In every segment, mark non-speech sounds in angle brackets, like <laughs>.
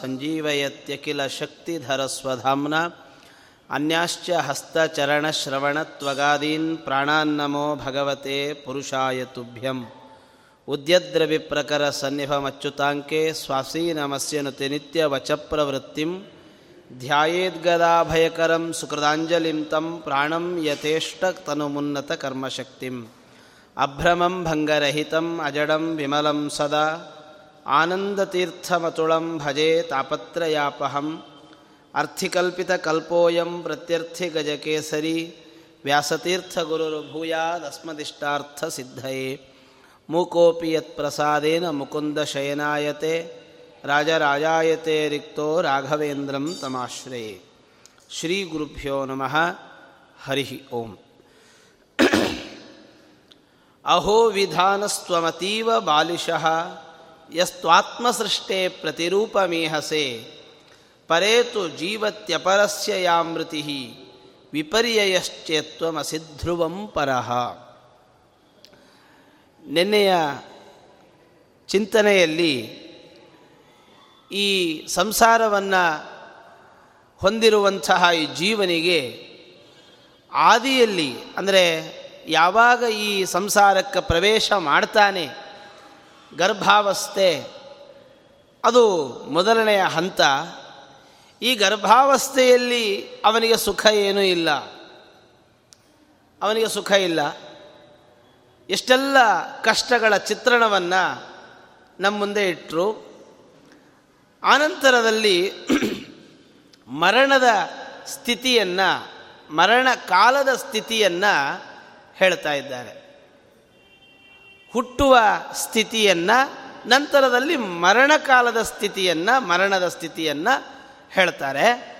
ಸಂಜೀವಯತ್ಯಖಿಲ ಶಕ್ತಿಧರಸ್ವಧಾಂನ ಅನ್ಯಾಶ್ಚ ಹಸ್ತಚರಣಶ್ರವಣತ್ವಗಾದೀನ್ ಪ್ರಾಣಾನ್ನಮೋ ಭಗವತೆ ಪುರುಷಾಯ ತುಭ್ಯಂ. ಉದ್ಯದ್ರವಿಪ್ರಕರ ಸನ್ನಿಭಮಚ್ಯುತಾಂಕೆ ಸ್ವಾಸೀನಮಸ್ಯನುತಿ ನಿತ್ಯ ವಚಪ್ರವೃತ್ತಿಂ ಧ್ಯಾಯೇದ್ಗದಾಭಯಕರಂ ಸುಕೃದಾಂಜಲಿಂ ತಂ ಪ್ರಾಣಂ ಯಥೇಷ್ಟ ತನುಮುನ್ನತ ಕರ್ಮಶಕ್ತಿಂ. ಅಭ್ರಮಂ ಭಂಗರಹಿತಂ ಅಜಡಂ ವಿಮಲಂ ಸದಾ. ಆನಂದತೀರ್ಥಮತುಳಂ ಭಜೆ ತಾಪತ್ರಯಾಪಹಂ. ಅರ್ಥಿಕಲ್ಪಿತಕಲ್ಪೋಯಂ ಪ್ರತ್ಯರ್ಥಿಗಜಕೇಸರಿ ಸಿದ್ಧಯೇ. ಮೂಕೋಪಿ ಯತ್ಪ್ರಸಾದೇನ ಮುಕುಂದಶಯನಾಯತೆ ರಾಜರಾಜಾಯತೆ ರಿಕ್ತೋ ರಾಘವೇಂದ್ರಂ ತಮಾಶ್ರಯೇ. ಶ್ರೀ ಗುರುಭ್ಯೋ ನಮಃ. ಹರಿ ಓಂ. ಅಹೋ ವಿಧಾನಸ್ತ್ವಮತೀವ ಬಾಲಿಶಃ. ಯಸ್ತ್ವಾತ್ಮಸೃಷ್ಟೇ ಪ್ರತಿರೂಪಮೇಹಸೆ ಪರೇತು ಜೀವತ್ಯಪರಸ್ಯ ಯಾಮೃತಿ ವಿಪರ್ಯಯಶ್ಚೇತ್ವಮಸಿಧ್ರುವಂ ಪರಹ ನಿನ್ನೆಯ ಚಿಂತನೆಯಲ್ಲಿ ಈ ಸಂಸಾರವನ್ನು ಹೊಂದಿರುವಂತಹ ಈ ಜೀವನಿಗೆ ಆದಿಯಲ್ಲಿ, ಅಂದರೆ ಯಾವಾಗ ಈ ಸಂಸಾರಕ್ಕೆ ಪ್ರವೇಶ ಮಾಡ್ತಾನೆ ಗರ್ಭಾವಸ್ಥೆ. ಅದು ಮೊದಲನೆಯ ಹಂತ. ಈ ಗರ್ಭಾವಸ್ಥೆಯಲ್ಲಿ ಅವನಿಗೆ ಸುಖ ಏನೂ ಇಲ್ಲ. ಅವನಿಗೆ ಸುಖ ಇಲ್ಲ. ಎಷ್ಟೆಲ್ಲ ಕಷ್ಟಗಳ ಚಿತ್ರಣವನ್ನು ನಮ್ಮ ಮುಂದೆ ಇಟ್ಟರು ಆನಂತರದಲ್ಲಿ <clears throat> ಮರಣದ ಸ್ಥಿತಿಯನ್ನು, ಮರಣ ಕಾಲದ ಸ್ಥಿತಿಯನ್ನು ಹೇಳ್ತಾ ಇದ್ದಾರೆ. ಹುಟ್ಟುವ ಸ್ಥಿತಿಯನ್ನು, ನಂತರದಲ್ಲಿ ಮರಣಕಾಲದ ಸ್ಥಿತಿಯನ್ನು, ಮರಣದ ಸ್ಥಿತಿಯನ್ನು ಹೇಳ್ತಾರೆ.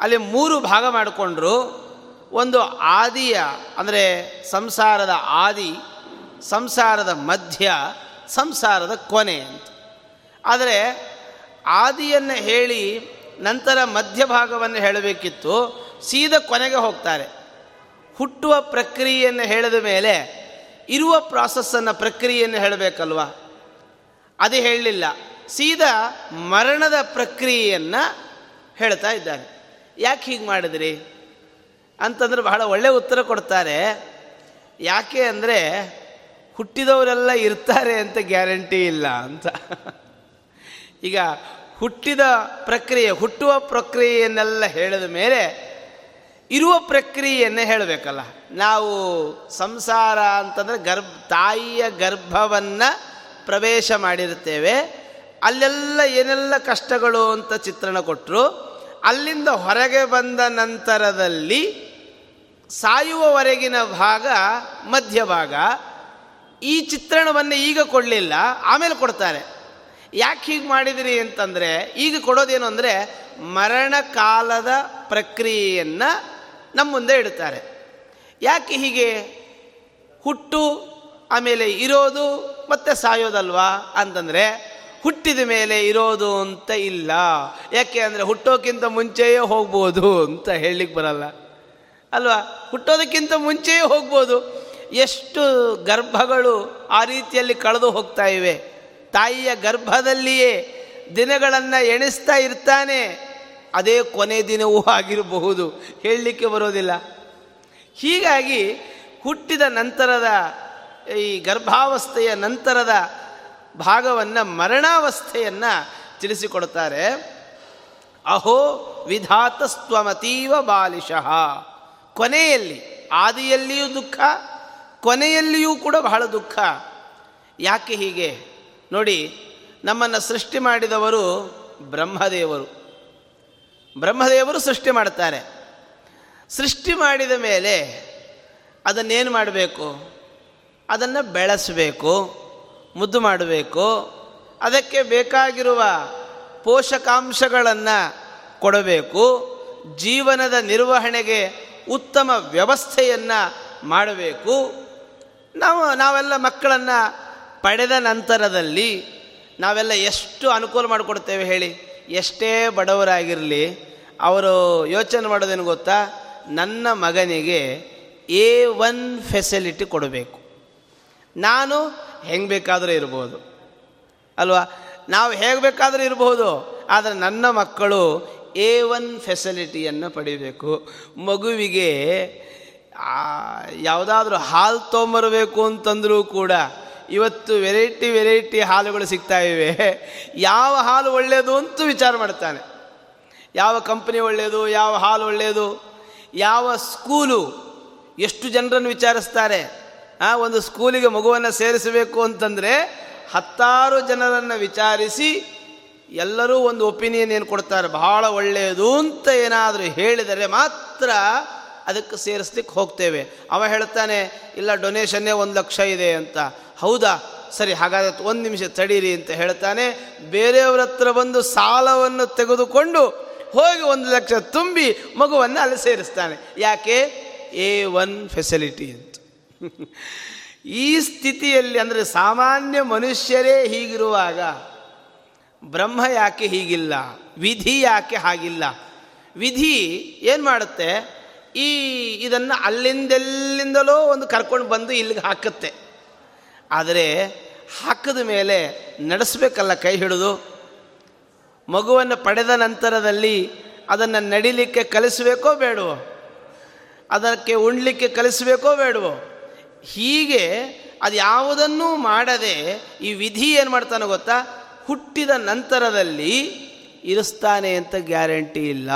ಅಲ್ಲಿ ಮೂರು ಭಾಗ ಮಾಡಿಕೊಂಡ್ರು. ಒಂದು ಆದಿಯ, ಅಂದರೆ ಸಂಸಾರದ ಆದಿ, ಸಂಸಾರದ ಮಧ್ಯ, ಸಂಸಾರದ ಕೊನೆ ಅಂತ. ಆದರೆ ಆದಿಯನ್ನು ಹೇಳಿ ನಂತರ ಮಧ್ಯಭಾಗವನ್ನು ಹೇಳಬೇಕಿತ್ತು. ಸೀದ ಕೊನೆಗೆ ಹೋಗ್ತಾರೆ. ಹುಟ್ಟುವ ಪ್ರಕ್ರಿಯೆಯನ್ನು ಹೇಳಿದ ಮೇಲೆ ಇರುವ ಪ್ರಾಸೆಸ್ಸನ್ನು ಪ್ರಕ್ರಿಯೆಯನ್ನು ಹೇಳಬೇಕಲ್ವ? ಅದು ಹೇಳಲಿಲ್ಲ. ಸೀದಾ ಮರಣದ ಪ್ರಕ್ರಿಯೆಯನ್ನು ಹೇಳ್ತಾ ಇದ್ದಾರೆ. ಯಾಕೆ ಹೀಗೆ ಮಾಡಿದ್ರಿ? ಅಂತಂದ್ರೆ ಬಹಳ ಒಳ್ಳೆಯ ಉತ್ತರ ಕೊಡ್ತಾರೆ. ಯಾಕೆ ಅಂದರೆ ಹುಟ್ಟಿದವರೆಲ್ಲ ಇರ್ತಾರೆ ಅಂತ ಗ್ಯಾರಂಟಿ ಇಲ್ಲ ಅಂತ. ಈಗ ಹುಟ್ಟಿದ ಪ್ರಕ್ರಿಯೆ, ಹುಟ್ಟುವ ಪ್ರಕ್ರಿಯೆಯನ್ನೆಲ್ಲ ಹೇಳಿದ ಮೇಲೆ ಇರುವ ಪ್ರಕ್ರಿಯೆಯನ್ನೇ ಹೇಳಬೇಕಲ್ಲ. ನಾವು ಸಂಸಾರ ಅಂತಂದರೆ ಗರ್ಭ, ತಾಯಿಯ ಗರ್ಭವನ್ನು ಪ್ರವೇಶ ಮಾಡಿರುತ್ತೇವೆ. ಅಲ್ಲೆಲ್ಲ ಏನೆಲ್ಲ ಕಷ್ಟಗಳು ಅಂತ ಚಿತ್ರಣ ಕೊಟ್ಟರು ಅಲ್ಲಿಂದ ಹೊರಗೆ ಬಂದ ನಂತರದಲ್ಲಿ ಸಾಯುವವರೆಗಿನ ಭಾಗ ಮಧ್ಯಭಾಗ ಈ ಚಿತ್ರಣವನ್ನು ಈಗ ಕೊಡಲಿಲ್ಲ, ಆಮೇಲೆ ಕೊಡ್ತಾರೆ. ಯಾಕೆ ಹೀಗೆ ಮಾಡಿದಿರಿ ಅಂತಂದರೆ, ಈಗ ಕೊಡೋದೇನು ಅಂದರೆ ಮರಣ ಕಾಲದ ಪ್ರಕ್ರಿಯೆಯನ್ನು ನಮ್ಮ ಮುಂದೆ ಇಡುತ್ತಾರೆ. ಯಾಕೆ ಹೀಗೆ? ಹುಟ್ಟು, ಆಮೇಲೆ ಇರೋದು ಮತ್ತೆ ಸಾಯೋದಲ್ವಾ? ಅಂತಂದರೆ ಹುಟ್ಟಿದ ಮೇಲೆ ಇರೋದು ಅಂತ ಇಲ್ಲ. ಯಾಕೆ ಅಂದರೆ ಹುಟ್ಟೋಕ್ಕಿಂತ ಮುಂಚೆಯೇ ಹೋಗ್ಬೋದು ಅಂತ ಹೇಳಲಿಕ್ಕೆ ಬರಲ್ಲ. ಅಲ್ವಾ? ಹುಟ್ಟೋದಕ್ಕಿಂತ ಮುಂಚೆಯೇ ಹೋಗ್ಬೋದು. ಎಷ್ಟು ಗರ್ಭಗಳು ಆ ರೀತಿಯಲ್ಲಿ ಕಳೆದು ಹೋಗ್ತಾ ಇವೆ. ತಾಯಿಯ ಗರ್ಭದಲ್ಲಿಯೇ ದಿನಗಳನ್ನು ಎಣಿಸ್ತಾ ಇರ್ತಾನೆ. ಅದೇ ಕೊನೆ ದಿನವೂ ಆಗಿರಬಹುದು. ಹೇಳಲಿಕ್ಕೆ ಬರೋದಿಲ್ಲ. ಹೀಗಾಗಿ ಹುಟ್ಟಿದ ನಂತರದ ಈ ಗರ್ಭಾವಸ್ಥೆಯ ನಂತರದ ಭಾಗವನ್ನು ಮರಣಾವಸ್ಥೆಯನ್ನು ತಿಳಿಸಿಕೊಡ್ತಾರೆ. ಅಹೋ ವಿಧಾತಸ್ತ್ವಮತೀವ ಬಾಲಿಶಃ. ಕೊನೆಯಲ್ಲಿ, ಆದಿಯಲ್ಲಿಯೂ ದುಃಖ, ಕೊನೆಯಲ್ಲಿಯೂ ಕೂಡ ಬಹಳ ದುಃಖ. ಯಾಕೆ ಹೀಗೆ? ನೋಡಿ, ನಮ್ಮನ್ನು ಸೃಷ್ಟಿ ಮಾಡಿದವರು ಬ್ರಹ್ಮದೇವರು. ಬ್ರಹ್ಮದೇವರು ಸೃಷ್ಟಿ ಮಾಡ್ತಾರೆ ಸೃಷ್ಟಿ ಮಾಡಿದ ಮೇಲೆ ಅದನ್ನೇನು ಮಾಡಬೇಕು? ಅದನ್ನು ಬೆಳೆಸಬೇಕು, ಮುದ್ದು ಮಾಡಬೇಕು. ಅದಕ್ಕೆ ಬೇಕಾಗಿರುವ ಪೋಷಕಾಂಶಗಳನ್ನು ಕೊಡಬೇಕು. ಜೀವನದ ನಿರ್ವಹಣೆಗೆ ಉತ್ತಮ ವ್ಯವಸ್ಥೆಯನ್ನು ಮಾಡಬೇಕು. ನಾವು, ನಾವೆಲ್ಲ ಮಕ್ಕಳನ್ನು ಪಡೆದ ನಂತರದಲ್ಲಿ ನಾವೆಲ್ಲ ಎಷ್ಟು ಅನುಕೂಲ ಮಾಡಿಕೊಡ್ತೇವೆ ಹೇಳಿ? ಎಷ್ಟೇ ಬಡವರಾಗಿರಲಿ, ಅವರು ಯೋಚನೆ ಮಾಡೋದೇನು ಗೊತ್ತಾ? ನನ್ನ ಮಗನಿಗೆ ಎ ಒನ್ ಫೆಸಿಲಿಟಿ ಕೊಡಬೇಕು. ನಾನು ಹೆಂಗೆ ಬೇಕಾದರೂ ಇರ್ಬೋದು. ಅಲ್ವಾ? ನಾವು ಹೇಗೆ ಬೇಕಾದರೂ ಇರಬಹುದು ಆದರೆ ನನ್ನ ಮಕ್ಕಳು ಎ ಒನ್ ಫೆಸಿಲಿಟಿಯನ್ನು ಪಡಿಬೇಕು. ಮಗುವಿಗೆ ಯಾವುದಾದ್ರೂ ಹಾಲು ತೊಂಬರಬೇಕು ಅಂತಂದರೂ ಕೂಡ ಇವತ್ತು ವೆರೈಟಿ ವೆರೈಟಿ ಹಾಲುಗಳು ಸಿಗ್ತಾ ಇವೆ. ಯಾವ ಹಾಲು ಒಳ್ಳೆಯದು ಅಂತೂ ವಿಚಾರ ಮಾಡ್ತಾನೆ. ಯಾವ ಕಂಪನಿ ಒಳ್ಳೆಯದು ಯಾವ ಹಾಲು ಒಳ್ಳೆಯದು ಯಾವ ಸ್ಕೂಲು ಎಷ್ಟು ಜನರನ್ನು ವಿಚಾರಿಸ್ತಾರೆ. ಆ, ಒಂದು ಸ್ಕೂಲಿಗೆ ಮಗುವನ್ನು ಸೇರಿಸಬೇಕು ಅಂತಂದರೆ ಹತ್ತಾರು ಜನರನ್ನು ವಿಚಾರಿಸಿ ಎಲ್ಲರೂ ಒಂದು ಒಪಿನಿಯನ್ ಏನು ಕೊಡ್ತಾರೆ. ಬಹಳ ಒಳ್ಳೆಯದು ಅಂತ ಏನಾದರೂ ಹೇಳಿದರೆ ಮಾತ್ರ ಅದಕ್ಕೆ ಸೇರಿಸ್ಲಿಕ್ಕೆ ಹೋಗ್ತೇವೆ. ಅವ ಹೇಳ್ತಾನೆ, ಇಲ್ಲ ಡೊನೇಷನ್ನೇ ಒಂದು ಲಕ್ಷ ಇದೆ ಅಂತ. ಹೌದಾ? ಸರಿ, ಹಾಗಾದ್ರೆ ಒಂದು ನಿಮಿಷ ತಡೀರಿ ಅಂತ ಹೇಳ್ತಾನೆ. ಬೇರೆಯವ್ರ ಹತ್ರ ಬಂದು ಸಾಲವನ್ನು ತೆಗೆದುಕೊಂಡು ಹೋಗಿ ಒಂದು ಲಕ್ಷ ತುಂಬಿ ಮಗುವನ್ನು ಅಲ್ಲಿ ಸೇರಿಸ್ತಾನೆ. ಯಾಕೆ? ಎ ಒನ್ ಫೆಸಿಲಿಟಿ ಅಂತ. <laughs> ಈ ಸ್ಥಿತಿಯಲ್ಲಿ ಅಂದರೆ ಸಾಮಾನ್ಯ ಮನುಷ್ಯರೇ ಹೀಗಿರುವಾಗ ಬ್ರಹ್ಮ ಯಾಕೆ ಹೀಗಿಲ್ಲ? ವಿಧಿ ಯಾಕೆ ಹಾಗಿಲ್ಲ? ವಿಧಿ ಏನು ಮಾಡುತ್ತೆ? ಈ ಇದನ್ನು ಅಲ್ಲಿಂದೆಲ್ಲಿಂದಲೋ ಒಂದು ಕರ್ಕೊಂಡು ಬಂದು ಇಲ್ಲಿಗೆ ಹಾಕುತ್ತೆ. ಆದರೆ ಹಾಕಿದ ಮೇಲೆ ನಡೆಸಬೇಕಲ್ಲ ಕೈ ಹಿಡಿದು. ಮಗುವನ್ನು ಪಡೆದ ನಂತರದಲ್ಲಿ ಅದನ್ನು ನಡಿಲಿಕ್ಕೆ ಕಲಿಸಬೇಕೋ ಬೇಡವೋ? ಅದಕ್ಕೆ ಉಣ್ಲಿಕ್ಕೆ ಕಲಿಸಬೇಕೋ ಬೇಡವೋ? ಹೀಗೆ ಅದು ಯಾವುದನ್ನೂ ಮಾಡದೆ ಈ ವಿಧಿ ಏನು ಮಾಡ್ತಾನೆ ಗೊತ್ತಾ? ಹುಟ್ಟಿದ ನಂತರದಲ್ಲಿ ಇರಿಸ್ತಾನೆ ಅಂತ ಗ್ಯಾರಂಟಿ ಇಲ್ಲ.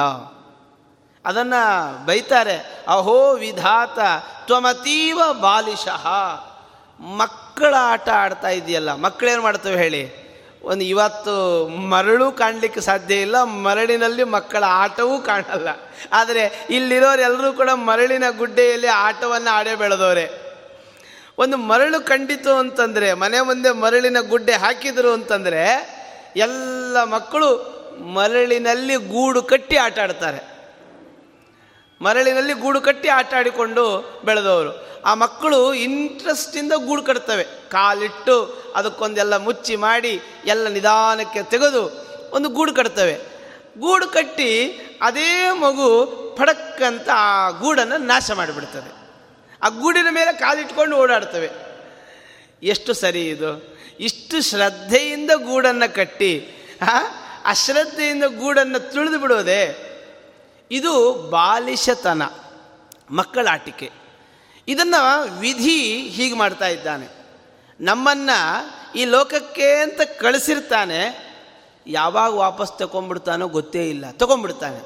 ಅದನ್ನು ಬೈತಾರೆ, ಅಹೋ ವಿಧಾತ, ತ್ವಮತೀವ ಬಾಲಿಶಃ. ಮಕ್ಕಳ ಆಟ ಆಡ್ತಾ ಇದೆಯಲ್ಲ, ಮಕ್ಕಳೇನು ಮಾಡ್ತವೆ ಹೇಳಿ? ಒಂದು ಇವತ್ತು ಮರಳು ಕಾಣಲಿಕ್ಕೆ ಸಾಧ್ಯ ಇಲ್ಲ, ಮರಳಿನಲ್ಲಿ ಮಕ್ಕಳ ಆಟವೂ ಕಾಣಲ್ಲ. ಆದರೆ ಇಲ್ಲಿರೋರೆಲ್ಲರೂ ಕೂಡ ಮರಳಿನ ಗುಡ್ಡೆಯಲ್ಲಿ ಆಟವನ್ನು ಆಡೇ ಬೆಳೆದವರೆ. ಒಂದು ಮರಳು ಕಂಡಿತು ಅಂತಂದರೆ, ಮನೆ ಮುಂದೆ ಮರಳಿನ ಗುಡ್ಡೆ ಹಾಕಿದರು ಅಂತಂದರೆ, ಎಲ್ಲ ಮಕ್ಕಳು ಮರಳಿನಲ್ಲಿ ಗೂಡು ಕಟ್ಟಿ ಆಟ ಆಡ್ತಾರೆ. ಮರಳಿನಲ್ಲಿ ಗೂಡು ಕಟ್ಟಿ ಆಟ ಆಡಿಕೊಂಡು ಬೆಳೆದವರು. ಆ ಮಕ್ಕಳು ಇಂಟ್ರೆಸ್ಟಿಂದ ಗೂಡು ಕಟ್ತವೆ. ಕಾಲಿಟ್ಟು ಅದಕ್ಕೊಂದೆಲ್ಲ ಮುಚ್ಚಿ ಮಾಡಿ ಎಲ್ಲ ನಿಧಾನಕ್ಕೆ ತೆಗೆದು ಒಂದು ಗೂಡು ಕಟ್ತವೆ. ಗೂಡು ಕಟ್ಟಿ ಅದೇ ಮಗು ಫಡಕ್ಕಂತ ಆ ಗೂಡನ್ನು ನಾಶ ಮಾಡಿಬಿಡ್ತದೆ. ಆ ಗೂಡಿನ ಮೇಲೆ ಕಾಲಿಟ್ಕೊಂಡು ಓಡಾಡ್ತವೆ. ಎಷ್ಟು ಸರಿ ಇದು. ಇಷ್ಟು ಶ್ರದ್ಧೆಯಿಂದ ಗೂಡನ್ನು ಕಟ್ಟಿ ಅಶ್ರದ್ಧೆಯಿಂದ ಗೂಡನ್ನು ತುಳಿದು ಬಿಡೋದೆ ಇದು ಬಾಲಿಶತನ, ಮಕ್ಕಳಾಟಿಕೆ. ಇದನ್ನು ವಿಧಿ ಹೀಗೆ ಮಾಡ್ತಾ ಇದ್ದಾನೆ. ನಮ್ಮನ್ನು ಈ ಲೋಕಕ್ಕೆ ಅಂತ ಕಳಿಸಿರ್ತಾನೆ, ಯಾವಾಗ ವಾಪಸ್ ತಗೊಂಡ್ಬಿಡ್ತಾನೋ ಗೊತ್ತೇ ಇಲ್ಲ ತಗೊಂಡ್ಬಿಡ್ತಾನೆ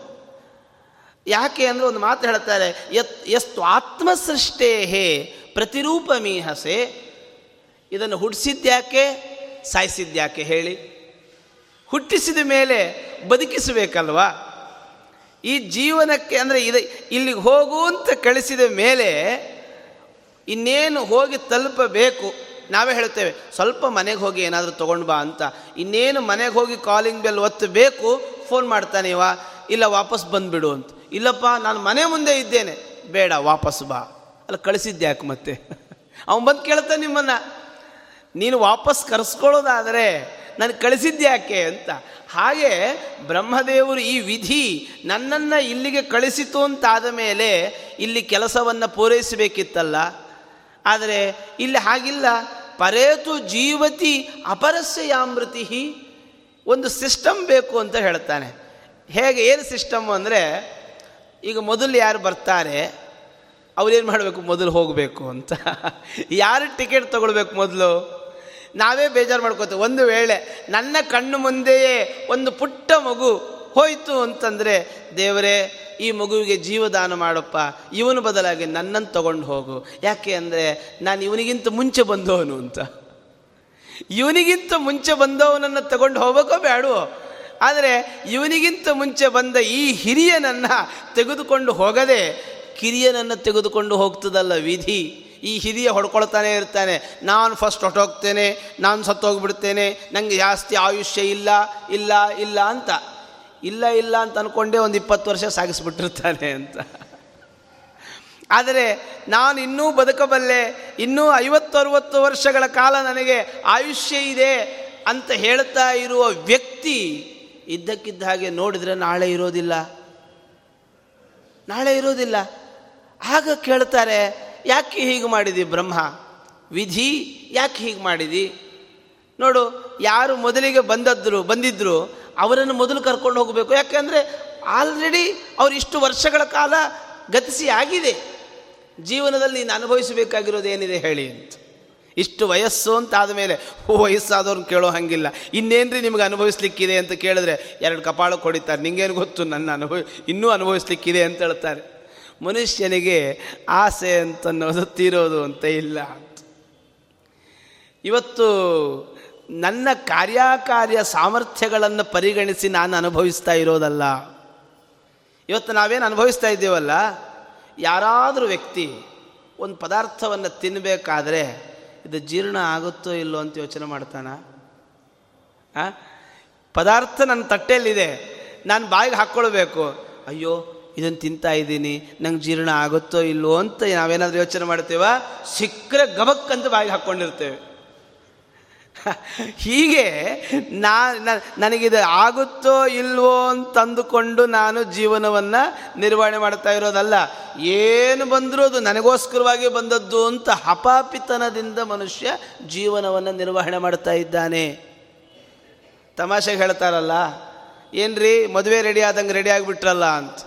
ಯಾಕೆ ಅಂದರೆ ಒಂದು ಮಾತು ಹೇಳ್ತಾರೆ, ಯತ್ ಎಷ್ಟು ಆತ್ಮಸೃಷ್ಟೇ ಹೇ ಪ್ರತಿರೂಪ ಮೀಹಸೆ ಇದನ್ನು ಹುಟ್ಟಿಸಿದ್ಯಾಕೆ ಸಾಯಿಸಿದ್ಯಾಕೆ ಹೇಳಿ. ಹುಟ್ಟಿಸಿದ ಮೇಲೆ ಬದುಕಿಸಬೇಕಲ್ವಾ? ಈ ಜೀವನಕ್ಕೆ ಅಂದರೆ ಇದು ಇಲ್ಲಿಗೆ ಹೋಗು ಅಂತ ಕಳಿಸಿದ ಮೇಲೆ ಇನ್ನೇನು ಹೋಗಿ ತಲುಪಬೇಕು? ನಾವೇ ಹೇಳ್ತೇವೆ ಸ್ವಲ್ಪ ಮನೆಗೆ ಹೋಗಿ ಏನಾದರೂ ತೊಗೊಂಡು ಬಾ ಅಂತ. ಇನ್ನೇನು ಮನೆಗೆ ಹೋಗಿ ಕಾಲಿಂಗ್ ಬೆಲ್ ಒತ್ತಬೇಕು? ಫೋನ್ ಮಾಡ್ತಾನೆ, ಇವ, ಇಲ್ಲ ವಾಪಸ್ ಬಂದುಬಿಡು ಅಂತ. ಇಲ್ಲಪ್ಪ, ನಾನು ಮನೆ ಮುಂದೆ ಇದ್ದೇನೆ. ಬೇಡ, ವಾಪಸ್ ಬಾ. ಅಲ್ಲ, ಕಳಿಸಿದ್ದೆ ಯಾಕೆ ಮತ್ತೆ? <laughs> ಅವನು ಬಂದು ಕೇಳ್ತಾನೆ ನಿಮ್ಮನ್ನು. ನೀನು ವಾಪಸ್ ಕರೆಸ್ಕೊಳ್ಳೋದಾದರೆ ನನಗೆ ಕಳಿಸಿದ್ಯಾಕೆ ಅಂತ. ಹಾಗೆ ಬ್ರಹ್ಮದೇವರು ಈ ವಿಧಿ ನನ್ನನ್ನು ಇಲ್ಲಿಗೆ ಕಳಿಸಿತು ಅಂತಾದ ಮೇಲೆ ಇಲ್ಲಿ ಕೆಲಸವನ್ನು ಪೂರೈಸಬೇಕಿತ್ತಲ್ಲ. ಆದರೆ ಇಲ್ಲಿ ಹಾಗಿಲ್ಲ. ಪರೇತು ಜೀವತಿ ಅಪರಸ್ಯ ಯಾಮೃತಿ ಒಂದು ಸಿಸ್ಟಮ್ ಬೇಕು ಅಂತ ಹೇಳ್ತಾನೆ. ಹೇಗೆ, ಏನು ಸಿಸ್ಟಮ್ ಅಂದರೆ, ಈಗ ಮೊದಲು ಯಾರು ಬರ್ತಾರೆ, ಅವ್ರೇನು ಮಾಡಬೇಕು, ಮೊದಲು ಹೋಗಬೇಕು ಅಂತ. ಯಾರು ಟಿಕೆಟ್ ತೊಗೊಳ್ಬೇಕು ಮೊದಲು? ನಾವೇ ಬೇಜಾರು ಮಾಡ್ಕೋತೇವೆ ಒಂದು ವೇಳೆ ನನ್ನ ಕಣ್ಣು ಮುಂದೆಯೇ ಒಂದು ಪುಟ್ಟ ಮಗು ಹೋಯಿತು ಅಂತಂದರೆ, ದೇವರೇ, ಈ ಮಗುವಿಗೆ ಜೀವದಾನ ಮಾಡಪ್ಪ. ಇವನು ಬದಲಾಗಿ ನನ್ನನ್ನು ತಗೊಂಡು ಹೋಗು. ಯಾಕೆ ಅಂದರೆ, ನಾನು ಇವನಿಗಿಂತ ಮುಂಚೆ ಬಂದವನು ಅಂತ. ಇವನಿಗಿಂತ ಮುಂಚೆ ಬಂದವನನ್ನು ತಗೊಂಡು ಹೋಗಬೇಕೋ ಬೇಡವೋ ಆದರೆ, ಇವನಿಗಿಂತ ಮುಂಚೆ ಬಂದ ಈ ಹಿರಿಯನನ್ನು ತೆಗೆದುಕೊಂಡು ಹೋಗದೆ ಕಿರಿಯನನ್ನು ತೆಗೆದುಕೊಂಡು ಹೋಗ್ತದಲ್ಲ ವಿಧಿ? ಈ ಹಿರಿಯ ಹೊಡ್ಕೊಳ್ತಾನೆ ಇರ್ತಾನೆ. ನಾನು ಫಸ್ಟ್ ಹೊಟ್ಟೋಗ್ತೇನೆ ನಾನು ಸತ್ತೋಗ್ಬಿಡ್ತೇನೆ ನನಗೆ ಜಾಸ್ತಿ ಆಯುಷ್ಯ ಇಲ್ಲ ಇಲ್ಲ ಇಲ್ಲ ಅಂತ. ಇಲ್ಲ ಇಲ್ಲ ಅಂತ ಅಂದ್ಕೊಂಡೇ ಒಂದು ಇಪ್ಪತ್ತು ವರ್ಷ ಸಾಗಿಸ್ಬಿಟ್ಟಿರ್ತಾನೆ ಅಂತ. ಆದರೆ ನಾನು ಇನ್ನೂ ಬದುಕಬಲ್ಲೆ, ಇನ್ನೂ ಐವತ್ತರುವತ್ತು ವರ್ಷಗಳ ಕಾಲ ನನಗೆ ಆಯುಷ್ಯ ಇದೆ ಅಂತ ಹೇಳ್ತಾ ಇರುವ ವ್ಯಕ್ತಿ ಇದ್ದಕ್ಕಿದ್ದ ಹಾಗೆ ನೋಡಿದರೆ ನಾಳೆ ಇರೋದಿಲ್ಲ. ನಾಳೆ ಇರೋದಿಲ್ಲ. ಆಗ ಕೇಳ್ತಾರೆ ಯಾಕೆ ಹೀಗೆ ಮಾಡಿದಿ ಬ್ರಹ್ಮ? ವಿಧಿ ಯಾಕೆ ಹೀಗೆ ಮಾಡಿದಿ? ನೋಡು, ಯಾರು ಮೊದಲಿಗೆ ಬಂದದ್ರು, ಬಂದಿದ್ರು, ಅವರನ್ನು ಮೊದಲು ಕರ್ಕೊಂಡು ಹೋಗಬೇಕು. ಯಾಕೆಂದರೆ ಆಲ್ರೆಡಿ ಅವರು ಇಷ್ಟು ವರ್ಷಗಳ ಕಾಲ ಗತಿಸಿ ಆಗಿದೆ. ಜೀವನದಲ್ಲಿ ನೀನು ಅನುಭವಿಸಬೇಕಾಗಿರೋದು ಏನಿದೆ ಹೇಳಿ ಅಂತ. ಇಷ್ಟು ವಯಸ್ಸು ಅಂತ ಆದಮೇಲೆ ವಯಸ್ಸಾದವ್ರನ್ನ ಕೇಳೋ ಹಂಗಿಲ್ಲ. ರೀ ನಿಮಗೆ ಅನುಭವಿಸ್ಲಿಕ್ಕಿದೆ ಅಂತ ಕೇಳಿದ್ರೆ, ಎರಡು ಕಪಾಳ ಕೊಡಿತಾರೆ. ನಿಂಗೇನು ಗೊತ್ತು ನನ್ನ ಅನುಭವ ಇನ್ನೂ ಅನುಭವಿಸ್ಲಿಕ್ಕಿದೆ ಅಂತ ಹೇಳ್ತಾರೆ. ಮನುಷ್ಯನಿಗೆ ಆಸೆ ಅಂತನ್ನೋದು ತೀರೋದು ಅಂತ ಇಲ್ಲ. ಇವತ್ತು ನನ್ನ ಕಾರ್ಯಕಾರ್ಯ ಸಾಮರ್ಥ್ಯಗಳನ್ನು ಪರಿಗಣಿಸಿ ನಾನು ಅನುಭವಿಸ್ತಾ ಇರೋದಲ್ಲ. ಇವತ್ತು ನಾವೇನು ಅನುಭವಿಸ್ತಾ ಇದ್ದೀವಲ್ಲ? ಯಾರಾದರೂ ವ್ಯಕ್ತಿ ಒಂದು ಪದಾರ್ಥವನ್ನು ತಿನ್ನಬೇಕಾದ್ರೆ ಇದು ಜೀರ್ಣ ಆಗುತ್ತೋ ಇಲ್ಲೋ ಅಂತ ಯೋಚನೆ ಮಾಡ್ತಾನ? ಪದಾರ್ಥ ನನ್ನ ತಟ್ಟೆಯಲ್ಲಿದೆ. ನಾನು ಬಾಯಿಗೆ ಹಾಕ್ಕೊಳ್ಬೇಕು. ಅಯ್ಯೋ ಇದನ್ನು ತಿಂತಾ ಇದ್ದೀನಿ. ನಂಗೆ ಜೀರ್ಣ ಆಗುತ್ತೋ ಇಲ್ಲೋ ಅಂತ ನಾವೇನಾದರೂ ಯೋಚನೆ ಮಾಡ್ತೇವ? ಸಿಕ್ಕರೆ ಗಬಕ್ಕಂತ ಬಾಯಿಗೆ ಹಾಕ್ಕೊಂಡಿರ್ತೇವೆ <laughs> ಹೀಗೆ ನಾ ನನಗಿದು ಆಗುತ್ತೋ ಇಲ್ವೋ ಅಂತಂದುಕೊಂಡು ನಾನು ಜೀವನವನ್ನು ನಿರ್ವಹಣೆ ಮಾಡ್ತಾ ಇರೋದಲ್ಲ. ಏನು ಬಂದರೂ ಅದು ನನಗೋಸ್ಕರವಾಗಿ ಬಂದದ್ದು ಅಂತ ಹಪಾಪಿತನದಿಂದ ಮನುಷ್ಯ ಜೀವನವನ್ನು ನಿರ್ವಹಣೆ ಮಾಡ್ತಾ ಇದ್ದಾನೆ. ತಮಾಷೆಗೆ ಹೇಳ್ತಾರಲ್ಲ, ಏನ್ರಿ ಮದುವೆ ರೆಡಿ ಆದಂಗೆ ರೆಡಿ ಆಗಿಬಿಟ್ರಲ್ಲ ಅಂತ.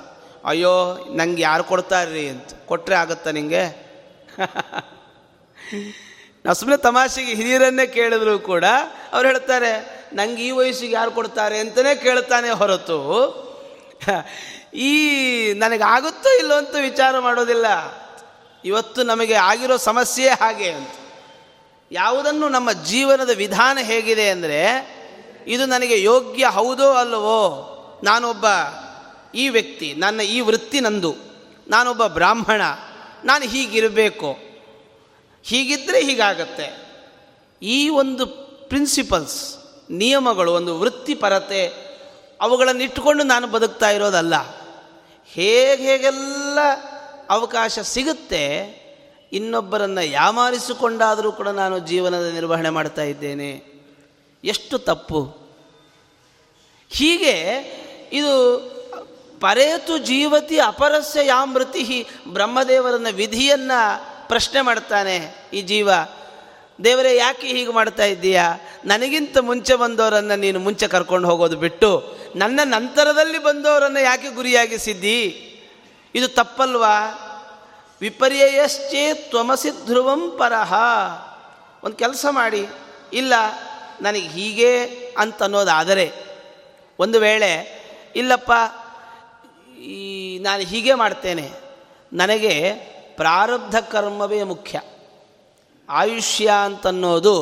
ಅಯ್ಯೋ, ನಂಗೆ ಯಾರು ಕೊಡ್ತಾರ್ರಿ ಅಂತ. ಕೊಟ್ಟರೆ ಆಗುತ್ತಾ ನಿಮಗೆ <laughs> ನಾವು ಸುಮ್ಮನೆ ತಮಾಷೆಗೆ ಹಿರಿಯರನ್ನೇ ಕೇಳಿದ್ರು ಕೂಡ ಅವ್ರು ಹೇಳ್ತಾರೆ, ನಂಗೆ ಈ ವಯಸ್ಸಿಗೆ ಯಾರು ಕೊಡ್ತಾರೆ? ಅಂತಲೇ ಕೇಳ್ತಾನೆ ಹೊರತು. ಈ ನನಗೆ ಆಗುತ್ತೋ ಇಲ್ಲೋ ಅಂತ ವಿಚಾರ ಮಾಡೋದಿಲ್ಲ. ಇವತ್ತು ನಮಗೆ ಆಗಿರೋ ಸಮಸ್ಯೆ ಹಾಗೆ ಅಂತ. ಯಾವುದನ್ನು ನಮ್ಮ ಜೀವನದ ವಿಧಾನ ಹೇಗಿದೆ ಅಂದರೆ, ಇದು ನನಗೆ ಯೋಗ್ಯ ಹೌದೋ ಅಲ್ಲವೋ? ನಾನೊಬ್ಬ ಈ ವ್ಯಕ್ತಿ, ನನ್ನ ಈ ವೃತ್ತಿ ನಂದು, ನಾನೊಬ್ಬ ಬ್ರಾಹ್ಮಣ, ನಾನು ಹೀಗಿರಬೇಕು. ಹೀಗಿದ್ದರೆ ಹೀಗಾಗತ್ತೆ. ಈ ಒಂದು ಪ್ರಿನ್ಸಿಪಲ್ಸ್ ನಿಯಮಗಳು, ಒಂದು ವೃತ್ತಿಪರತೆ, ಅವುಗಳನ್ನು ಇಟ್ಟುಕೊಂಡು ನಾನು ಬದುಕ್ತಾ ಇರೋದಲ್ಲ. ಹೇಗೆ ಹೇಗೆಲ್ಲ ಅವಕಾಶ ಸಿಗುತ್ತೆ, ಇನ್ನೊಬ್ಬರನ್ನು ಯಾಮಾರಿಸಿಕೊಂಡಾದರೂ ಕೂಡ ನಾನು ಜೀವನದ ನಿರ್ವಹಣೆ ಮಾಡ್ತಾ ಇದ್ದೇನೆ. ಎಷ್ಟು ತಪ್ಪು. ಹೀಗೆ, ಇದು ಪರೇತು ಜೀವತಿ ಅಪರಸ್ಯ ಯಾಮೃತಿ ಬ್ರಹ್ಮದೇವರನ್ನ ವಿಧಿಯನ್ನು ಪ್ರಶ್ನೆ ಮಾಡ್ತಾನೆ ಈ ಜೀವ. ದೇವರೇ, ಯಾಕೆ ಹೀಗೆ ಮಾಡ್ತಾ ಇದ್ದೀಯಾ? ನನಗಿಂತ ಮುಂಚೆ ಬಂದವರನ್ನು ನೀನು ಮುಂಚೆ ಕರ್ಕೊಂಡು ಹೋಗೋದು ಬಿಟ್ಟು ನನ್ನ ನಂತರದಲ್ಲಿ ಬಂದವರನ್ನು ಯಾಕೆ ಗುರಿಯಾಗಿಸಿದ್ದಿ? ಇದು ತಪ್ಪಲ್ವಾ? ವಿಪರ್ಯಯಶ್ಚೇ ತ್ವಮಸಿ ಧ್ರುವಂ ಪರಹ. ಒಂದು ಕೆಲಸ ಮಾಡಿ. ಇಲ್ಲ, ನನಗೆ ಹೀಗೆ ಅಂತ ಅನ್ನೋದಾದರೆ ಒಂದು ವೇಳೆ, ಇಲ್ಲಪ್ಪ ಈ ನಾನು ಹೀಗೆ ಮಾಡ್ತೇನೆ. ನನಗೆ ಪ್ರಾರಬ್ಧ ಕರ್ಮವೇ ಮುಖ್ಯ. ಆಯುಷ್ಯ ಅಂತನ್ನೋದು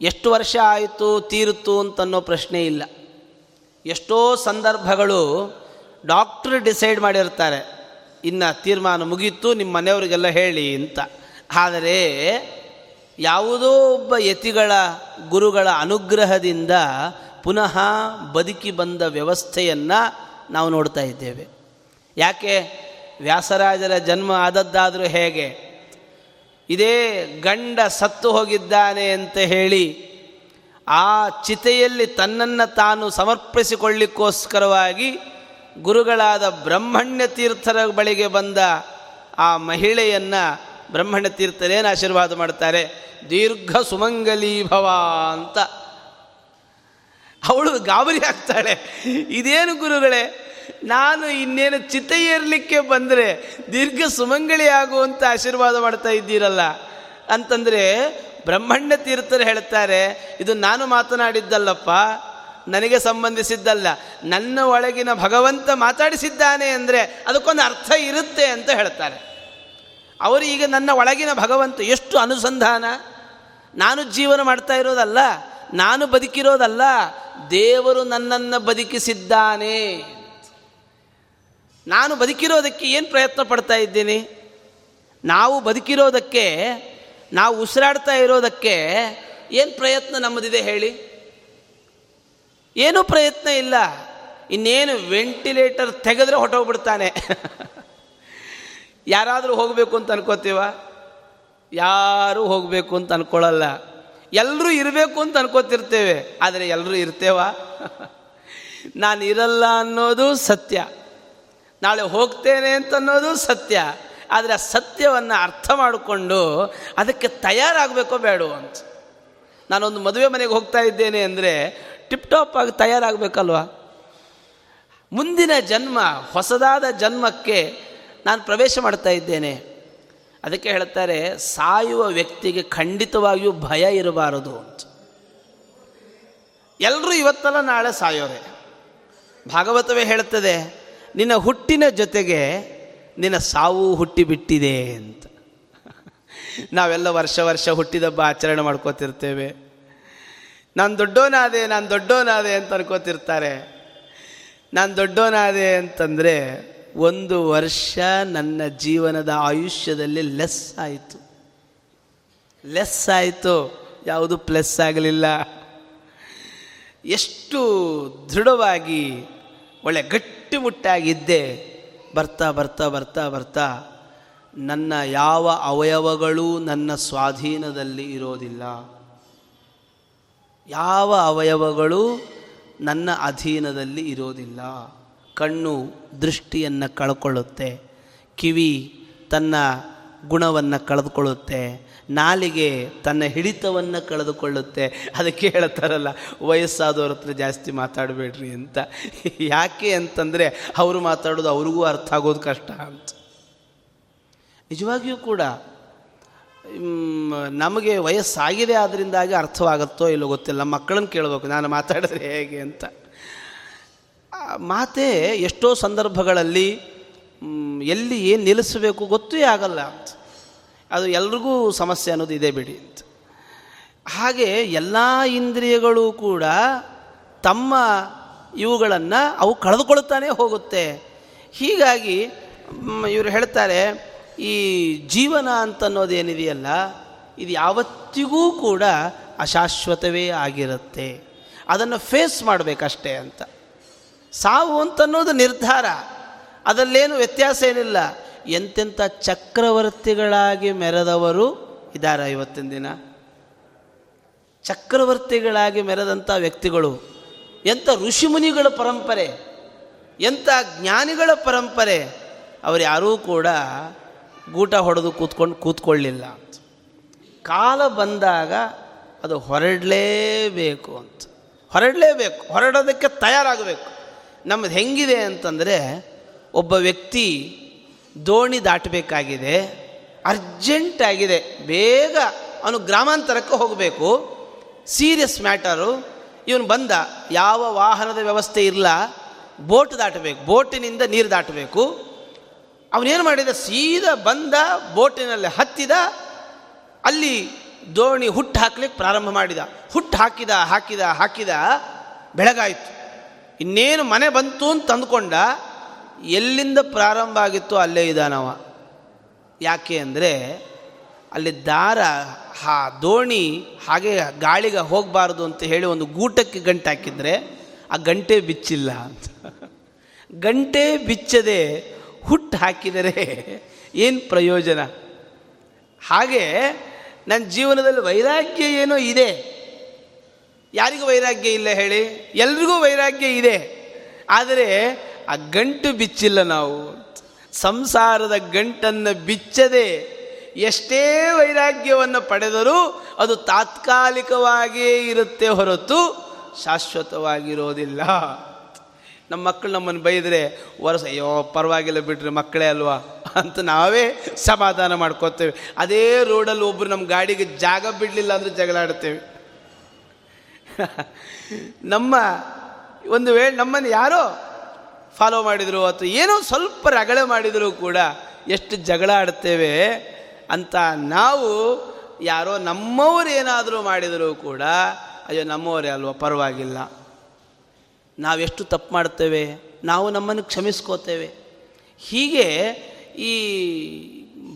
ಎಷ್ಟು ವರ್ಷ ಆಯಿತು ತೀರುತ್ತು ಅಂತನ್ನೋ ಪ್ರಶ್ನೆ ಇಲ್ಲ. ಎಷ್ಟೋ ಸಂದರ್ಭಗಳು ಡಾಕ್ಟ್ರ್ ಡಿಸೈಡ್ ಮಾಡಿರ್ತಾರೆ, ಇನ್ನು ತೀರ್ಮಾನ ಮುಗೀತು ನಿಮ್ಮ ಮನೆಯವರಿಗೆಲ್ಲ ಹೇಳಿ ಅಂತ. ಆದರೆ ಯಾವುದೋ ಒಬ್ಬ ಯತಿಗಳ, ಗುರುಗಳ ಅನುಗ್ರಹದಿಂದ ಪುನಃ ಬದುಕಿ ಬಂದ ವ್ಯವಸ್ಥೆಯನ್ನು ನಾವು ನೋಡ್ತಾ ಇದ್ದೇವೆ. ಯಾಕೆ? ವ್ಯಾಸರಾಜರ ಜನ್ಮ ಆದದ್ದಾದರೂ ಹೇಗೆ? ಇದೇ ಗಂಡ ಸತ್ತು ಹೋಗಿದ್ದಾನೆ ಅಂತ ಹೇಳಿ ಆ ಚಿತೆಯಲ್ಲಿ ತನ್ನನ್ನು ತಾನು ಸಮರ್ಪಿಸಿಕೊಳ್ಳಿಕ್ಕೋಸ್ಕರವಾಗಿ ಗುರುಗಳಾದ ಬ್ರಹ್ಮಣ್ಯ ತೀರ್ಥರ ಬಳಿಗೆ ಬಂದ ಆ ಮಹಿಳೆಯನ್ನು ಬ್ರಹ್ಮಣ್ಯ ತೀರ್ಥರೇನು ಆಶೀರ್ವಾದ ಮಾಡ್ತಾರೆ? ದೀರ್ಘ ಸುಮಂಗಲೀಭವ ಅಂತ. ಅವಳು ಗಾಬರಿ ಆಗ್ತಾಳೆ. ಇದೇನು ಗುರುಗಳೇ, ನಾನು ಇನ್ನೇನು ಚಿತ್ತ ಏರ್ಲಿಕ್ಕೆ ಬಂದರೆ ದೀರ್ಘ ಸುಮಂಗಳಿ ಆಗುವಂಥ ಆಶೀರ್ವಾದ ಮಾಡ್ತಾ ಇದ್ದೀರಲ್ಲ. ಅಂತಂದರೆ ಬ್ರಹ್ಮಣ್ಯ ತೀರ್ಥರು ಹೇಳ್ತಾರೆ, ಇದು ನಾನು ಮಾತನಾಡಿದ್ದಲ್ಲಪ್ಪ, ನನಗೆ ಸಂಬಂಧಿಸಿದ್ದಲ್ಲ. ನನ್ನ ಒಳಗಿನ ಭಗವಂತ ಮಾತಾಡಿಸಿದ್ದಾನೆ ಅಂದರೆ ಅದಕ್ಕೊಂದು ಅರ್ಥ ಇರುತ್ತೆ ಅಂತ ಹೇಳ್ತಾರೆ. ಅವರು ಈಗ ನನ್ನ ಒಳಗಿನ ಭಗವಂತ, ಎಷ್ಟು ಅನುಸಂಧಾನ. ನಾನು ಜೀವನ ಮಾಡ್ತಾ ಇರೋದಲ್ಲ, ನಾನು ಬದುಕಿರೋದಲ್ಲ ದೇವರು ನನ್ನನ್ನು ಬದುಕಿಸಿದ್ದಾನೆ. ನಾನು ಬದುಕಿರೋದಕ್ಕೆ ಏನು ಪ್ರಯತ್ನ ಪಡ್ತಾ ಇದ್ದೀನಿ? ನಾವು ಬದುಕಿರೋದಕ್ಕೆ, ನಾವು ಉಸಿರಾಡ್ತಾ ಇರೋದಕ್ಕೆ ಏನು ಪ್ರಯತ್ನ ನಮ್ಮದಿದೆ ಹೇಳಿ? ಏನೂ ಪ್ರಯತ್ನ ಇಲ್ಲ. ಇನ್ನೇನು ವೆಂಟಿಲೇಟರ್ ತೆಗೆದ್ರೆ ಹೊಟ್ಟೋಗ್ಬಿಡ್ತಾನೆ <laughs> ಯಾರಾದರೂ ಹೋಗಬೇಕು ಅಂತ ಅನ್ಕೋತೀವ? ಯಾರೂ ಹೋಗಬೇಕು ಅಂತ ಅನ್ಕೊಳ್ಳಲ್ಲ. ಎಲ್ಲರೂ ಇರಬೇಕು ಅಂತ ಅನ್ಕೋತಿರ್ತೇವೆ. ಆದರೆ ಎಲ್ಲರೂ ಇರ್ತೇವಾ? <laughs> ನಾನು ಇರಲ್ಲ ಅನ್ನೋದು ಸತ್ಯ. ನಾಳೆ ಹೋಗ್ತೇನೆ ಅಂತ ಅನ್ನೋದು ಸತ್ಯ. ಆದರೆ ಆ ಸತ್ಯವನ್ನು ಅರ್ಥ ಮಾಡಿಕೊಂಡು ಅದಕ್ಕೆ ತಯಾರಾಗಬೇಕೋ ಬೇಡ ಅಂತ. ನಾನೊಂದು ಮದುವೆ ಮನೆಗೆ ಹೋಗ್ತಾ ಇದ್ದೇನೆ ಅಂದರೆ ಟಿಪ್ ಟಾಪ್ ಆಗಿ ತಯಾರಾಗಬೇಕಲ್ವಾ? ಮುಂದಿನ ಜನ್ಮ, ಹೊಸದಾದ ಜನ್ಮಕ್ಕೆ ನಾನು ಪ್ರವೇಶ ಮಾಡ್ತಾ ಇದ್ದೇನೆ. ಅದಕ್ಕೆ ಹೇಳ್ತಾರೆ, ಸಾಯುವ ವ್ಯಕ್ತಿಗೆ ಖಂಡಿತವಾಗಿಯೂ ಭಯ ಇರಬಾರದು ಅಂತ. ಎಲ್ಲರೂ ಇವತ್ತಲ್ಲ ನಾಳೆ ಸಾಯೋರೆ. ಭಾಗವತವೇ ಹೇಳುತ್ತದೆ, ನಿನ್ನ ಹುಟ್ಟಿನ ಜೊತೆಗೆ ನಿನ್ನ ಸಾವು ಹುಟ್ಟಿಬಿಟ್ಟಿದೆ ಅಂತ. ನಾವೆಲ್ಲ ವರ್ಷ ವರ್ಷ ಹುಟ್ಟಿದಬ್ಬ ಆಚರಣೆ ಮಾಡ್ಕೋತಿರ್ತೇವೆ. ನಾನು ದೊಡ್ಡೋನಾದೆ ನಾನು ದೊಡ್ಡೋನಾದೆ ಅಂತ ಅನ್ಕೋತಿರ್ತಾರೆ. ನಾನು ದೊಡ್ಡೋನಾದೆ ಅಂತಂದರೆ ಒಂದು ವರ್ಷ ನನ್ನ ಜೀವನದ ಆಯುಷ್ಯದಲ್ಲಿ ಲೆಸ್ ಆಯಿತು. ಲೆಸ್ ಆಯಿತು. ಯಾವುದು ಪ್ಲಸ್ ಆಗಲಿಲ್ಲ. ಎಷ್ಟು ದೃಢವಾಗಿ, ಒಳ್ಳೆ ಗಟ್ಟಿಮುಟ್ಟಾಗಿದ್ದೆ. ಬರ್ತಾ ಬರ್ತಾ ಬರ್ತಾ ಬರ್ತಾ ನನ್ನ ಯಾವ ಅವಯವಗಳೂ ನನ್ನ ಸ್ವಾಧೀನದಲ್ಲಿ ಇರೋದಿಲ್ಲ. ಯಾವ ಅವಯವಗಳು ನನ್ನ ಅಧೀನದಲ್ಲಿ ಇರೋದಿಲ್ಲ. ಕಣ್ಣು ದೃಷ್ಟಿಯನ್ನು ಕಳ್ಕೊಳ್ಳುತ್ತೆ. ಕಿವಿ ತನ್ನ ಗುಣವನ್ನು ಕಳೆದುಕೊಳ್ಳುತ್ತೆ. ನಾಲಿಗೆ ತನ್ನ ಹಿಡಿತವನ್ನು ಕಳೆದುಕೊಳ್ಳುತ್ತೆ. ಅದಕ್ಕೆ ಹೇಳ್ತಾರಲ್ಲ, ವಯಸ್ಸಾದವ್ರ ಹತ್ರ ಜಾಸ್ತಿ ಮಾತಾಡಬೇಡ್ರಿ ಅಂತ. ಯಾಕೆ ಅಂತಂದರೆ ಅವರು ಮಾತಾಡೋದು ಅವ್ರಿಗೂ ಅರ್ಥ ಆಗೋದು ಕಷ್ಟ ಅಂತ. ನಿಜವಾಗಿಯೂ ಕೂಡ ನಮಗೆ ವಯಸ್ಸಾಗಿದೆ ಆದ್ದರಿಂದಾಗಿ ಅರ್ಥವಾಗುತ್ತೋ ಇಲ್ಲೋ ಗೊತ್ತಿಲ್ಲ. ಮಕ್ಕಳನ್ನು ಕೇಳಬೇಕು, ನಾನು ಮಾತಾಡಿದ್ರೆ ಹೇಗೆ ಅಂತ. ಮಾತೇ ಎಷ್ಟೋ ಸಂದರ್ಭಗಳಲ್ಲಿ ಎಲ್ಲಿ ಏನು ನಿಲ್ಲಿಸಬೇಕು ಗೊತ್ತೇ ಆಗಲ್ಲ ಅಂತ. ಅದು ಎಲ್ರಿಗೂ ಸಮಸ್ಯೆ ಅನ್ನೋದು ಇದೆ ಬಿಡಿ ಅಂತ. ಹಾಗೆ ಎಲ್ಲ ಇಂದ್ರಿಯಗಳು ಕೂಡ ತಮ್ಮ ಇವುಗಳನ್ನು ಅವು ಕಳೆದುಕೊಳ್ತಾನೆ ಹೋಗುತ್ತೆ. ಹೀಗಾಗಿ ಇವರು ಹೇಳ್ತಾರೆ, ಈ ಜೀವನ ಅಂತನ್ನೋದೇನಿದೆಯಲ್ಲ, ಇದು ಯಾವತ್ತಿಗೂ ಕೂಡ ಅಶಾಶ್ವತವೇ ಆಗಿರುತ್ತೆ. ಅದನ್ನು ಫೇಸ್ ಮಾಡಬೇಕಷ್ಟೇ ಅಂತ. ಸಾವು ಅಂತನ್ನೋದು ನಿರ್ಧಾರ. ಅದರಲ್ಲೇನು ವ್ಯತ್ಯಾಸ ಏನಿಲ್ಲ. ಎಂತೆಂಥ ಚಕ್ರವರ್ತಿಗಳಾಗಿ ಮೆರೆದವರು ಇದ್ದಾರೆ ಇವತ್ತಿನ ದಿನ. ಚಕ್ರವರ್ತಿಗಳಾಗಿ ಮೆರೆದಂಥ ವ್ಯಕ್ತಿಗಳು. ಎಂಥ ಋಷಿಮುನಿಗಳ ಪರಂಪರೆ. ಎಂಥ ಜ್ಞಾನಿಗಳ ಪರಂಪರೆ. ಅವರು ಯಾರೂ ಕೂಡ ಗೂಟ ಹೊಡೆದು ಕೂತ್ಕೊಂಡು ಕೂತ್ಕೊಳ್ಳಿಲ್ಲ ಅಂತ. ಕಾಲ ಬಂದಾಗ ಅದು ಹೊರಡಲೇಬೇಕು ಅಂತ. ಹೊರಡಲೇಬೇಕು. ಹೊರಡೋದಕ್ಕೆ ತಯಾರಾಗಬೇಕು. ನಮ್ಮದು ಹೆಂಗಿದೆ ಅಂತಂದರೆ ಒಬ್ಬ ವ್ಯಕ್ತಿ ದೋಣಿ ದಾಟಬೇಕಾಗಿದೆ, ಅರ್ಜೆಂಟ್ ಆಗಿದೆ, ಬೇಗ ಅವನು ಗ್ರಾಮಾಂತರಕ್ಕೆ ಹೋಗಬೇಕು. ಸೀರಿಯಸ್ ಮ್ಯಾಟರು, ಇವನು ಬಂದ, ಯಾವ ವಾಹನದ ವ್ಯವಸ್ಥೆ ಇಲ್ಲ, ಬೋಟ್ ದಾಟಬೇಕು, ಬೋಟಿನಿಂದ ನೀರು ದಾಟಬೇಕು. ಅವನೇನು ಮಾಡಿದ, ಸೀದಾ ಬಂದ, ಬೋಟಿನಲ್ಲಿ ಹತ್ತಿದ, ಅಲ್ಲಿ ದೋಣಿ ಹುಟ್ಟು ಹಾಕ್ಲಿಕ್ಕೆ ಪ್ರಾರಂಭ ಮಾಡಿದ. ಹುಟ್ಟು ಹಾಕಿದ ಹಾಕಿದ ಹಾಕಿದ, ಬೆಳಗಾಯಿತು. ಇನ್ನೇನು ಮನೆ ಬಂತು ಅಂತ ಅಂದ್ಕೊಂಡ ಎಲ್ಲಿಂದ ಪ್ರಾರಂಭ ಆಗಿತ್ತು ಅಲ್ಲೇ ಇದಾನವ ಯಾಕೆ ಅಂದರೆ, ಅಲ್ಲಿ ದಾರ, ಹಾ, ದೋಣಿ ಹಾಗೆ ಗಾಳಿಗೆ ಹೋಗಬಾರ್ದು ಅಂತ ಹೇಳಿ ಒಂದು ಗೂಟಕ್ಕೆ ಗಂಟೆ ಹಾಕಿದರೆ, ಆ ಗಂಟೆ ಬಿಚ್ಚಿಲ್ಲ ಅಂತ. ಗಂಟೆ ಬಿಚ್ಚದೆ ಹುಟ್ಟು ಹಾಕಿದರೆ ಏನು ಪ್ರಯೋಜನ? ಹಾಗೆ, ನನ್ನ ಜೀವನದಲ್ಲಿ ವೈರಾಗ್ಯ ಏನೋ ಇದೆ. ಯಾರಿಗೂ ವೈರಾಗ್ಯ ಇಲ್ಲ ಹೇಳಿ? ಎಲ್ರಿಗೂ ವೈರಾಗ್ಯ ಇದೆ. ಆದರೆ ಆ ಗಂಟು ಬಿಚ್ಚಿಲ್ಲ ನಾವು. ಸಂಸಾರದ ಗಂಟನ್ನು ಬಿಚ್ಚದೆ ಎಷ್ಟೇ ವೈರಾಗ್ಯವನ್ನು ಪಡೆದರೂ ಅದು ತಾತ್ಕಾಲಿಕವಾಗಿಯೇ ಇರುತ್ತೆ ಹೊರತು ಶಾಶ್ವತವಾಗಿರೋದಿಲ್ಲ. ನಮ್ಮ ಮಕ್ಕಳು ನಮ್ಮನ್ನು ಬೈದರೆ ವರ್ಷ, ಅಯ್ಯೋ, ಪರವಾಗಿಲ್ಲ ಬಿಡ್ರಿ ಮಕ್ಕಳೇ ಅಲ್ವಾ? ಅಂತ ನಾವೇ ಸಮಾಧಾನ ಮಾಡ್ಕೋತೇವೆ. ಅದೇ ರೋಡಲ್ಲಿ ಒಬ್ಬರು ನಮ್ಮ ಗಾಡಿಗೆ ಜಾಗ ಬಿಡಲಿಲ್ಲ ಅಂದರೆ ಜಗಳಾಡ್ತೇವೆ. <laughs> ನಮ್ಮ ಒಂದು ವೇಳೆ ನಮ್ಮನ್ನು ಯಾರೋ ಫಾಲೋ ಮಾಡಿದರು ಅಥವಾ ಏನೋ ಸ್ವಲ್ಪ ರಗಳೆ ಮಾಡಿದರೂ ಕೂಡ ಎಷ್ಟು ಜಗಳ ಆಡ್ತೇವೆ ಅಂತ ನಾವು ಯಾರೋ ನಮ್ಮವರು ಏನಾದರೂ ಮಾಡಿದರೂ ಕೂಡ ಅಯ್ಯೋ ನಮ್ಮವರೇ ಅಲ್ವ, ಪರವಾಗಿಲ್ಲ. ನಾವೆಷ್ಟು ತಪ್ಪು ಮಾಡ್ತೇವೆ? ನಾವು ನಮ್ಮನ್ನು ಕ್ಷಮಿಸ್ಕೋತೇವೆ. ಹೀಗೆ ಈ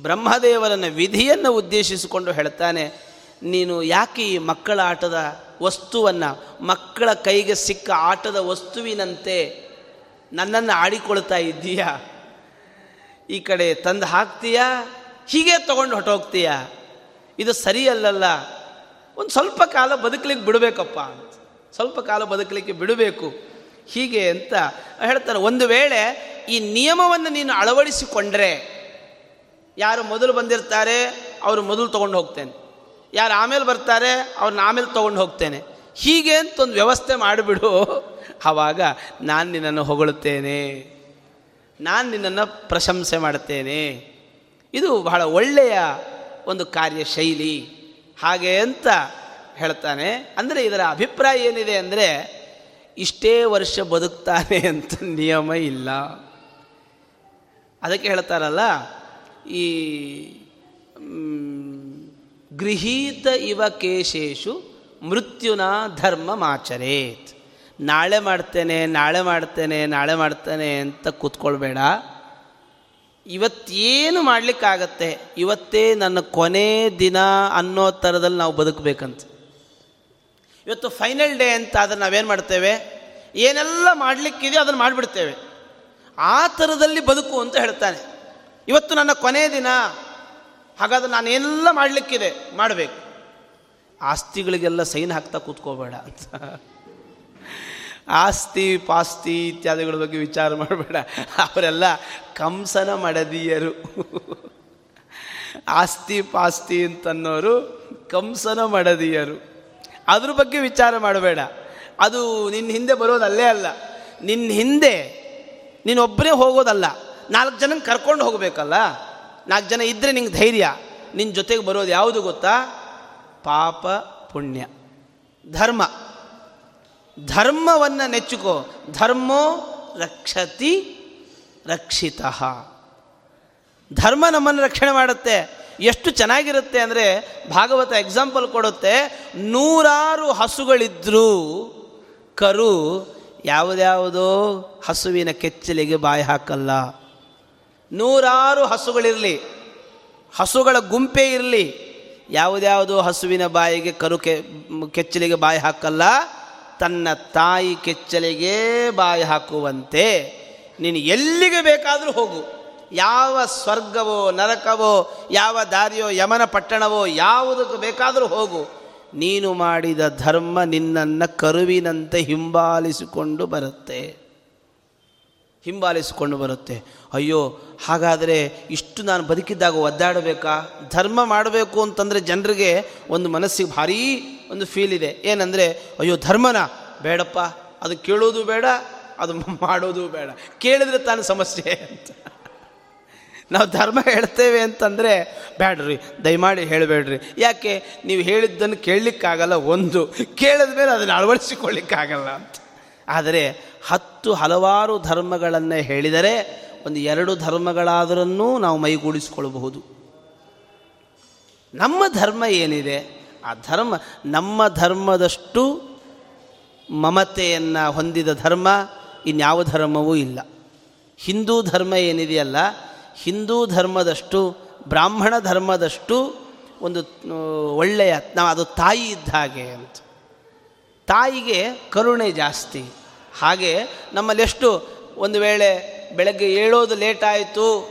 ಬ್ರಹ್ಮದೇವರನ್ನ ವಿಧಿಯನ್ನು ಉದ್ದೇಶಿಸಿಕೊಂಡು ಹೇಳ್ತಾನೆ, ನೀನು ಯಾಕೆ ಈ ಮಕ್ಕಳ ಆಟದ ವಸ್ತುವನ್ನು ಮಕ್ಕಳ ಕೈಗೆ ಸಿಕ್ಕ ಆಟದ ವಸ್ತುವಿನಂತೆ ನನ್ನನ್ನು ಆಡಿಕೊಳ್ತಾ ಇದ್ದೀಯಾ? ಈ ಕಡೆ ತಂದು ಹಾಕ್ತೀಯಾ? ಹೀಗೆ ತಗೊಂಡು ಹೊಟ್ಟೋಗ್ತೀಯ ಇದು ಸರಿಯಲ್ಲಲ್ಲ. ಒಂದು ಸ್ವಲ್ಪ ಕಾಲ ಬದುಕಲಿಕ್ಕೆ ಬಿಡಬೇಕಪ್ಪ ಸ್ವಲ್ಪ ಕಾಲ ಬದುಕಲಿಕ್ಕೆ ಬಿಡಬೇಕು. ಹೀಗೆ ಅಂತ ಹೇಳ್ತಾರೆ. ಒಂದು ವೇಳೆ ಈ ನಿಯಮವನ್ನು ನೀನು ಅಳವಡಿಸಿಕೊಂಡ್ರೆ, ಯಾರು ಮೊದಲು ಬಂದಿರ್ತಾರೆ, ಅವರು ಮೊದಲು ತೊಗೊಂಡು ಹೋಗ್ತೇನೆ. ಯಾರು ಆಮೇಲೆ ಬರ್ತಾರೆ ಅವ್ರನ್ನ ಆಮೇಲೆ ತೊಗೊಂಡು ಹೋಗ್ತೇನೆ. ಹೀಗೆ ಅಂತ ಒಂದು ವ್ಯವಸ್ಥೆ ಮಾಡಿಬಿಡು. ಆವಾಗ ನಾನು ನಿನ್ನನ್ನು ಹೊಗಳುತ್ತೇನೆ ನಾನು ನಿನ್ನನ್ನು ಪ್ರಶಂಸೆ ಮಾಡುತ್ತೇನೆ ಇದು ಬಹಳ ಒಳ್ಳೆಯ ಒಂದು ಕಾರ್ಯಶೈಲಿ. ಹಾಗೆ ಅಂತ ಹೇಳ್ತಾನೆ. ಅಂದರೆ ಇದರ ಅಭಿಪ್ರಾಯ ಏನಿದೆ ಅಂದರೆ, ಇಷ್ಟೇ ವರ್ಷ ಬದುಕ್ತಾನೆ ಅಂತ ನಿಯಮ ಇಲ್ಲ. ಅದಕ್ಕೆ ಹೇಳ್ತಾರಲ್ಲ, ಈ ಗೃಹೀತ ಇವ ಕೇಶೇಶು ಮೃತ್ಯುನ ಧರ್ಮ ಮಾಚರೇತ್ ನಾಳೆ ಮಾಡ್ತೇನೆ ನಾಳೆ ಮಾಡ್ತೇನೆ ನಾಳೆ ಮಾಡ್ತೇನೆ ಅಂತ ಕೂತ್ಕೊಳ್ಬೇಡ. ಇವತ್ತೇನು ಮಾಡಲಿಕ್ಕಾಗತ್ತೆ? ಇವತ್ತೇ ನನ್ನ ಕೊನೆ ದಿನ ಅನ್ನೋ ಥರದಲ್ಲಿ ನಾವು ಬದುಕಬೇಕಂತ. ಇವತ್ತು ಫೈನಲ್ ಡೇ ಅಂತ ಅದನ್ನು ನಾವೇನು ಮಾಡ್ತೇವೆ? ಏನೆಲ್ಲ ಮಾಡಲಿಕ್ಕಿದೆಯೋ ಅದನ್ನು ಮಾಡಿಬಿಡ್ತೇವೆ. ಆ ಥರದಲ್ಲಿ ಬದುಕು ಅಂತ ಹೇಳ್ತಾನೆ. ಇವತ್ತು ನನ್ನ ಕೊನೆಯ ದಿನ. ಹಾಗಾದ್ರೆ ನಾನೆಲ್ಲ ಮಾಡಲಿಕ್ಕಿದೆ, ಮಾಡಬೇಕು. ಆಸ್ತಿಗಳಿಗೆಲ್ಲ ಸೈನ್ ಹಾಕ್ತಾ ಕೂತ್ಕೋಬೇಡ ಅಂತ. ಆಸ್ತಿ, ಪಾಸ್ತಿ ಇತ್ಯಾದಿಗಳ ಬಗ್ಗೆ ವಿಚಾರ ಮಾಡಬೇಡ. ಅವರೆಲ್ಲ ಕಂಸನ ಮಡದಿಯರು. ಆಸ್ತಿ, ಪಾಸ್ತಿ ಅಂತನ್ನೋರು ಕಂಸನ ಮಡದಿಯರು. ಅದ್ರ ಬಗ್ಗೆ ವಿಚಾರ ಮಾಡಬೇಡ. ಅದು ನಿನ್ನ ಹಿಂದೆ ಬರೋದಲ್ಲೇ ಅಲ್ಲ. ನಿನ್ನ ಹಿಂದೆ ನೀನೊಬ್ಬರೇ ಹೋಗೋದಲ್ಲ. ನಾಲ್ಕು ಜನಕ್ಕೆ ಕರ್ಕೊಂಡು ಹೋಗಬೇಕಲ್ಲ? ನಾಲ್ಕು ಜನ ಇದ್ದರೆ ನಿಂಗೆ ಧೈರ್ಯ. ನಿನ್ನ ಜೊತೆಗೆ ಬರೋದು ಯಾವುದು ಗೊತ್ತಾ? ಪಾಪ ಪುಣ್ಯ. ಧರ್ಮ. ಧರ್ಮವನ್ನು ನೆಚ್ಚುಕೋ. ಧರ್ಮೋ ರಕ್ಷತಿ ರಕ್ಷಿತ. ಧರ್ಮ ನಮ್ಮನ್ನು ರಕ್ಷಣೆ ಮಾಡುತ್ತೆ. ಎಷ್ಟು ಚೆನ್ನಾಗಿರುತ್ತೆ ಅಂದರೆ ಭಾಗವತ ಎಕ್ಸಾಂಪಲ್ ಕೊಡುತ್ತೆ, ನೂರಾರು ಹಸುಗಳಿದ್ದರೂ ಕರು ಯಾವುದ್ಯಾವುದೋ ಹಸುವಿನ ಕೆಚ್ಚಲಿಗೆ ಬಾಯಿ ಹಾಕಲ್ಲ. ನೂರಾರು ಹಸುಗಳಿರಲಿ, ಹಸುಗಳ ಗುಂಪೇ ಇರಲಿ, ಯಾವುದ್ಯಾವುದೋ ಹಸುವಿನ ಬಾಯಿಗೆ ಕರು ಕೆಚ್ಚಲಿಗೆ ಬಾಯಿ ಹಾಕಲ್ಲ, ತನ್ನ ತಾಯಿ ಕೆಚ್ಚಲಿಗೆ ಬಾಯಿ ಹಾಕುವಂತೆ. ನೀನು ಎಲ್ಲಿಗೆ ಬೇಕಾದರೂ ಹೋಗು. ಯಾವ ಸ್ವರ್ಗವೋ, ನರಕವೋ, ಯಾವ ದಾರಿಯೋ, ಯಮನ ಪಟ್ಟಣವೋ, ಯಾವುದಕ್ಕೆ ಬೇಕಾದರೂ ಹೋಗು. ನೀನು ಮಾಡಿದ ಧರ್ಮ ನಿನ್ನನ್ನು ಕರುವಿನಂತೆ ಹಿಂಬಾಲಿಸಿಕೊಂಡು ಬರುತ್ತೆ. ಹಿಂಬಾಲಿಸಿಕೊಂಡು ಬರುತ್ತೆ. ಅಯ್ಯೋ, ಹಾಗಾದರೆ ಇಷ್ಟು ನಾನು ಬದುಕಿದ್ದಾಗ ಒದ್ದಾಡಬೇಕಾ? ಧರ್ಮ ಮಾಡಬೇಕು ಅಂತಂದರೆ ಜನರಿಗೆ ಒಂದು ಮನಸ್ಸಿಗೆ ಭಾರೀ ಒಂದು ಫೀಲ್ ಇದೆ. ಏನಂದರೆ, ಅಯ್ಯೋ, ಧರ್ಮನ? ಬೇಡಪ್ಪ. ಅದು ಕೇಳೋದು ಬೇಡ, ಅದು ಮಾಡೋದು ಬೇಡ. ಕೇಳಿದ್ರೆ ತಾನು ಸಮಸ್ಯೆ ಅಂತ. ನಾವು ಧರ್ಮ ಹೇಳ್ತೇವೆ ಅಂತಂದರೆ ಬೇಡ್ರಿ ದಯಮಾಡಿ ಹೇಳಬೇಡ್ರಿ. ಯಾಕೆ? ನೀವು ಹೇಳಿದ್ದನ್ನು ಕೇಳಲಿಕ್ಕಾಗಲ್ಲ ಒಂದು. ಕೇಳಿದ ಮೇಲೆ ಅದನ್ನು ಅಳವಡಿಸಿಕೊಳ್ಳಿಕ್ಕಾಗಲ್ಲ ಅಂತ. ಆದರೆ ಹತ್ತು ಹಲವಾರು ಧರ್ಮಗಳನ್ನು ಹೇಳಿದರೆ ಒಂದು ಎರಡು ಧರ್ಮಗಳಾದರೂ ನಾವು ಮೈಗೂಡಿಸಿಕೊಳ್ಳಬಹುದು ನಮ್ಮ ಧರ್ಮ ಏನಿದೆ? ಆ ಧರ್ಮ, ನಮ್ಮ ಧರ್ಮದಷ್ಟು ಮಮತೆಯನ್ನು ಹೊಂದಿದ ಧರ್ಮ ಇನ್ಯಾವ ಧರ್ಮವೂ ಇಲ್ಲ. ಹಿಂದೂ ಧರ್ಮ ಏನಿದೆಯಲ್ಲ, ಹಿಂದೂ ಧರ್ಮದಷ್ಟು, ಬ್ರಾಹ್ಮಣ ಧರ್ಮದಷ್ಟು ಒಂದು ಒಳ್ಳೆಯ, ನಾವು ಅದು ತಾಯಿ ಇದ್ದ ಹಾಗೆ ಅಂತ. ತಾಯಿಗೆ ಕರುಣೆ ಜಾಸ್ತಿ. ಹಾಗೆ ನಮ್ಮಲ್ಲಿ ಎಷ್ಟು ಒಂದು ವೇಳೆ ಬೆಳಗ್ಗೆ ಏಳೋದು ಲೇಟ್ ಆಯಿತು,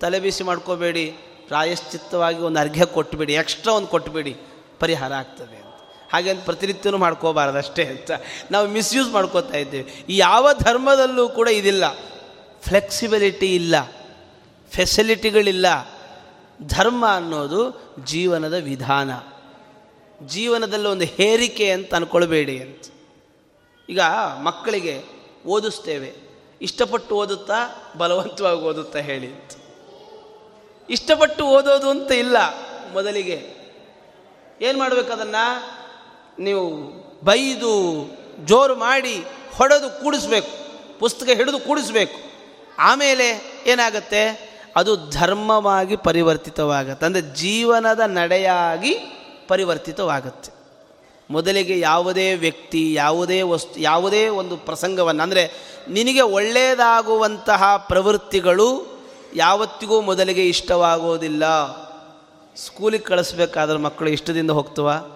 ತಲೆ ಬಿಸಿ ಮಾಡ್ಕೋಬೇಡಿ, ಪ್ರಾಯಶ್ಚಿತ್ತವಾಗಿ ಒಂದು ಅರ್ಘ್ಯ ಕೊಟ್ಟುಬಿಡಿ ಎಕ್ಸ್ಟ್ರಾ ಒಂದು ಕೊಟ್ಟುಬಿಡಿ ಪರಿಹಾರ ಆಗ್ತದೆ ಅಂತ. ಹಾಗೆ ಅಂತ ಪ್ರತಿನಿತ್ಯನೂ ಮಾಡ್ಕೋಬಾರ್ದು ಅಷ್ಟೇ ಅಂತ ನಾವು ಮಿಸ್ಯೂಸ್ ಮಾಡ್ಕೋತಾ ಇದ್ದೇವೆ. ಯಾವ ಧರ್ಮದಲ್ಲೂ ಕೂಡ ಇದಿಲ್ಲ. ಫ್ಲೆಕ್ಸಿಬಿಲಿಟಿ ಇಲ್ಲ. ಫೆಸಿಲಿಟಿಗಳಿಲ್ಲ ಧರ್ಮ ಅನ್ನೋದು ಜೀವನದ ವಿಧಾನ. ಜೀವನದಲ್ಲಿ ಒಂದು ಹೇರಿಕೆ ಅಂತ ಅಂದ್ಕೊಳ್ಬೇಡಿ ಅಂತ. ಈಗ ಮಕ್ಕಳಿಗೆ ಓದಿಸ್ತೇವೆ. ಇಷ್ಟಪಟ್ಟು ಓದುತ್ತಾ ಬಲವಂತವಾಗಿ ಓದುತ್ತಾ ಹೇಳಿ ಇಷ್ಟಪಟ್ಟು ಓದೋದು ಅಂತ ಇಲ್ಲ ಮೊದಲಿಗೆ. ಏನು ಮಾಡಬೇಕು ಅದನ್ನು? ನೀವು ಬೈದು, ಜೋರು ಮಾಡಿ ಹೊಡೆದು ಕೂಡಿಸ್ಬೇಕು. ಪುಸ್ತಕ ಹಿಡಿದು ಕೂಡಿಸ್ಬೇಕು. ಆಮೇಲೆ ಏನಾಗುತ್ತೆ? ಅದು ಧರ್ಮವಾಗಿ ಪರಿವರ್ತಿತವಾಗುತ್ತೆ. ಅಂದರೆ ಜೀವನದ ನಡೆಯಾಗಿ ಪರಿವರ್ತಿತವಾಗುತ್ತೆ. ಮೊದಲಿಗೆ ಯಾವುದೇ ವ್ಯಕ್ತಿ, ಯಾವುದೇ ವಸ್ತು, ಯಾವುದೇ ಒಂದು ಪ್ರಸಂಗವನ್ನು, ಅಂದರೆ ನಿನಗೆ ಒಳ್ಳೆಯದಾಗುವಂತಹ ಪ್ರವೃತ್ತಿಗಳು ಯಾವತ್ತಿಗೂ ಮೊದಲಿಗೆ ಇಷ್ಟವಾಗೋದಿಲ್ಲ. ಸ್ಕೂಲಿಗೆ ಕಳಿಸ್ಬೇಕಾದ್ರೆ ಮಕ್ಕಳು ಇಷ್ಟದಿಂದ ಹೋಗ್ತವ?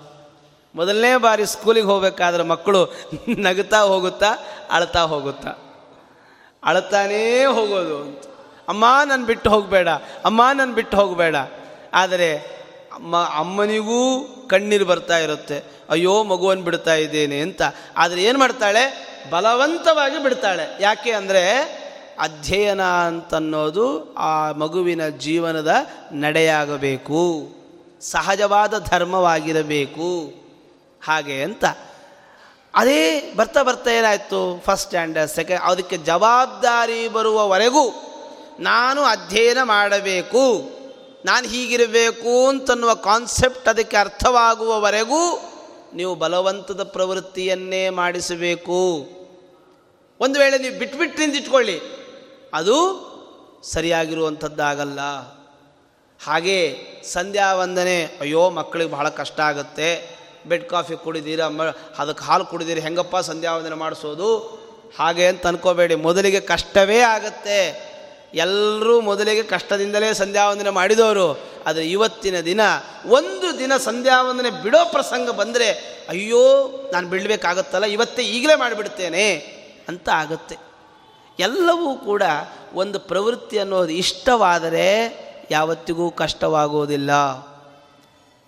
ಮೊದಲನೇ ಬಾರಿ ಸ್ಕೂಲಿಗೆ ಹೋಗಬೇಕಾದ್ರೆ ಮಕ್ಕಳು ನಗುತ್ತಾ ಹೋಗುತ್ತಾ, ಅಳ್ತಾ ಹೋಗುತ್ತಾ? ಅಳ್ತಾನೇ ಹೋಗೋದು. ಅಮ್ಮ, ನಾನು ಬಿಟ್ಟು ಹೋಗಬೇಡ. ಅಮ್ಮ, ನಾನು ಬಿಟ್ಟು ಹೋಗಬೇಡ. ಆದರೆ ಅಮ್ಮ, ಅಮ್ಮನಿಗೂ ಕಣ್ಣೀರು ಬರ್ತಾ ಇರುತ್ತೆ. ಅಯ್ಯೋ ಮಗುವನ್ನು ಬಿಡ್ತಾ ಇದ್ದೇನೆ ಅಂತ. ಆದರೆ ಏನು ಮಾಡ್ತಾಳೆ? ಬಲವಂತವಾಗಿ ಬಿಡ್ತಾಳೆ. ಯಾಕೆ ಅಂದರೆ ಅಧ್ಯಯನ ಅಂತನ್ನೋದು ಆ ಮಗುವಿನ ಜೀವನದ ನಡೆಯಾಗಬೇಕು. ಸಹಜವಾದ ಧರ್ಮವಾಗಿರಬೇಕು. ಹಾಗೆ ಅಂತ. ಅದೇ ಬರ್ತಾ ಬರ್ತಾ ಏನಾಯಿತು? ಫಸ್ಟ್ ಸ್ಟ್ಯಾಂಡರ್ಡ್ ಸೆಕೆಂಡ್ ಅದಕ್ಕೆ ಜವಾಬ್ದಾರಿ ಬರುವವರೆಗೂ ನಾನು ಅಧ್ಯಯನ ಮಾಡಬೇಕು. ನಾನು ಹೀಗಿರಬೇಕು ಅಂತನ್ನುವ ಕಾನ್ಸೆಪ್ಟ್ ಅದಕ್ಕೆ ಅರ್ಥವಾಗುವವರೆಗೂ ನೀವು ಬಲವಂತದ ಪ್ರವೃತ್ತಿಯನ್ನೇ ಮಾಡಿಸಬೇಕು. ಒಂದು ವೇಳೆ ನೀವು ಬಿಟ್ಬಿಟ್ಟು ಇಟ್ಕೊಳ್ಳಿ, ಅದು ಸರಿಯಾಗಿರುವಂಥದ್ದಾಗಲ್ಲ. ಹಾಗೆ ಸಂಧ್ಯಾ ವಂದನೆ ಅಯ್ಯೋ ಮಕ್ಕಳಿಗೆ ಬಹಳ ಕಷ್ಟ ಆಗುತ್ತೆ, ಬೆಡ್ ಕಾಫಿ ಕುಡಿದೀರ ಅದಕ್ಕೆ ಹಾಲು ಕುಡಿದೀರಿ, ಹೆಂಗಪ್ಪ ಸಂಧ್ಯಾ ವಂದನೆ ಮಾಡಿಸೋದು? ಹಾಗೆ ಅಂತ ಅನ್ಕೋಬೇಡಿ, ಮೊದಲಿಗೆ ಕಷ್ಟವೇ ಆಗತ್ತೆ. ಎಲ್ಲರೂ ಮೊದಲಿಗೆ ಕಷ್ಟದಿಂದಲೇ ಸಂಧ್ಯಾವಂದನೆ ಮಾಡಿದವರು. ಆದರೆ ಇವತ್ತಿನ ದಿನ, ಒಂದು ದಿನ ಸಂಧ್ಯಾವಂದನೆ ಬಿಡೋ ಪ್ರಸಂಗ ಬಂದರೆ, ಅಯ್ಯೋ, ನಾನು ಬಿಡಬೇಕಾಗತ್ತಲ್ಲ, ಇವತ್ತೇ ಈಗಲೇ ಮಾಡಿಬಿಡ್ತೇನೆ ಅಂತ ಆಗುತ್ತೆ. ಎಲ್ಲವೂ ಕೂಡ ಒಂದು ಪ್ರವೃತ್ತಿ ಅನ್ನೋದು ಇಷ್ಟವಾದರೆ ಯಾವತ್ತಿಗೂ ಕಷ್ಟವಾಗುವುದಿಲ್ಲ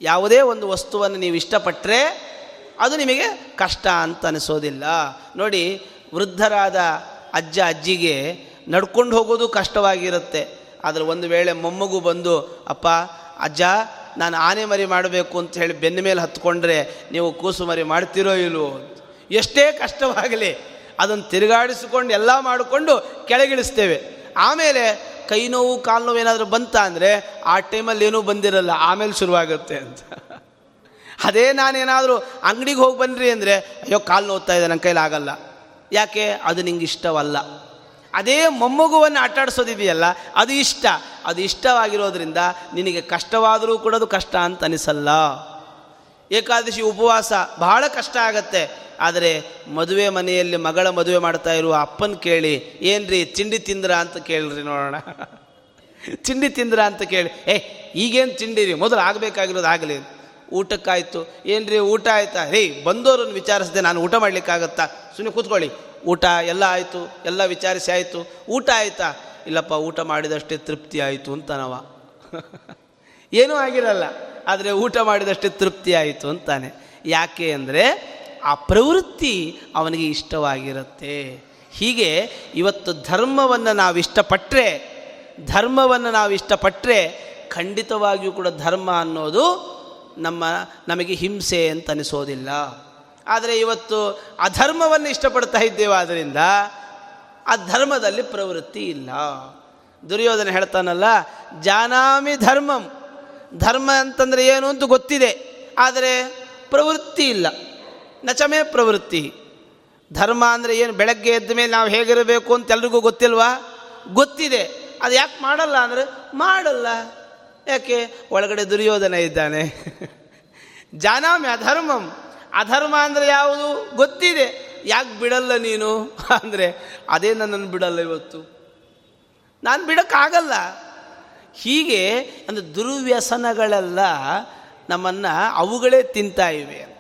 ಯಾವುದೇ ಒಂದು ವಸ್ತುವನ್ನು ನೀವು ಇಷ್ಟಪಟ್ಟರೆ ಅದು ನಿಮಗೆ ಕಷ್ಟ ಅಂತ ಅನಿಸೋದಿಲ್ಲ. ನೋಡಿ, ವೃದ್ಧರಾದ ಅಜ್ಜ ಅಜ್ಜಿಗೆ ನಡ್ಕೊಂಡು ಹೋಗೋದು ಕಷ್ಟವಾಗಿರುತ್ತೆ. ಆದರೆ ಒಂದು ವೇಳೆ ಮೊಮ್ಮಗು ಬಂದು, ಅಪ್ಪ, ಅಜ್ಜ, ನಾನು ಆನೆ ಮರಿ ಮಾಡಬೇಕು ಅಂತ ಹೇಳಿ ಬೆನ್ನ ಮೇಲೆ ಹತ್ಕೊಂಡ್ರೆ ನೀವು ಕೂಸು ಮರಿ ಮಾಡ್ತಿರೋ ಇಲ್ವೋ? ಎಷ್ಟೇ ಕಷ್ಟವಾಗಲಿ, ಅದನ್ನು ತಿರುಗಾಡಿಸಿಕೊಂಡು ಎಲ್ಲ ಮಾಡಿಕೊಂಡು ಕೆಳಗಿಳಿಸ್ತೇವೆ. ಆಮೇಲೆ ಕೈ ನೋವು, ಕಾಲು ನೋವು ಏನಾದರೂ ಬಂತ ಅಂದರೆ, ಆ ಟೈಮಲ್ಲಿ ಏನೂ ಬಂದಿರಲ್ಲ, ಆಮೇಲೆ ಶುರುವಾಗುತ್ತೆ ಅಂತ. ಅದೇ ನಾನೇನಾದರೂ ಅಂಗಡಿಗೆ ಹೋಗಿ ಬನ್ನಿರಿ ಅಂದರೆ, ಅಯ್ಯೋ, ಕಾಲು ನೋವ್ತಾ ಇದೆ ನನ್ನ ಕೈಲಿ ಆಗಲ್ಲ ಯಾಕೆ? ಅದು ನಿಂಗೆ ಇಷ್ಟವಲ್ಲ. ಅದೇ ಮೊಮ್ಮಗುವನ್ನು ಆಟಾಡಿಸೋದಿದೆಯಲ್ಲ ಅದು ಇಷ್ಟ. ಅದು ಇಷ್ಟವಾಗಿರೋದ್ರಿಂದ ನಿನಗೆ ಕಷ್ಟವಾದರೂ ಕೂಡ ಅದು ಕಷ್ಟ ಅಂತ ಅನಿಸಲ್ಲ. ಏಕಾದಶಿ ಉಪವಾಸ ಬಹಳ ಕಷ್ಟ ಆಗತ್ತೆ. ಆದರೆ ಮದುವೆ ಮನೆಯಲ್ಲಿ ಮಗಳ ಮದುವೆ ಮಾಡ್ತಾ ಇರುವ ಅಪ್ಪನ ಕೇಳಿ, ಏನ್ರಿ ತಿಂಡಿ ತಿಂದ್ರ ಅಂತ ಕೇಳ್ರಿ ನೋಡೋಣ. <laughs> ತಿಂಡಿ ತಿಂದ್ರ ಅಂತ ಕೇಳಿ, ಏ, ಈಗೇನು ತಿಂಡಿರಿ? ಮೊದಲು ಆಗಬೇಕಾಗಿರೋದು ಆಗಲಿ. ಊಟಕ್ಕಾಯ್ತು. ಏನ್ರಿ ಊಟ ಆಯ್ತಾ? ಹೇ ಬಂದೋರನ್ನು ವಿಚಾರಿಸಿದೆ ನಾನು ಊಟ ಮಾಡಲಿಕ್ಕಾಗತ್ತಾ? ಸುಮ್ಮನೆ ಕೂತ್ಕೊಳ್ಳಿ. ಊಟ ಎಲ್ಲ ಆಯಿತು, ಎಲ್ಲ ವಿಚಾರಿಸಿ ಆಯಿತು. ಊಟ ಆಯಿತಾ? ಇಲ್ಲಪ್ಪ, ಊಟ ಮಾಡಿದಷ್ಟೇ ತೃಪ್ತಿ ಆಯಿತು ಅಂತ ನಾವ <laughs> ಏನೂ ಆಗಿರಲ್ಲ, ಆದರೆ ಊಟ ಮಾಡಿದಷ್ಟೇ ತೃಪ್ತಿ ಆಯಿತು ಅಂತಾನೆ. ಯಾಕೆ ಅಂದರೆ ಆ ಪ್ರವೃತ್ತಿ ಅವನಿಗೆ ಇಷ್ಟವಾಗಿರುತ್ತೆ. ಹೀಗೆ ಇವತ್ತು ಧರ್ಮವನ್ನು ನಾವು ಇಷ್ಟಪಟ್ಟರೆ ಧರ್ಮವನ್ನು ನಾವು ಇಷ್ಟಪಟ್ಟರೆ ಖಂಡಿತವಾಗಿಯೂ ಕೂಡ ಧರ್ಮ ಅನ್ನೋದು ನಮ್ಮ, ನಮಗೆ ಹಿಂಸೆ ಅಂತ ಅನಿಸೋದಿಲ್ಲ. ಆದರೆ ಇವತ್ತು ಅಧರ್ಮವನ್ನು ಇಷ್ಟಪಡ್ತಾ ಇದ್ದೇವೆ ಆದ್ದರಿಂದ ಆ ಧರ್ಮದಲ್ಲಿ ಪ್ರವೃತ್ತಿ ಇಲ್ಲ. ದುರ್ಯೋಧನ ಹೇಳ್ತಾನಲ್ಲ, ಜಾನಾಮಿ ಧರ್ಮಂ. ಧರ್ಮ ಅಂತಂದರೆ ಏನು ಅಂತ ಗೊತ್ತಿದೆ, ಆದರೆ ಪ್ರವೃತ್ತಿ ಇಲ್ಲ. ನಚಮೇ ಪ್ರವೃತ್ತಿ. ಧರ್ಮ ಅಂದರೆ ಏನು? ಬೆಳಗ್ಗೆ ಎದ್ದ ಮೇಲೆ ನಾವು ಹೇಗಿರಬೇಕು ಅಂತ ಎಲ್ರಿಗೂ ಗೊತ್ತಿಲ್ವಾ? ಗೊತ್ತಿದೆ. ಅದು ಯಾಕೆ ಮಾಡಲ್ಲ ಅಂದರೆ ಮಾಡಲ್ಲ. ಯಾಕೆ? ಒಳಗಡೆ ದುರ್ಯೋಧನ ಇದ್ದಾನೆ. <laughs> ಜಾನಾಮಿ ಅಧರ್ಮಂ. ಅಧರ್ಮ ಅಂದರೆ ಯಾವುದು? ಗೊತ್ತಿದೆ. ಯಾಕೆ ಬಿಡಲ್ಲ ನೀನು? ಅಂದರೆ, ಅದೇ ನನ್ನನ್ನು ಬಿಡಲ್ಲ ಇವತ್ತು. ನಾನು ಬಿಡೋಕ್ಕಾಗಲ್ಲ. ಹೀಗೆ, ಅಂದರೆ ದುರ್ವ್ಯಸನಗಳೆಲ್ಲ ನಮ್ಮನ್ನು ಅವುಗಳೇ ತಿಂತಾ ಇವೆ ಅಂತ.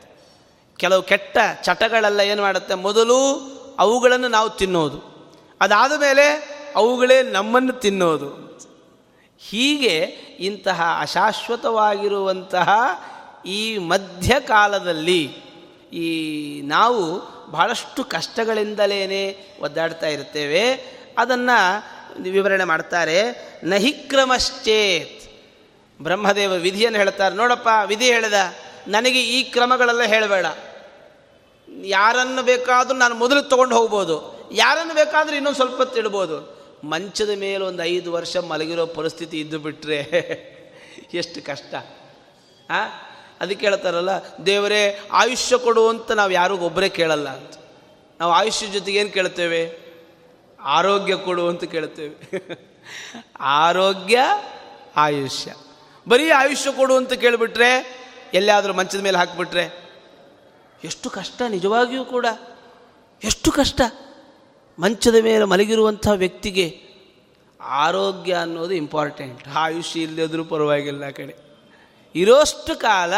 ಕೆಲವು ಕೆಟ್ಟ ಚಟಗಳೆಲ್ಲ ಏನು ಮಾಡುತ್ತೆ? ಮೊದಲು ಅವುಗಳನ್ನು ನಾವು ತಿನ್ನೋದು. ಅದಾದ ಮೇಲೆ ಅವುಗಳೇ ನಮ್ಮನ್ನು ತಿನ್ನೋದು ಹೀಗೆ ಇಂತಹ ಅಶಾಶ್ವತವಾಗಿರುವಂತಹ ಈ ಮಧ್ಯಕಾಲದಲ್ಲಿ ಈ ನಾವು ಬಹಳಷ್ಟು ಕಷ್ಟಗಳಿಂದಲೇ ಒದ್ದಾಡ್ತಾ ಇರ್ತೇವೆ ಅದನ್ನು ವಿವರಣೆ ಮಾಡ್ತಾರೆ. ನಹಿಕ್ರಮಶ್ಚೇತ್ ಬ್ರಹ್ಮದೇವ ವಿಧಿಯನ್ನು ಹೇಳ್ತಾರೆ. ನೋಡಪ್ಪ, ವಿಧಿ ಹೇಳಿದ. ನನಗೆ ಈ ಕ್ರಮಗಳೆಲ್ಲ ಹೇಳಬೇಡ. ಯಾರನ್ನು ಬೇಕಾದರೂ ನಾನು ಮೊದಲು ತೊಗೊಂಡು ಹೋಗ್ಬೋದು. ಯಾರನ್ನು ಬೇಕಾದರೂ ಇನ್ನೊಂದು ಸ್ವಲ್ಪ ತಿಳ್ಬೋದು ಮಂಚದ ಮೇಲೆ ಒಂದು ಐದು ವರ್ಷ ಮಲಗಿರೋ ಪರಿಸ್ಥಿತಿ ಇದ್ದು ಬಿಟ್ಟರೆ <laughs> ಎಷ್ಟು ಕಷ್ಟ. ಹಾಂ ಅದಕ್ಕೆ ಹೇಳ್ತಾರಲ್ಲ ದೇವರೇ, ಆಯುಷ್ಯ ಕೊಡು ಅಂತ ನಾವು ಯಾರಿಗೂ ಒಬ್ಬರೇ ಕೇಳಲ್ಲ ಅಂತ. ನಾವು ಆಯುಷ್ಯ ಜೊತೆಗೆ ಏನು ಕೇಳ್ತೇವೆ? ಆರೋಗ್ಯ ಕೊಡು ಅಂತ ಕೇಳ್ತೇವೆ. <laughs> ಆರೋಗ್ಯ, ಆಯುಷ್ಯ. ಬರೀ ಆಯುಷ್ಯ ಕೊಡು ಅಂತ ಕೇಳಿಬಿಟ್ರೆ, ಎಲ್ಲಿಯಾದರೂ ಮಂಚದ ಮೇಲೆ ಹಾಕಿಬಿಟ್ರೆ, ಎಷ್ಟು ಕಷ್ಟ ನಿಜವಾಗಿಯೂ ಕೂಡ. ಎಷ್ಟು ಕಷ್ಟ. ಮಂಚದ ಮೇಲೆ ಮಲಗಿರುವಂಥ ವ್ಯಕ್ತಿಗೆ ಆರೋಗ್ಯ ಅನ್ನೋದು ಇಂಪಾರ್ಟೆಂಟ್ ಆಯುಷ್ಯ ಇಲ್ಲದಿದ್ರೂ ಪರವಾಗಿಲ್ಲ ಕಡೆ. ಇರೋಷ್ಟು ಕಾಲ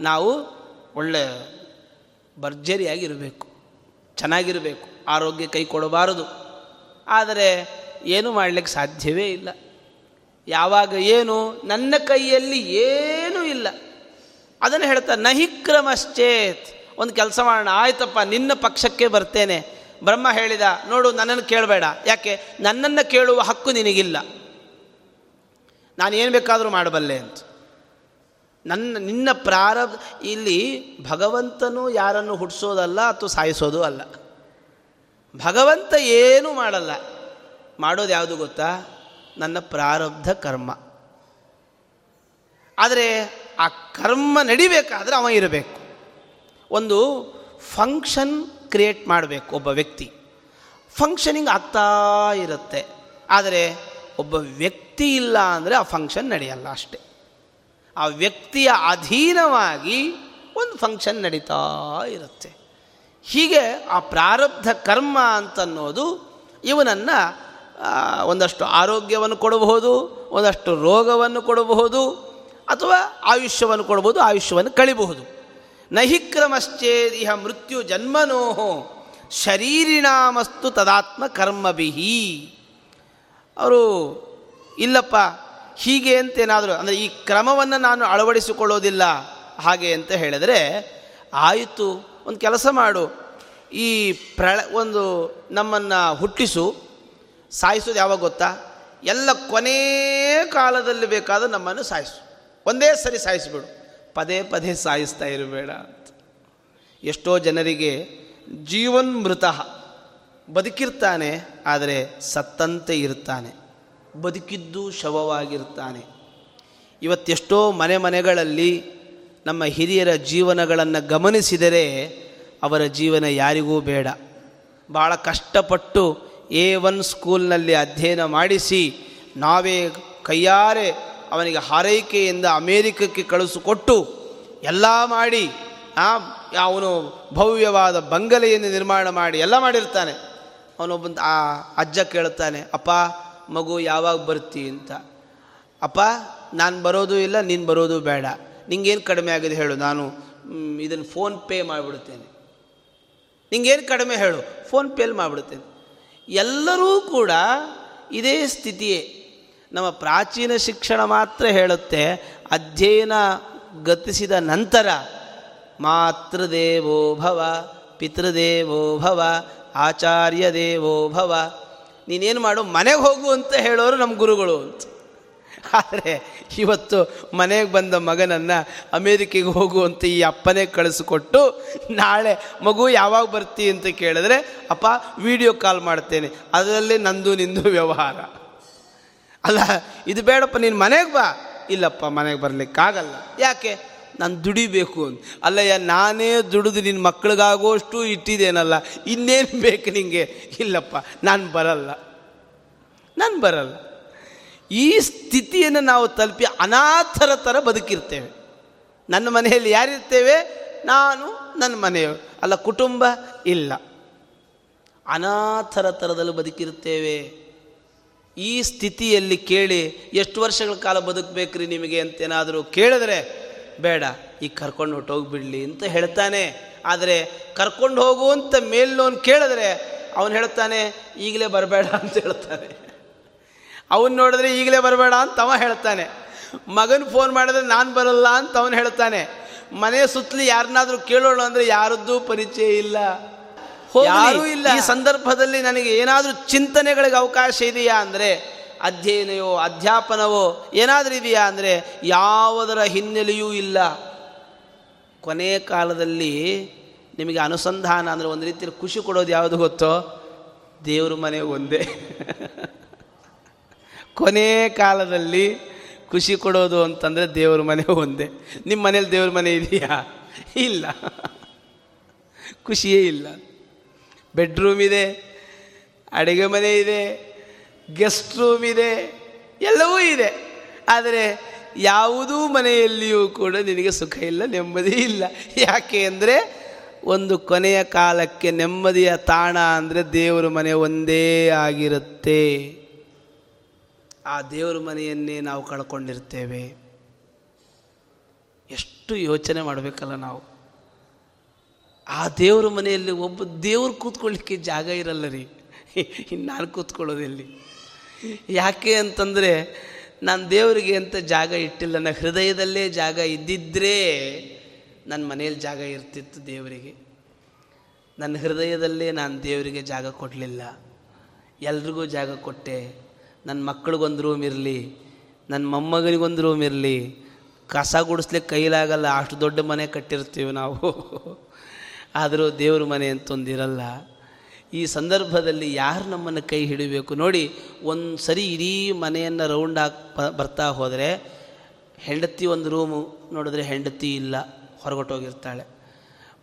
ನಾವು ಒಳ್ಳೆ ಭರ್ಜರಿಯಾಗಿರಬೇಕು, ಚೆನ್ನಾಗಿರಬೇಕು, ಆರೋಗ್ಯ ಕೈ ಕೊಡಬಾರದು. ಆದರೆ ಏನು ಮಾಡಲಿಕ್ಕೆ ಸಾಧ್ಯವೇ ಇಲ್ಲ. ಯಾವಾಗ ಏನು, ನನ್ನ ಕೈಯಲ್ಲಿ ಏನೂ ಇಲ್ಲ. ಅದನ್ನು ಹೇಳ್ತಾ ನಹಿಕ್ರಮಶ್ಚೇತ್ ಒಂದು ಕೆಲಸ ಮಾಡೋಣ, ಆಯ್ತಪ್ಪ, ನಿನ್ನ ಪಕ್ಷಕ್ಕೆ ಬರ್ತೇನೆ. ಬ್ರಹ್ಮ ಹೇಳಿದ, ನೋಡು, ನನ್ನನ್ನು ಕೇಳಬೇಡ. ಯಾಕೆ? ನನ್ನನ್ನು ಕೇಳುವ ಹಕ್ಕು ನಿನಗಿಲ್ಲ. ನಾನು ಏನು ಬೇಕಾದರೂ ಮಾಡಬಲ್ಲೆ ಅಂತ. ನನ್ನ, ನಿನ್ನ ಪ್ರಾರಬ್ಧ ಇಲ್ಲಿ ಭಗವಂತನು ಯಾರನ್ನು ಹುಟ್ಟಿಸೋದಲ್ಲ ಅಥವಾ ಸಾಯಿಸೋದು ಅಲ್ಲ. ಭಗವಂತ ಏನೂ ಮಾಡಲ್ಲ. ಮಾಡೋದು ಯಾವುದು ಗೊತ್ತಾ? ನನ್ನ ಪ್ರಾರಬ್ಧ ಕರ್ಮ. ಆದರೆ ಆ ಕರ್ಮ ನಡಿಬೇಕಾದ್ರೆ ಅವ ಇರಬೇಕು. ಒಂದು ಫಂಕ್ಷನ್ ಕ್ರಿಯೇಟ್ ಮಾಡಬೇಕು ಒಬ್ಬ ವ್ಯಕ್ತಿ. ಫಂಕ್ಷನಿಂಗ್ ಆಗ್ತಾ ಇರುತ್ತೆ. ಆದರೆ ಒಬ್ಬ ವ್ಯಕ್ತಿ ಇಲ್ಲ ಅಂದರೆ ಆ ಫಂಕ್ಷನ್ ನಡೆಯಲ್ಲ ಅಷ್ಟೆ. ಆ ವ್ಯಕ್ತಿಯ ಅಧೀನವಾಗಿ ಒಂದು ಫಂಕ್ಷನ್ ನಡೀತಾ ಇರುತ್ತೆ. ಹೀಗೆ ಆ ಪ್ರಾರಬ್ಧ ಕರ್ಮ ಅಂತನ್ನೋದು ಇವನನ್ನು ಒಂದಷ್ಟು ಆರೋಗ್ಯವನ್ನು ಕೊಡಬಹುದು, ಒಂದಷ್ಟು ರೋಗವನ್ನು ಕೊಡಬಹುದು, ಅಥವಾ ಆಯುಷ್ಯವನ್ನು ಕೊಡಬಹುದು, ಆಯುಷ್ಯವನ್ನು ಕಳಿಬಹುದು. ನಹಿಕ್ರಮಶ್ಚೇದಿಹ ಮೃತ್ಯು ಜನ್ಮನೋಹೋ ಶರೀರಿಣಾಮಸ್ತು ತದಾತ್ಮ ಕರ್ಮಬಿಹಿ ಅವರು, ಇಲ್ಲಪ್ಪ ಹೀಗೆ ಅಂತೇನಾದರೂ ಅಂದರೆ ಈ ಕ್ರಮವನ್ನು ನಾನು ಅಳವಡಿಸಿಕೊಳ್ಳೋದಿಲ್ಲ ಹಾಗೆ ಅಂತ ಹೇಳಿದರೆ, ಆಯಿತು, ಒಂದು ಕೆಲಸ ಮಾಡು. ಈ ಪ್ರಳ, ಒಂದು ನಮ್ಮನ್ನು ಹುಟ್ಟಿಸು. ಸಾಯಿಸೋದು ಯಾವಾಗ ಗೊತ್ತಾ? ಎಲ್ಲ ಕೊನೇ ಕಾಲದಲ್ಲಿ ಬೇಕಾದರೂ ನಮ್ಮನ್ನು ಸಾಯಿಸು. ಒಂದೇ ಸರಿ ಸಾಯಿಸಿಬಿಡು. ಪದೇ ಪದೇ ಸಾಯಿಸ್ತಾ ಇರಬೇಡ ಅಂತ. ಎಷ್ಟೋ ಜನರಿಗೆ ಜೀವನ್ಮೃತ ಬದುಕಿರ್ತಾನೆ, ಆದರೆ ಸತ್ತಂತೆ ಇರ್ತಾನೆ. ಬದುಕಿದ್ದು ಶವವಾಗಿರ್ತಾನೆ. ಇವತ್ತೆಷ್ಟೋ ಮನೆ ಮನೆಗಳಲ್ಲಿ ನಮ್ಮ ಹಿರಿಯರ ಜೀವನಗಳನ್ನು ಗಮನಿಸಿದರೆ ಅವರ ಜೀವನ ಯಾರಿಗೂ ಬೇಡ. ಭಾಳ ಕಷ್ಟಪಟ್ಟು ಎ ಒನ್ ಸ್ಕೂಲ್ನಲ್ಲಿ ಅಧ್ಯಯನ ಮಾಡಿಸಿ ನಾವೇ ಕೈಯಾರೆ ಅವನಿಗೆ ಹಾರೈಕೆಯಿಂದ ಅಮೇರಿಕಕ್ಕೆ ಕಳಿಸಿಕೊಟ್ಟು ಎಲ್ಲ ಮಾಡಿ ಅವನು ಭವ್ಯವಾದ ಬಂಗಲೆಯನ್ನು ನಿರ್ಮಾಣ ಮಾಡಿ ಎಲ್ಲ ಮಾಡಿರ್ತಾನೆ. ಅವನೊಬ್ಬ ಆ ಅಜ್ಜ ಕೇಳುತ್ತಾನೆ ಅಪ್ಪ ಮಗು ಯಾವಾಗ ಬರ್ತಿ ಅಂತ. ಅಪ್ಪ, ನಾನು ಬರೋದು ಇಲ್ಲ, ನೀನು ಬರೋದು ಬೇಡ. ನಿಂಗೇನು ಕಡಿಮೆ ಆಗಿದೆ ಹೇಳು. ನಾನು ಇದನ್ನು ಫೋನ್ ಪೇ ಮಾಡಿಬಿಡ್ತೇನೆ. ನಿಂಗೇನು ಕಡಿಮೆ ಹೇಳು. ಫೋನ್ ಪೇಲಿ ಮಾಡಿಬಿಡ್ತೇನೆ. ಎಲ್ಲರೂ ಕೂಡ ಇದೇ ಸ್ಥಿತಿಯೇ. ನಮ್ಮ ಪ್ರಾಚೀನ ಶಿಕ್ಷಣ ಮಾತ್ರ ಹೇಳುತ್ತೆ, ಅಧ್ಯಯನ ಗತಿಸಿದ ನಂತರ ಮಾತೃದೇವೋ ಭವ, ಪಿತೃದೇವೋ ಭವ ಆಚಾರ್ಯ ದೇವೋ ಭವ ನೀನೇನು ಮಾಡು, ಮನೆಗೆ ಹೋಗು ಅಂತ ಹೇಳೋರು ನಮ್ಮ ಗುರುಗಳು ಅಂತ. ಆದರೆ ಇವತ್ತು ಮನೆಗೆ ಬಂದ ಮಗನನ್ನು ಅಮೇರಿಕೆಗೆ ಹೋಗು ಅಂತ ಈ ಅಪ್ಪನೇ ಕಳಿಸ್ಕೊಟ್ಟು, ನಾಳೆ ಮಗು ಯಾವಾಗ ಬರ್ತಿ ಅಂತ ಕೇಳಿದ್ರೆ, ಅಪ್ಪ ವಿಡಿಯೋ ಕಾಲ್ ಮಾಡ್ತೇನೆ. ಅದರಲ್ಲಿ ನಂದು ನಿಂದು ವ್ಯವಹಾರ. ಅಲ್ಲ, ಇದು ಬೇಡಪ್ಪ, ನೀನು ಮನೆಗೆ ಬಾ. ಇಲ್ಲಪ್ಪ, ಮನೆಗೆ ಬರಲಿಕ್ಕಾಗಲ್ಲ. ಯಾಕೆ? ನಾನು ದುಡಿಬೇಕು ಅಂತ. ಅಲ್ಲಯ್ಯ, ನಾನೇ ದುಡಿದು ನಿನ್ನ ಮಕ್ಕಳಿಗಾಗೋಷ್ಟು ಇಟ್ಟಿದ್ದೇನಲ್ಲ, ಇನ್ನೇನು ಬೇಕು ನಿಮಗೆ ಇಲ್ಲಪ್ಪ, ನಾನು ಬರಲ್ಲ. ನಾನು ಬರಲ್ಲ. ಈ ಸ್ಥಿತಿಯನ್ನು ನಾವು ತಲುಪಿ ಅನಾಥರ ಥರ ಬದುಕಿರ್ತೇವೆ. ನನ್ನ ಮನೆಯಲ್ಲಿ ಯಾರಿರ್ತೇವೆ? ನಾನು ನನ್ನ ಮನೆಯವರು. ಅಲ್ಲ, ಕುಟುಂಬ? ಇಲ್ಲ. ಅನಾಥರ ಥರದಲ್ಲಿ ಬದುಕಿರ್ತೇವೆ ಈ ಸ್ಥಿತಿಯಲ್ಲಿ ಕೇಳಿ, ಎಷ್ಟು ವರ್ಷಗಳ ಕಾಲ ಬದುಕಬೇಕ್ರಿ ನಿಮಗೆ ಅಂತೇನಾದರೂ ಕೇಳಿದ್ರೆ ಬೇಡ ಈಗ ಕರ್ಕೊಂಡು ಹೊಟ್ಟೋಗ್ಬಿಡ್ಲಿ ಅಂತ ಹೇಳ್ತಾನೆ. ಆದರೆ ಕರ್ಕೊಂಡು ಹೋಗು ಅಂತ ಮೇಲ್ನೋನ್ ಕೇಳಿದ್ರೆ ಅವನು ಹೇಳ್ತಾನೆ ಈಗಲೇ ಬರಬೇಡ ಅಂತ ಹೇಳ್ತಾನೆ. ಅವನು ನೋಡಿದ್ರೆ ಈಗಲೇ ಬರಬೇಡ ಅಂತ ಅವ ಹೇಳ್ತಾನೆ. ಮಗನ ಫೋನ್ ಮಾಡಿದ್ರೆ ನಾನು ಬರಲ್ಲ ಅಂತ ಅವನು ಹೇಳ್ತಾನೆ. ಮನೆ ಸುತ್ತಲಿ ಯಾರನ್ನಾದರೂ ಕೇಳೋಣ ಅಂದರೆ ಯಾರದ್ದೂ ಪರಿಚಯ ಇಲ್ಲ. ಯಾರೂ ಇಲ್ಲ. ಈ ಸಂದರ್ಭದಲ್ಲಿ ನನಗೆ ಏನಾದರೂ ಚಿಂತನೆಗಳಿಗೆ ಅವಕಾಶ ಇದೆಯಾ ಅಂದರೆ ಅಧ್ಯಯನವೋ, ಅಧ್ಯಾಪನವೋ ಏನಾದರೂ ಇದೆಯಾ ಅಂದರೆ ಯಾವುದರ ಹಿನ್ನೆಲೆಯೂ ಇಲ್ಲ. ಕೊನೆ ಕಾಲದಲ್ಲಿ ನಿಮಗೆ ಅನುಸಂಧಾನ ಅಂದರೆ ಒಂದು ರೀತಿಯಲ್ಲಿ ಖುಷಿ ಕೊಡೋದು ಯಾವುದು ಗೊತ್ತೋ? ದೇವ್ರ ಮನೆ ಒಂದೇ. <laughs> ಕೊನೆ ಕಾಲದಲ್ಲಿ ಖುಷಿ ಕೊಡೋದು ಅಂತಂದರೆ ದೇವ್ರ ಮನೆ ಒಂದೇ. ನಿಮ್ಮ ಮನೇಲಿ ದೇವ್ರ ಮನೆ ಇದೆಯಾ? ಇಲ್ಲ. ಖುಷಿಯೇ ಇಲ್ಲ. ಬೆಡ್ರೂಮ್ ಇದೆ, ಅಡುಗೆ ಮನೆ ಇದೆ ಗೆಸ್ಟ್ ರೂಮ್ ಇದೆ, ಎಲ್ಲವೂ ಇದೆ. ಆದರೆ ಯಾವುದೂ ಮನೆಯಲ್ಲಿಯೂ ಕೂಡ ನಿನಗೆ ಸುಖ ಇಲ್ಲ, ನೆಮ್ಮದಿ ಇಲ್ಲ. ಯಾಕೆ ಅಂದರೆ ಒಂದು ಕೊನೆಯ ಕಾಲಕ್ಕೆ ನೆಮ್ಮದಿಯ ತಾಣ ಅಂದರೆ ದೇವರ ಮನೆ ಒಂದೇ ಆಗಿರುತ್ತೆ. ಆ ದೇವರ ಮನೆಯನ್ನೇ ನಾವು ಕಳ್ಕೊಂಡಿರ್ತೇವೆ. ಎಷ್ಟು ಯೋಚನೆ ಮಾಡಬೇಕಲ್ಲ ನಾವು. ಆ ದೇವ್ರ ಮನೆಯಲ್ಲಿ ಒಬ್ಬ ದೇವರು ಕೂತ್ಕೊಳ್ಳಿಕ್ಕೆ ಜಾಗ ಇರಲ್ಲ ರೀ. ಇನ್ನು ನಾನು ಕೂತ್ಕೊಳ್ಳೋದಿಲ್ಲಿ ಯಾಕೆ ಅಂತಂದರೆ ನಾನು ದೇವರಿಗೆ ಅಂತ ಜಾಗ ಇಟ್ಟಿಲ್ಲ. ನನ್ನ ಹೃದಯದಲ್ಲೇ ಜಾಗ ಇದ್ದಿದ್ದರೆ ನನ್ನ ಮನೆಯಲ್ಲಿ ಜಾಗ ಇರ್ತಿತ್ತು ದೇವರಿಗೆ. ನನ್ನ ಹೃದಯದಲ್ಲೇ ನಾನು ದೇವರಿಗೆ ಜಾಗ ಕೊಡಲಿಲ್ಲ. ಎಲ್ರಿಗೂ ಜಾಗ ಕೊಟ್ಟೆ. ನನ್ನ ಮಕ್ಕಳಿಗೊಂದು ರೂಮ್ ಇರಲಿ ನನ್ನ ಮೊಮ್ಮಗನಿಗೊಂದು ರೂಮ್ ಇರಲಿ. ಕಸ ಗುಡಿಸ್ಲಿಕ್ಕೆ ಕೈಲಾಗಲ್ಲ. ಅಷ್ಟು ದೊಡ್ಡ ಮನೆ ಕಟ್ಟಿರ್ತೀವಿ ನಾವು. ಆದರೂ ದೇವ್ರ ಮನೆ ಅಂತೊಂದಿರಲ್ಲ. ಈ ಸಂದರ್ಭದಲ್ಲಿ ಯಾರು ನಮ್ಮನ್ನು ಕೈ ಹಿಡಿಬೇಕು? ನೋಡಿ, ಒಂದು ಸರಿ ಇಡೀ ಮನೆಯನ್ನು ರೌಂಡ್ ಹಾಕಿ ಬರ್ತಾ ಹೋದರೆ ಹೆಂಡತಿ ಒಂದು ರೂಮು ನೋಡಿದ್ರೆ ಹೆಂಡತಿ ಇಲ್ಲ ಹೊರಗೊಟ್ಟೋಗಿರ್ತಾಳೆ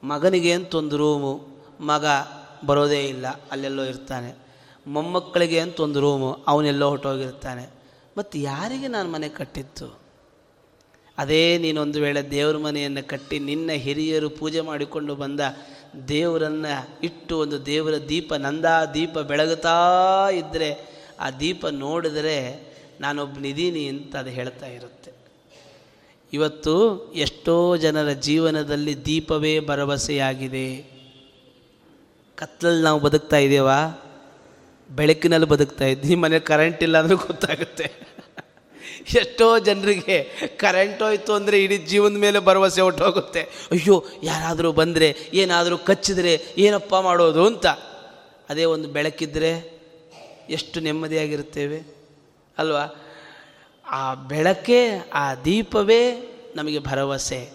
ಮಗನಿಗೆ ಅಂತ ಒಂದು ರೂಮು ಮಗ ಬರೋದೇ ಇಲ್ಲ, ಅಲ್ಲೆಲ್ಲೋ ಇರ್ತಾನೆ. ಮೊಮ್ಮಕ್ಕಳಿಗೆ ಅಂತ ಒಂದು ರೂಮು ಅವನೆಲ್ಲೋ ಹೊಟ್ಟೋಗಿರ್ತಾನೆ ಮತ್ತು ಯಾರಿಗೆ ನಾನು ಮನೆ ಕಟ್ಟಿತ್ತು ಅದೇ ನೀನೊಂದು ವೇಳೆ ದೇವ್ರ ಮನೆಯನ್ನು ಕಟ್ಟಿ ನಿನ್ನ ಹಿರಿಯರು ಪೂಜೆ ಮಾಡಿಕೊಂಡು ಬಂದ ದೇವರನ್ನು ಇಟ್ಟು ಒಂದು ದೇವರ ದೀಪ, ನಂದಾ ದೀಪ ಬೆಳಗುತ್ತಾ ಇದ್ದರೆ ಆ ದೀಪ ನೋಡಿದರೆ ನಾನೊಬ್ಬನಿದ್ದೀನಿ ಅಂತ ಅದು ಹೇಳ್ತಾ ಇರುತ್ತೆ. ಇವತ್ತು ಎಷ್ಟೋ ಜನರ ಜೀವನದಲ್ಲಿ ದೀಪವೇ ಭರವಸೆಯಾಗಿದೆ. ಕತ್ತಲಲ್ಲಿ ನಾವು ಬದುಕ್ತಾ ಇದ್ದೇವಾ ಬೆಳಕಿನಲ್ಲಿ ಬದುಕ್ತಾ ಇದ್ದೀವಿ. ಮನೆ ಕರೆಂಟ್ ಇಲ್ಲ ಅಂದ್ರೆ ಗೊತ್ತಾಗುತ್ತೆ. ಎಷ್ಟೋ ಜನರಿಗೆ ಕರೆಂಟ್ ಹೋಯ್ತು ಅಂದರೆ ಇಡೀ ಜೀವನದ ಮೇಲೆ ಭರವಸೆ ಹೊಟ್ಟೋಗುತ್ತೆ. ಅಯ್ಯೋ, ಯಾರಾದರೂ ಬಂದರೆ, ಏನಾದರೂ ಕಚ್ಚಿದ್ರೆ ಏನಪ್ಪ ಮಾಡೋದು ಅಂತ. ಅದೇ ಒಂದು ಬೆಳಕಿದ್ರೆ ಎಷ್ಟು ನೆಮ್ಮದಿಯಾಗಿರುತ್ತೇವೆ. ಅಲ್ವಾ? ಆ ಬೆಳಕೆ, ಆ ದೀಪವೇ ನಮಗೆ ಭರವಸೆ.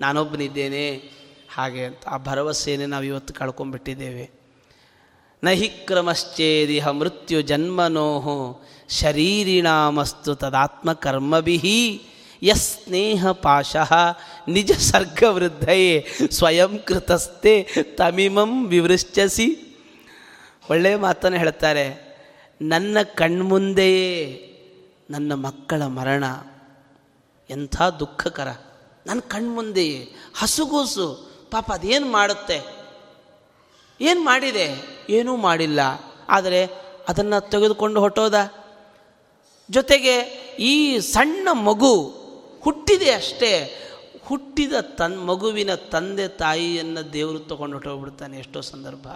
ನಾನೊಬ್ಬನಿದ್ದೇನೆ ಹಾಗೆ ಅಂತ. ಆ ಭರವಸೆಯೇ ನಾವು ಇವತ್ತು ಕಳ್ಕೊಂಡ್ಬಿಟ್ಟಿದ್ದೇವೆ. ನಹಿ ಕ್ರಮಶ್ಚೇದಿಹ ಮೃತ್ಯು ಜನ್ಮನೋಹೋ ಶರೀರಿಣಾಮಸ್ತು ತದಾತ್ಮಕರ್ಮಭಿ ಯಸ್ನೇಹ ಪಾಶಃ ನಿಜ ಸರ್ಗವೃದ್ಧಯೇ ಸ್ವಯಂ ಕೃತಸ್ಥೆ ತಮಿಮಂ ವಿವೃಶ್ಚಸಿ. ಒಳ್ಳೆಯ ಮಾತನ್ನು ಹೇಳ್ತಾರೆ, ನನ್ನ ಕಣ್ಮುಂದೆಯೇ ನನ್ನ ಮಕ್ಕಳ ಮರಣ, ಎಂಥ ದುಃಖಕರ. ನನ್ನ ಕಣ್ಮುಂದೆಯೇ ಹಸುಗೂಸು, ಪಾಪ ಅದೇನು ಮಾಡುತ್ತೆ? ಏನು ಮಾಡಿದೆ? ಏನೂ ಮಾಡಿಲ್ಲ. ಆದರೆ ಅದನ್ನು ತೆಗೆದುಕೊಂಡು ಹೊಟ್ಟೋದ? ಜೊತೆಗೆ ಈ ಸಣ್ಣ ಮಗು ಹುಟ್ಟಿದೆ ಅಷ್ಟೇ, ಹುಟ್ಟಿದ ತನ್, ಮಗುವಿನ ತಂದೆ ತಾಯಿಯನ್ನು ದೇವರು ತೊಗೊಂಡು ಹೊಟ್ಟೋಗ್ಬಿಡ್ತಾನೆ ಎಷ್ಟೋ ಸಂದರ್ಭ.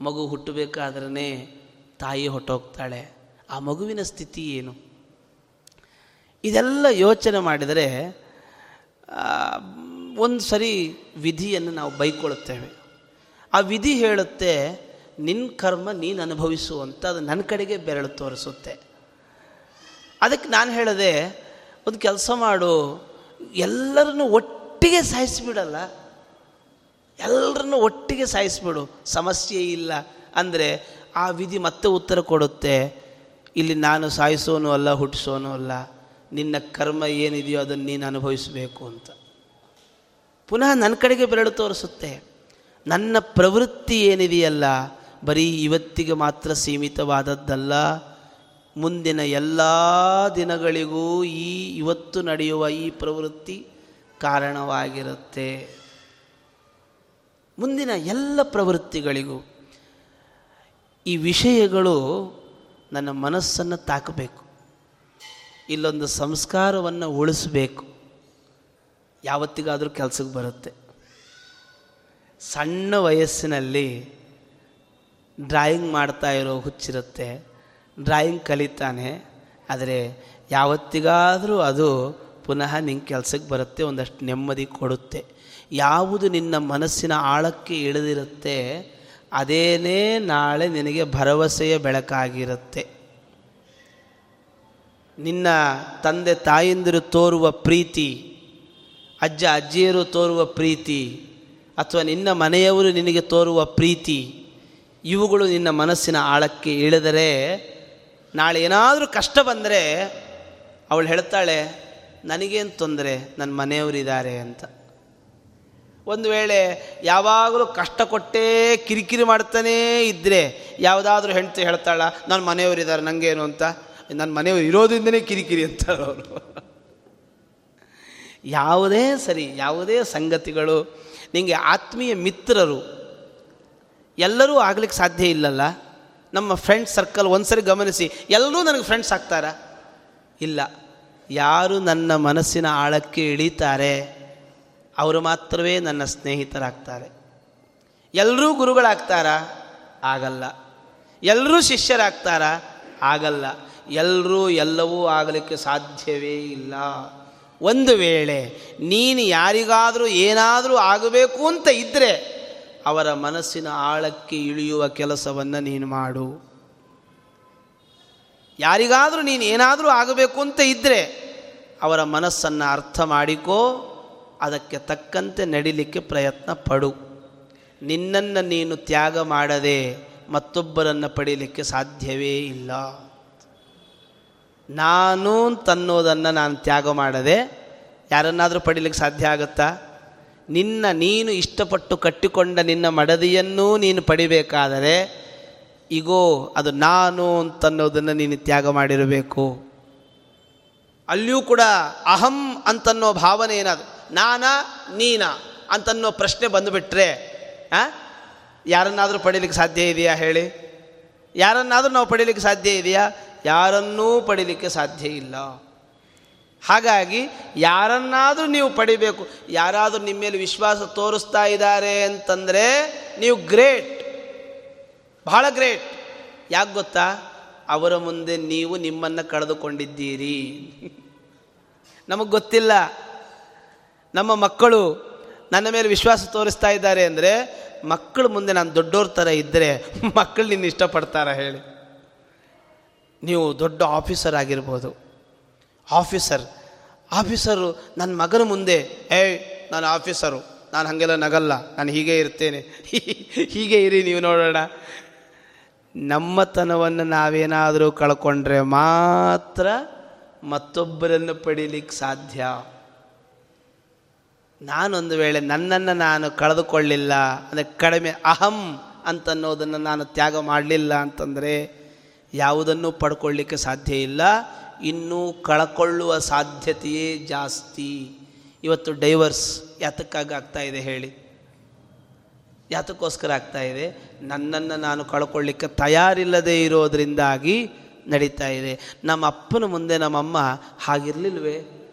ಮಗು ಹುಟ್ಟಬೇಕಾದ್ರೇ ತಾಯಿ ಹೊಟ್ಟೋಗ್ತಾಳೆ ಆ ಮಗುವಿನ ಸ್ಥಿತಿ ಏನು? ಇದೆಲ್ಲ ಯೋಚನೆ ಮಾಡಿದರೆ ಒಂದು ಸರಿ ವಿಧಿಯನ್ನು ನಾವು ಬೈಕೊಳ್ಳುತ್ತೇವೆ. ಆ ವಿಧಿ ಹೇಳುತ್ತೆ ನಿನ್ನ ಕರ್ಮ ನೀನು ಅನುಭವಿಸುವಂಥ ಅದು ನನ್ನ ಕಡೆಗೆ ಬೆರಳು ತೋರಿಸುತ್ತೆ. ಅದಕ್ಕೆ ನಾನು ಹೇಳಿದೆ, ಒಂದು ಕೆಲಸ ಮಾಡು. ಎಲ್ಲರನ್ನು ಒಟ್ಟಿಗೆ ಸಾಯಿಸಿಬಿಡಲ್ಲ. ಎಲ್ಲರನ್ನು ಒಟ್ಟಿಗೆ ಸಾಯಿಸಿಬಿಡು. ಸಮಸ್ಯೆ ಇಲ್ಲ ಅಂದರೆ ಆ ವಿಧಿ ಮತ್ತೆ ಉತ್ತರ ಕೊಡುತ್ತೆ. ಇಲ್ಲಿ ನಾನು ಸಾಯಿಸೋನು ಅಲ್ಲ, ಹುಟ್ಟಿಸೋನು ಅಲ್ಲ. ನಿನ್ನ ಕರ್ಮ ಏನಿದೆಯೋ ಅದನ್ನು ನೀನು ಅನುಭವಿಸಬೇಕು ಅಂತ. ಪುನಃ ನನ್ನ ಕಡೆಗೆ ಬೆರಳು ತೋರಿಸುತ್ತೆ. ನನ್ನ ಪ್ರವೃತ್ತಿ ಏನಿದೆಯಲ್ಲ, ಬರೀ ಇವತ್ತಿಗೆ ಮಾತ್ರ ಸೀಮಿತವಾದದ್ದಲ್ಲ. ಮುಂದಿನ ಎಲ್ಲ ದಿನಗಳಿಗೂ ಈ ಇವತ್ತು ನಡೆಯುವ ಈ ಪ್ರವೃತ್ತಿ ಕಾರಣವಾಗಿರುತ್ತೆ. ಮುಂದಿನ ಎಲ್ಲ ಪ್ರವೃತ್ತಿಗಳಿಗೂ ಈ ವಿಷಯಗಳು ನನ್ನ ಮನಸ್ಸನ್ನು ತಾಕಬೇಕು. ಇಲ್ಲೊಂದು ಸಂಸ್ಕಾರವನ್ನು ಉಳಿಸಬೇಕು. ಯಾವತ್ತಿಗಾದರೂ ಕೆಲಸಕ್ಕೆ ಬರುತ್ತೆ. ಸಣ್ಣ ವಯಸ್ಸಿನಲ್ಲಿ ಡ್ರಾಯಿಂಗ್ ಮಾಡ್ತಾ ಇರೋ ಹುಚ್ಚಿರುತ್ತೆ. ಡ್ರಾಯಿಂಗ್ ಕಲಿತಾನೆ, ಆದರೆ ಯಾವತ್ತಿಗಾದರೂ ಅದು ಪುನಃ ನಿನ್ನ ಕೆಲಸಕ್ಕೆ ಬರುತ್ತೆ, ಒಂದಷ್ಟು ನೆಮ್ಮದಿ ಕೊಡುತ್ತೆ. ಯಾವುದು ನಿನ್ನ ಮನಸ್ಸಿನ ಆಳಕ್ಕೆ ಇಳಿದಿರುತ್ತೆ, ಅದೇನೇ ನಾಳೆ ನಿನಗೆ ಭರವಸೆಯ ಬೆಳಕಾಗಿರುತ್ತೆ. ನಿನ್ನ ತಂದೆ ತಾಯಂದಿರು ತೋರುವ ಪ್ರೀತಿ, ಅಜ್ಜ ಅಜ್ಜಿಯರು ತೋರುವ ಪ್ರೀತಿ, ಅಥವಾ ನಿನ್ನ ಮನೆಯವರು ನಿನಗೆ ತೋರುವ ಪ್ರೀತಿ, ಇವುಗಳು ನಿನ್ನ ಮನಸ್ಸಿನ ಆಳಕ್ಕೆ ಇಳಿದರೆ ನಾಳೆ ಏನಾದರೂ ಕಷ್ಟ ಬಂದರೆ ಅವಳು ಹೇಳ್ತಾಳೆ, ನನಗೇನು ತೊಂದರೆ? ನನ್ನ ಮನೆಯವರಿದ್ದಾರೆ ಅಂತ. ಒಂದು ವೇಳೆ ಯಾವಾಗಲೂ ಕಷ್ಟ ಕೊಟ್ಟೇ ಕಿರಿಕಿರಿ ಮಾಡ್ತಾನೇ ಇದ್ದರೆ ಯಾವುದಾದ್ರೂ ಹೆಂಡತಿ ಹೇಳ್ತಾಳ ನನ್ನ ಮನೆಯವರಿದ್ದಾರೆ ನನಗೇನು ಅಂತ? ನನ್ನ ಮನೆಯವರು ಇರೋದ್ರಿಂದನೇ ಕಿರಿಕಿರಿ ಅಂತಾರೆ ಅವರು. ಯಾವುದೇ ಸರಿ, ಯಾವುದೇ ಸಂಗತಿಗಳು ನಿಮಗೆ ಆತ್ಮೀಯ ಮಿತ್ರರು ಎಲ್ಲರೂ ಆಗ್ಲಿಕ್ಕೆ ಸಾಧ್ಯ ಇಲ್ಲಲ್ಲ? ನಮ್ಮ ಫ್ರೆಂಡ್ ಸರ್ಕಲ್ ಒಂದ್ಸರಿ ಗಮನಿಸಿ, ಎಲ್ಲರೂ ನನಗೆ ಫ್ರೆಂಡ್ಸ್ ಆಗ್ತಾರಾ? ಇಲ್ಲ. ಯಾರು ನನ್ನ ಮನಸ್ಸಿನ ಆಳಕ್ಕೆ ಇಳೀತಾರೆ, ಅವರು ಮಾತ್ರವೇ ನನ್ನ ಸ್ನೇಹಿತರಾಗ್ತಾರೆ. ಎಲ್ಲರೂ ಗುರುಗಳಾಗ್ತಾರಾ? ಆಗಲ್ಲ. ಎಲ್ಲರೂ ಶಿಷ್ಯರಾಗ್ತಾರಾ? ಆಗಲ್ಲ. ಎಲ್ಲರೂ ಎಲ್ಲವೂ ಆಗಲಿಕ್ಕೆ ಸಾಧ್ಯವೇ ಇಲ್ಲ. ಒಂದು ವೇಳೆ ನೀನು ಯಾರಿಗಾದರೂ ಏನಾದರೂ ಆಗಬೇಕು ಅಂತ ಇದ್ದರೆ ಅವರ ಮನಸ್ಸಿನ ಆಳಕ್ಕೆ ಇಳಿಯುವ ಕೆಲಸವನ್ನು ನೀನು ಮಾಡು. ಯಾರಿಗಾದರೂ ನೀನು ಏನಾದರೂ ಆಗಬೇಕು ಅಂತ ಇದ್ದರೆ ಅವರ ಮನಸ್ಸನ್ನು ಅರ್ಥ ಮಾಡಿಕೋ, ಅದಕ್ಕೆ ತಕ್ಕಂತೆ ನಡಿಲಿಕ್ಕೆ ಪ್ರಯತ್ನ ಪಡು. ನಿನ್ನನ್ನು ನೀನು ತ್ಯಾಗ ಮಾಡದೆ ಮತ್ತೊಬ್ಬರನ್ನು ಪಡೀಲಿಕ್ಕೆ ಸಾಧ್ಯವೇ ಇಲ್ಲ. ನಾನು ತನ್ನೋದನ್ನು ನಾನು ತ್ಯಾಗ ಮಾಡದೆ ಯಾರನ್ನಾದರೂ ಪಡೀಲಿಕ್ಕೆ ಸಾಧ್ಯ ಆಗುತ್ತಾ? ನಿನ್ನ ನೀನು ಇಷ್ಟಪಟ್ಟು ಕಟ್ಟಿಕೊಂಡ ನಿನ್ನ ಮಡದಿಯನ್ನೂ ನೀನು ಪಡಿಬೇಕಾದರೆ, ಇಗೋ, ಅದು ನಾನು ಅಂತನ್ನೋದನ್ನು ನೀನು ತ್ಯಾಗ ಮಾಡಿರಬೇಕು. ಅಲ್ಲಿಯೂ ಕೂಡ ಅಹಂ ಅಂತನ್ನೋ ಭಾವನೆ ಏನದು ನಾನಾ, ನೀನಾ ಅಂತನ್ನೋ ಪ್ರಶ್ನೆ ಬಂದುಬಿಟ್ರೆ ಯಾರನ್ನಾದರೂ ಪಡೀಲಿಕ್ಕೆ ಸಾಧ್ಯ ಇದೆಯಾ ಹೇಳಿ? ಯಾರನ್ನಾದರೂ ನಾವು ಪಡೀಲಿಕ್ಕೆ ಸಾಧ್ಯ ಇದೆಯಾ? ಯಾರನ್ನೂ ಪಡೀಲಿಕ್ಕೆ ಸಾಧ್ಯ ಇಲ್ಲ. ಹಾಗಾಗಿ ಯಾರನ್ನಾದರೂ ನೀವು ಪಡಿಬೇಕು. ಯಾರಾದರೂ ನಿಮ್ಮ ಮೇಲೆ ವಿಶ್ವಾಸ ತೋರಿಸ್ತಾ ಇದ್ದಾರೆ ಅಂತಂದರೆ ನೀವು ಗ್ರೇಟ್. ಬಹಳ ಗ್ರೇಟ್. ಯಾಕೆ ಗೊತ್ತಾ? ಅವರ ಮುಂದೆ ನೀವು ನಿಮ್ಮನ್ನು ಕಳೆದುಕೊಂಡಿದ್ದೀರಿ. ನಮಗೆ ಗೊತ್ತಿಲ್ಲ. ನಮ್ಮ ಮಕ್ಕಳು ನನ್ನ ಮೇಲೆ ವಿಶ್ವಾಸ ತೋರಿಸ್ತಾ ಇದ್ದಾರೆ ಅಂದರೆ ಮಕ್ಕಳ ಮುಂದೆ ನಾನು ದೊಡ್ಡವ್ರ ಥರ ಇದ್ದರೆ ಮಕ್ಕಳು ನಿನ್ನ ಇಷ್ಟಪಡ್ತಾರ ಹೇಳಿ. ನೀವು ದೊಡ್ಡ ಆಫೀಸರ್ ಆಗಿರ್ಬೋದು. ಆಫೀಸರ್. ಆಫೀಸರು ನನ್ನ ಮಗನ ಮುಂದೆ ಏ ನಾನು ಆಫೀಸರು. ನಾನು ಹಾಗೆಲ್ಲ ನಗಲ್ಲ. ನಾನು ಹೀಗೆ ಇರ್ತೇನೆ. <laughs> ಹೀಗೆ ಇರಿ ನೀವು ನೋಡೋಣ. ನಮ್ಮತನವನ್ನು ನಾವೇನಾದರೂ ಕಳ್ಕೊಂಡ್ರೆ ಮಾತ್ರ ಮತ್ತೊಬ್ಬರನ್ನು ಪಡೀಲಿಕ್ಕೆ ಸಾಧ್ಯ. ನಾನೊಂದು ವೇಳೆ ನನ್ನನ್ನು ನಾನು ಕಳೆದುಕೊಳ್ಳಿಲ್ಲ, ಅಂದರೆ ಕಡಿಮೆ ಅಹಂ ಅಂತನ್ನೋದನ್ನು ನಾನು ತ್ಯಾಗ ಮಾಡಲಿಲ್ಲ ಅಂತಂದರೆ ಯಾವುದನ್ನು ಪಡ್ಕೊಳ್ಳಿಕ್ಕೆ ಸಾಧ್ಯ ಇಲ್ಲ. ಇನ್ನೂ ಕಳ್ಕೊಳ್ಳುವ ಸಾಧ್ಯತೆಯೇ ಜಾಸ್ತಿ. ಇವತ್ತು ಡೈವರ್ಸ್ ಯಾತಕ್ಕಾಗಿ ಆಗ್ತಾ ಇದೆ ಹೇಳಿ. ಯಾತಕ್ಕೋಸ್ಕರ ಆಗ್ತಾ ಇದೆ? ನನ್ನನ್ನು ನಾನು ಕಳ್ಕೊಳ್ಳಿಕ್ಕೆ ತಯಾರಿಲ್ಲದೆ ಇರೋದರಿಂದಾಗಿ ನಡೀತಾ ಇದೆ. ನಮ್ಮ ಅಪ್ಪನ ಮುಂದೆ ನಮ್ಮಮ್ಮ ಹಾಗಿರಲಿಲ್ವೇ?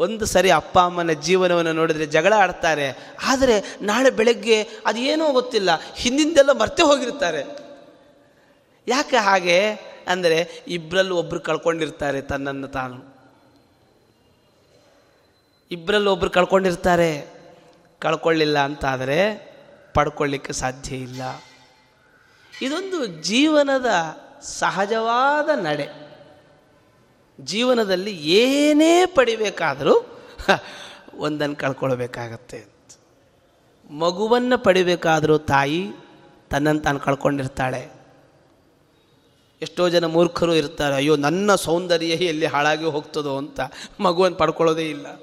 ಒಂದು ಸರಿ ಅಪ್ಪ ಅಮ್ಮನ ಜೀವನವನ್ನು ನೋಡಿದರೆ ಜಗಳ ಆಡ್ತಾರೆ. ಆದರೆ ನಾಳೆ ಬೆಳಗ್ಗೆ ಅದೇನೋ ಗೊತ್ತಿಲ್ಲ. ಹಿಂದಿಂದೆಲ್ಲ ಮರ್ತೆ ಹೋಗಿರ್ತಾರೆ ಯಾಕೆ ಹಾಗೆ? ಅಂದರೆ ಇಬ್ಬರಲ್ಲೂ ಒಬ್ಬರು ಕಳ್ಕೊಂಡಿರ್ತಾರೆ ತನ್ನನ್ನು ತಾನು. ಇಬ್ಬರಲ್ಲೂ ಒಬ್ಬರು ಕಳ್ಕೊಂಡಿರ್ತಾರೆ. ಕಳ್ಕೊಳ್ಳಿಲ್ಲ ಅಂತಾದರೆ ಪಡ್ಕೊಳ್ಳಿಕ್ಕೆ ಸಾಧ್ಯ ಇಲ್ಲ. ಇದೊಂದು ಜೀವನದ ಸಹಜವಾದ ನಡೆ. ಜೀವನದಲ್ಲಿ ಏನೇ ಪಡಿಬೇಕಾದರೂ ಒಂದನ್ನು ಕಳ್ಕೊಳ್ಬೇಕಾಗತ್ತೆ ಮಗುವನ್ನು ಪಡಿಬೇಕಾದರೂ ತಾಯಿ ತನ್ನನ್ನು ತಾನು ಕಳ್ಕೊಂಡಿರ್ತಾಳೆ. ಎಷ್ಟೋ ಜನ ಮೂರ್ಖರು ಇರ್ತಾರೆ, ಅಯ್ಯೋ, ನನ್ನ ಸೌಂದರ್ಯ ಎಲ್ಲಿ ಹಾಳಾಗಿ ಹೋಗ್ತದೋ ಅಂತ ಮಗುವನ್ನು ಪಡ್ಕೊಳ್ಳೋದೇ ಇಲ್ಲ.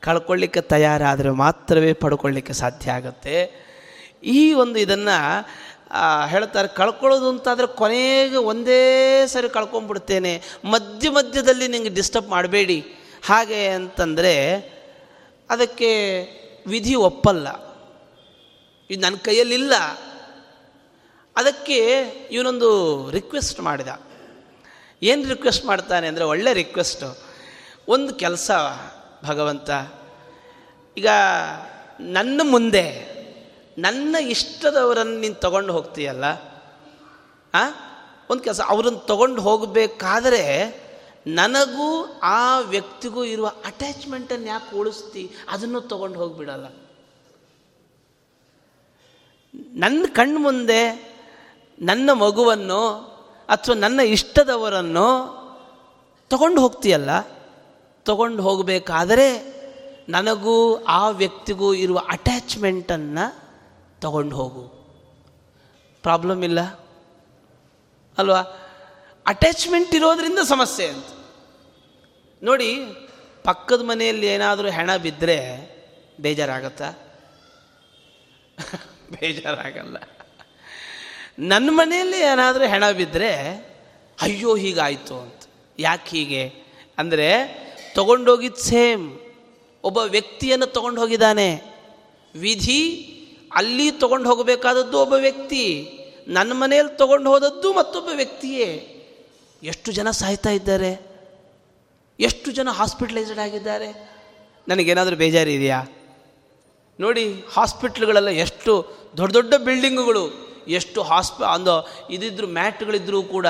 ಕಳ್ಕೊಳ್ಳಿಕ್ಕೆ ತಯಾರಾದರೆ ಮಾತ್ರವೇ ಪಡ್ಕೊಳ್ಳಿಕ್ಕೆ ಸಾಧ್ಯ ಆಗುತ್ತೆ. ಈ ಒಂದು ಇದನ್ನು ಹೇಳ್ತಾರೆ, ಕಳ್ಕೊಳ್ಳೋದು ಅಂತಾದರೆ ಕೊನೆಗೆ ಒಂದೇ ಸರಿ ಕಳ್ಕೊಂಡ್ಬಿಡ್ತೇನೆ ಮಧ್ಯ ಮಧ್ಯದಲ್ಲಿ ನಿಮಗೆ ಡಿಸ್ಟರ್ಬ್ ಮಾಡಬೇಡಿ. ಹಾಗೆ ಅಂತಂದರೆ, ಅದಕ್ಕೆ ವಿಧಿ ಒಪ್ಪಲ್ಲ. ಇದು ನನ್ನ ಕೈಯಲ್ಲಿಲ್ಲ. ಅದಕ್ಕೆ ಇವನೊಂದು ರಿಕ್ವೆಸ್ಟ್ ಮಾಡಿದ. ಏನು ರಿಕ್ವೆಸ್ಟ್ ಮಾಡ್ತಾನೆ ಅಂದರೆ ಒಳ್ಳೆ ರಿಕ್ವೆಸ್ಟು ಒಂದು ಕೆಲಸ, ಭಗವಂತ, ಈಗ ನನ್ನ ಮುಂದೆ, ನನ್ನ ಇಷ್ಟದವರನ್ನು ನೀನು ತಗೊಂಡು ಹೋಗ್ತೀಯಲ್ಲ? ಆ? ಒಂದು ಕೆಲಸ, ಅವ್ರನ್ನ ತಗೊಂಡು ಹೋಗಬೇಕಾದ್ರೆ ನನಗೂ ಆ ವ್ಯಕ್ತಿಗೂ ಇರುವ ಅಟ್ಯಾಚ್ಮೆಂಟನ್ನು ಯಾಕೆ ಉಳಿಸ್ತಿ? ಅದನ್ನು ತಗೊಂಡು ಹೋಗಿಬಿಡಲ್ಲ. ನನ್ನ ಕಣ್ಣು ಮುಂದೆ ನನ್ನ ಮಗುವನ್ನು ಅಥವಾ ನನ್ನ ಇಷ್ಟದವರನ್ನು ತಗೊಂಡು ಹೋಗ್ತೀಯಲ್ಲ? ತಗೊಂಡು ಹೋಗಬೇಕಾದರೆ ನನಗೂ ಆ ವ್ಯಕ್ತಿಗೂ ಇರುವ ಅಟ್ಯಾಚ್ಮೆಂಟನ್ನು ತಗೊಂಡು ಹೋಗು. ಪ್ರಾಬ್ಲಮ್ ಇಲ್ಲ. ಅಲ್ವಾ? ಅಟ್ಯಾಚ್ಮೆಂಟ್ ಇರೋದರಿಂದ ಸಮಸ್ಯೆ ಅಂತ. ನೋಡಿ, ಪಕ್ಕದ ಮನೆಯಲ್ಲಿ ಏನಾದರೂ ಹೆಣ ಬಿದ್ದರೆ ಬೇಜಾರಾಗತ್ತಾ? <laughs> ಬೇಜಾರಾಗಲ್ಲ. ನನ್ನ ಮನೆಯಲ್ಲಿ ಏನಾದರೂ ಹೆಣ ಬಿದ್ದರೆ ಅಯ್ಯೋ, ಹೀಗಾಯಿತು ಅಂತ. ಯಾಕೆ ಹೀಗೆ? ಅಂದರೆ ತಗೊಂಡೋಗಿದ್ದು ಸೇಮ್. ಒಬ್ಬ ವ್ಯಕ್ತಿಯನ್ನು ತಗೊಂಡು ಹೋಗಿದ್ದಾನೆ ವಿಧಿ, ಅಲ್ಲಿ ತಗೊಂಡು ಹೋಗಬೇಕಾದದ್ದು ಒಬ್ಬ ವ್ಯಕ್ತಿ. ನನ್ನ ಮನೆಯಲ್ಲಿ ತಗೊಂಡು ಹೋದದ್ದು ಮತ್ತೊಬ್ಬ ವ್ಯಕ್ತಿಯೇ. ಎಷ್ಟು ಜನ ಸಾಯ್ತಾ ಇದ್ದಾರೆ? ಎಷ್ಟು ಜನ ಹಾಸ್ಪಿಟಲೈಸ್ಡ್ ಆಗಿದ್ದಾರೆ? ನನಗೇನಾದರೂ ಬೇಜಾರಿದೆಯಾ? ನೋಡಿ, ಹಾಸ್ಪಿಟ್ಲ್ಗಳೆಲ್ಲ ಎಷ್ಟು ದೊಡ್ಡ ದೊಡ್ಡ ಬಿಲ್ಡಿಂಗುಗಳು. ಎಷ್ಟು ಹಾಸ್ಪ, ಅಂದು ಇದಿದ್ರು ಮ್ಯಾಟ್ಗಳಿದ್ದರೂ ಕೂಡ,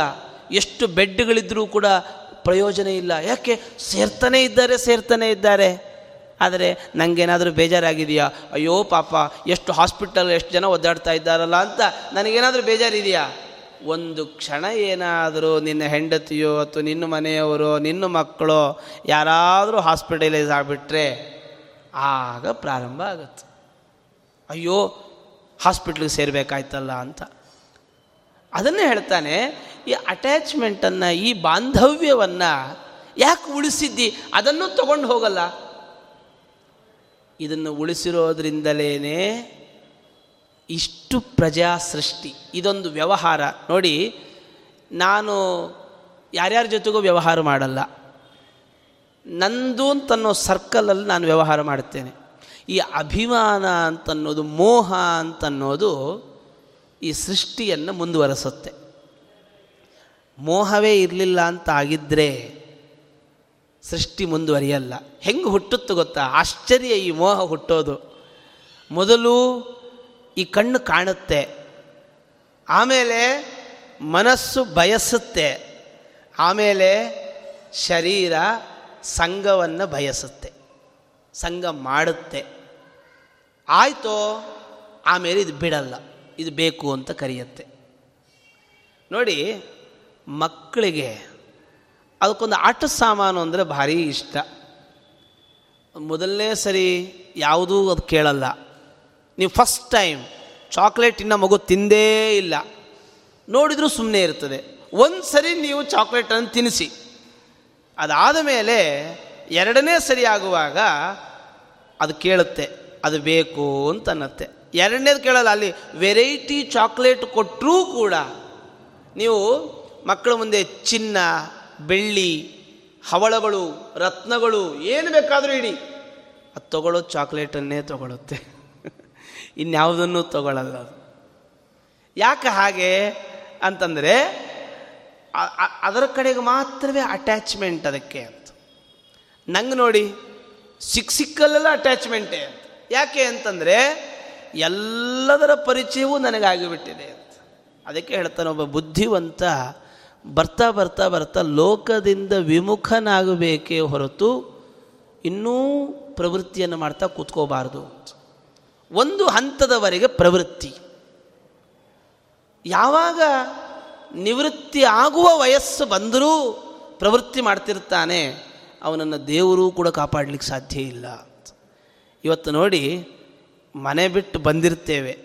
ಎಷ್ಟು ಬೆಡ್ಗಳಿದ್ರೂ ಕೂಡ ಪ್ರಯೋಜನ ಇಲ್ಲ. ಯಾಕೆ? ಸೇರ್ತಾನೆ ಇದ್ದಾರೆ ಸೇರ್ತಾನೆ ಇದ್ದಾರೆ. ಆದರೆ ನನಗೇನಾದರೂ ಬೇಜಾರಾಗಿದೆಯಾ? ಅಯ್ಯೋ ಪಾಪ, ಎಷ್ಟು ಹಾಸ್ಪಿಟಲ್, ಎಷ್ಟು ಜನ ಒದ್ದಾಡ್ತಾ ಇದ್ದಾರಲ್ಲ ಅಂತ ನನಗೇನಾದರೂ ಬೇಜಾರಿದೆಯಾ? ಒಂದು ಕ್ಷಣ ಏನಾದರೂ ನಿನ್ನ ಹೆಂಡತಿಯೋ ಅಥವಾ ನಿನ್ನ ಮನೆಯವರೋ, ನಿನ್ನ ಮಕ್ಕಳು ಯಾರಾದರೂ ಹಾಸ್ಪಿಟಲೈಸ್ ಆಗಿಬಿಟ್ರೆ, ಆಗ ಪ್ರಾರಂಭ ಆಗುತ್ತೆ. ಅಯ್ಯೋ ಹಾಸ್ಪಿಟ್ಲಿಗೆ ಸೇರಬೇಕಾಯ್ತಲ್ಲ ಅಂತ. ಅದನ್ನೇ ಹೇಳ್ತಾನೆ, ಈ ಅಟ್ಯಾಚ್ಮೆಂಟನ್ನು ಈ ಬಾಂಧವ್ಯವನ್ನು ಯಾಕೆ ಉಳಿಸಿದ್ದಿ? ಅದನ್ನು ತಗೊಂಡು ಹೋಗಲ್ಲ. ಇದನ್ನು ಉಳಿಸಿರೋದ್ರಿಂದಲೇ ಇಷ್ಟು ಪ್ರಜಾ ಸೃಷ್ಟಿ ಇದೊಂದು ವ್ಯವಹಾರ. ನೋಡಿ, ನಾನು ಯಾರ್ಯಾರ ಜೊತೆಗೂ ವ್ಯವಹಾರ ಮಾಡಲ್ಲ. ನಂದು ಅಂತನ್ನೋ ಸರ್ಕಲಲ್ಲಿ ನಾನು ವ್ಯವಹಾರ ಮಾಡ್ತೇನೆ. ಈ ಅಭಿಮಾನ ಅಂತನ್ನೋದು, ಮೋಹ ಅಂತನ್ನೋದು ಈ ಸೃಷ್ಟಿಯನ್ನು ಮುಂದುವರೆಸುತ್ತೆ. ಮೋಹವೇ ಇರಲಿಲ್ಲ ಅಂತ ಆಗಿದ್ದರೆ ಸೃಷ್ಟಿ ಮುಂದುವರಿಯಲ್ಲ. ಹೆಂಗೆ ಹುಟ್ಟುತ್ತೆ ಗೊತ್ತಾ? ಆಶ್ಚರ್ಯ ಈ ಮೋಹ ಹುಟ್ಟೋದು. ಮೊದಲು ಈ ಕಣ್ಣು ಕಾಣುತ್ತೆ. ಆಮೇಲೆ ಮನಸ್ಸು ಬಯಸುತ್ತೆ. ಆಮೇಲೆ ಶರೀರ ಸಂಘವನ್ನು ಬಯಸುತ್ತೆ. ಸಂಘ ಮಾಡುತ್ತೆ. ಆಯಿತೋ, ಆಮೇಲೆ ಇದು ಬಿಡಲ್ಲ, ಇದು ಬೇಕು ಅಂತ ಕರೆಯುತ್ತೆ. ನೋಡಿ, ಮಕ್ಕಳಿಗೆ ಅದಕ್ಕೊಂದು ಆಟ ಸಾಮಾನು ಅಂದರೆ ಭಾರಿ ಇಷ್ಟ. ಮೊದಲನೇ ಸರಿ ಯಾವುದೂ ಅದು ಕೇಳಲ್ಲ. ನೀವು ಫಸ್ಟ್ ಟೈಮ್ ಚಾಕ್ಲೇಟ್ ಇನ್ನು ಮಗು ತಿಂದೇ ಇಲ್ಲ. ನೋಡಿದರೂ ಸುಮ್ಮನೆ ಇರ್ತದೆ. ಒಂದು ಸರಿ ನೀವು ಚಾಕ್ಲೇಟನ್ನು ತಿನ್ನಿಸಿ. ಅದಾದ ಮೇಲೆ ಎರಡನೇ ಸರಿ ಆಗುವಾಗ ಅದು ಕೇಳುತ್ತೆ. ಅದು ಬೇಕು ಅಂತ ಅನ್ನತ್ತೆ ಎರಡನೇದು ಕೇಳಲ್ಲ, ಅಲ್ಲಿ ವೆರೈಟಿ ಚಾಕ್ಲೇಟ್ ಕೊಟ್ಟರೂ ಕೂಡ ನೀವು ಮಕ್ಕಳ ಮುಂದೆ ಚಿನ್ನ, ಬೆಳ್ಳಿ, ಹವಳಗಳು, ರತ್ನಗಳು ಏನು ಬೇಕಾದರೂ ಇಡಿ. ಅದು ತಗೊಳ್ಳೋ ಚಾಕ್ಲೇಟನ್ನೇ ತಗೊಳುತ್ತೆ. <laughs> ಇನ್ಯಾವುದನ್ನು ತಗೊಳ್ಳಲ್ಲ ಅದು. ಯಾಕೆ ಹಾಗೆ ಅಂತಂದರೆ ಅದರ ಕಡೆಗೆ ಮಾತ್ರವೇ ಅಟ್ಯಾಚ್ಮೆಂಟ್ ಅದಕ್ಕೆ ಅಂತ. ನಂಗೆ ನೋಡಿ, ಸಿಕ್ಕ ಸಿಕ್ಕಲ್ಲೆಲ್ಲ ಅಟ್ಯಾಚ್ಮೆಂಟೇ ಅಂತ. ಯಾಕೆ ಅಂತಂದರೆ ಎಲ್ಲದರ ಪರಿಚಯವೂ ನನಗಾಗಿಬಿಟ್ಟಿದೆ ಅಂತ. ಅದಕ್ಕೆ ಹೇಳ್ತಾನೆ, ಒಬ್ಬ ಬುದ್ಧಿವಂತ ಬರ್ತಾ ಬರ್ತಾ ಬರ್ತಾ ಲೋಕದಿಂದ ವಿಮುಖನಾಗಬೇಕೇ ಹೊರತು ಇನ್ನೂ ಪ್ರವೃತ್ತಿಯನ್ನು ಮಾಡ್ತಾ ಕೂತ್ಕೋಬಾರ್ದು ಒಂದು ಹಂತದವರೆಗೆ ಪ್ರವೃತ್ತಿ. ಯಾವಾಗ ನಿವೃತ್ತಿ ಆಗುವ ವಯಸ್ಸು ಬಂದರೂ ಪ್ರವೃತ್ತಿ ಮಾಡ್ತಿರ್ತಾನೆ, ಅವನನ್ನು ದೇವರೂ ಕೂಡ ಕಾಪಾಡಲಿಕ್ಕೆ ಸಾಧ್ಯ ಇಲ್ಲ. ಇವತ್ತು ನೋಡಿ ಮನೆ ಬಿಟ್ಟು ಬಂದಿರ್ತೇವೆ.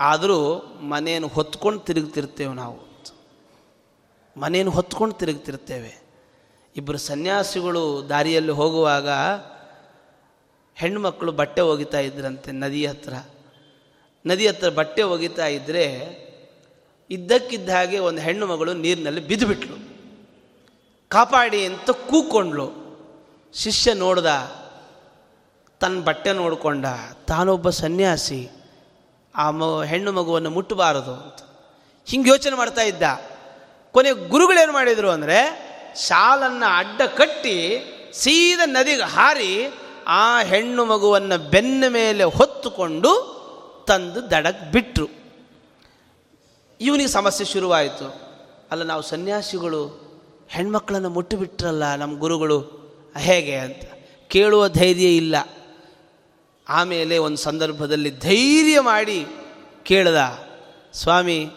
ಆದರೂ ಮನೆಯನ್ನು ಹೊತ್ಕೊಂಡು ತಿರುಗ್ತಿರ್ತೇವೆ ನಾವು. ಮನೆಯನ್ನು ಹೊತ್ಕೊಂಡು ತಿರುಗ್ತಿರ್ತೇವೆ. ಇಬ್ಬರು ಸನ್ಯಾಸಿಗಳು ದಾರಿಯಲ್ಲಿ ಹೋಗುವಾಗ ಹೆಣ್ಣುಮಕ್ಕಳು ಬಟ್ಟೆ ಒಗಿತಾ ಇದ್ರಂತೆ ನದಿ ಹತ್ರ. ನದಿ ಹತ್ರ ಬಟ್ಟೆ ಒಗಿತಾ ಇದ್ದರೆ ಇದ್ದಕ್ಕಿದ್ದ ಹಾಗೆ ಒಂದು ಹೆಣ್ಣು ಮಗಳು ನೀರಿನಲ್ಲಿ ಬಿದ್ದುಬಿಟ್ಲು. ಕಾಪಾಡಿ ಅಂತ ಕೂಕೊಂಡ್ಲು ಶಿಷ್ಯ ನೋಡ್ದ ತನ್ನ ಬಟ್ಟೆ ನೋಡಿಕೊಂಡ ತಾನೊಬ್ಬ ಸನ್ಯಾಸಿ, ಆ ಮ ಹೆಣ್ಣು ಮಗುವನ್ನು ಮುಟ್ಟಬಾರದು ಅಂತ. ಹಿಂಗೆ ಯೋಚನೆ ಮಾಡ್ತಾ ಇದ್ದ. ಕೊನೆ ಗುರುಗಳೇನು ಮಾಡಿದರು ಅಂದರೆ, ಶಾಲನ್ನು ಅಡ್ಡ ಕಟ್ಟಿ ಸೀದ ನದಿಗೆ ಹಾರಿ ಆ ಹೆಣ್ಣು ಮಗುವನ್ನು ಬೆನ್ನ ಮೇಲೆ ಹೊತ್ತುಕೊಂಡು ತಂದು ದಡಕ್ಕೆ ಬಿಟ್ಟರು ಇವನಿಗೆ ಸಮಸ್ಯೆ ಶುರುವಾಯಿತು. ಅಲ್ಲ, ನಾವು ಸನ್ಯಾಸಿಗಳು, ಹೆಣ್ಮಕ್ಳನ್ನು ಮುಟ್ಟಿಬಿಟ್ರಲ್ಲ ನಮ್ಮ ಗುರುಗಳು, ಹೇಗೆ ಅಂತ. ಕೇಳುವ ಧೈರ್ಯ ಇಲ್ಲ. ಆಮೇಲೆ ಒಂದು ಸಂದರ್ಭದಲ್ಲಿ ಧೈರ್ಯ ಮಾಡಿ ಕೇಳ್ದ, ಸ್ವಾಮಿ,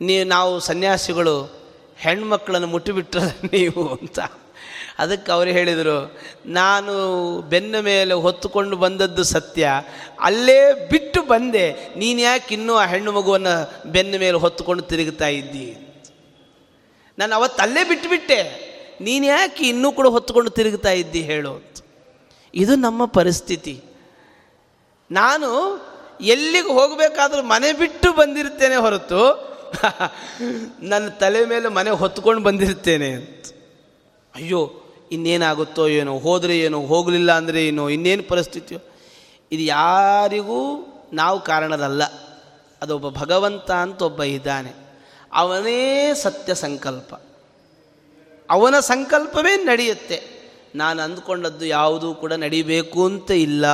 ನೀ, ನಾವು ಸನ್ಯಾಸಿಗಳು, ಹೆಣ್ಮಕ್ಳನ್ನು ಮುಟ್ಟಿಬಿಟ್ರ ನೀವು ಅಂತ. ಅದಕ್ಕೆ ಅವರು ಹೇಳಿದರು, ನಾನು ಬೆನ್ನ ಮೇಲೆ ಹೊತ್ತುಕೊಂಡು ಬಂದದ್ದು ಸತ್ಯ. ಅಲ್ಲೇ ಬಿಟ್ಟು ಬಂದೆ. ನೀನು ಯಾಕೆ ಇನ್ನೂ ಆ ಹೆಣ್ಣು ಮಗುವನ್ನು ಬೆನ್ನ ಮೇಲೆ ಹೊತ್ತುಕೊಂಡು ತಿರುಗುತ್ತಾ ಇದ್ದಿ? ನಾನು ಅವತ್ತು ಅಲ್ಲೇ ಬಿಟ್ಟುಬಿಟ್ಟೆ. ನೀನು ಯಾಕೆ ಇನ್ನೂ ಕೂಡ ಹೊತ್ತುಕೊಂಡು ತಿರುಗುತ್ತಾ ಇದ್ದಿ? ಹೇಳು. ಇದು ನಮ್ಮ ಪರಿಸ್ಥಿತಿ. ನಾನು ಎಲ್ಲಿಗೆ ಹೋಗಬೇಕಾದ್ರೂ ಮನೆ ಬಿಟ್ಟು ಬಂದಿರ್ತೇನೆ ಹೊರತು <laughs> ನನ್ನ ತಲೆ ಮೇಲೆ ಮನೆ ಹೊತ್ಕೊಂಡು ಬಂದಿರ್ತೇನೆ ಅಂತ. ಅಯ್ಯೋ, ಇನ್ನೇನಾಗುತ್ತೋ ಏನೋ, ಹೋದರೆ ಏನೋ, ಹೋಗಲಿಲ್ಲ ಅಂದರೆ ಏನೋ, ಇನ್ನೇನು ಪರಿಸ್ಥಿತಿಯೋ. ಇದು ಯಾರಿಗೂ ನಾವು ಕಾರಣದಲ್ಲ. ಅದೊಬ್ಬ ಭಗವಂತ ಅಂತ ಒಬ್ಬ ಇದ್ದಾನೆ. ಅವನೇ ಸತ್ಯ ಸಂಕಲ್ಪ. ಅವನ ಸಂಕಲ್ಪವೇ ನಡೆಯುತ್ತೆ. ನಾನು ಅಂದ್ಕೊಂಡದ್ದು ಯಾವುದೂ ಕೂಡ ನಡಿಬೇಕು ಅಂತ ಇಲ್ಲ.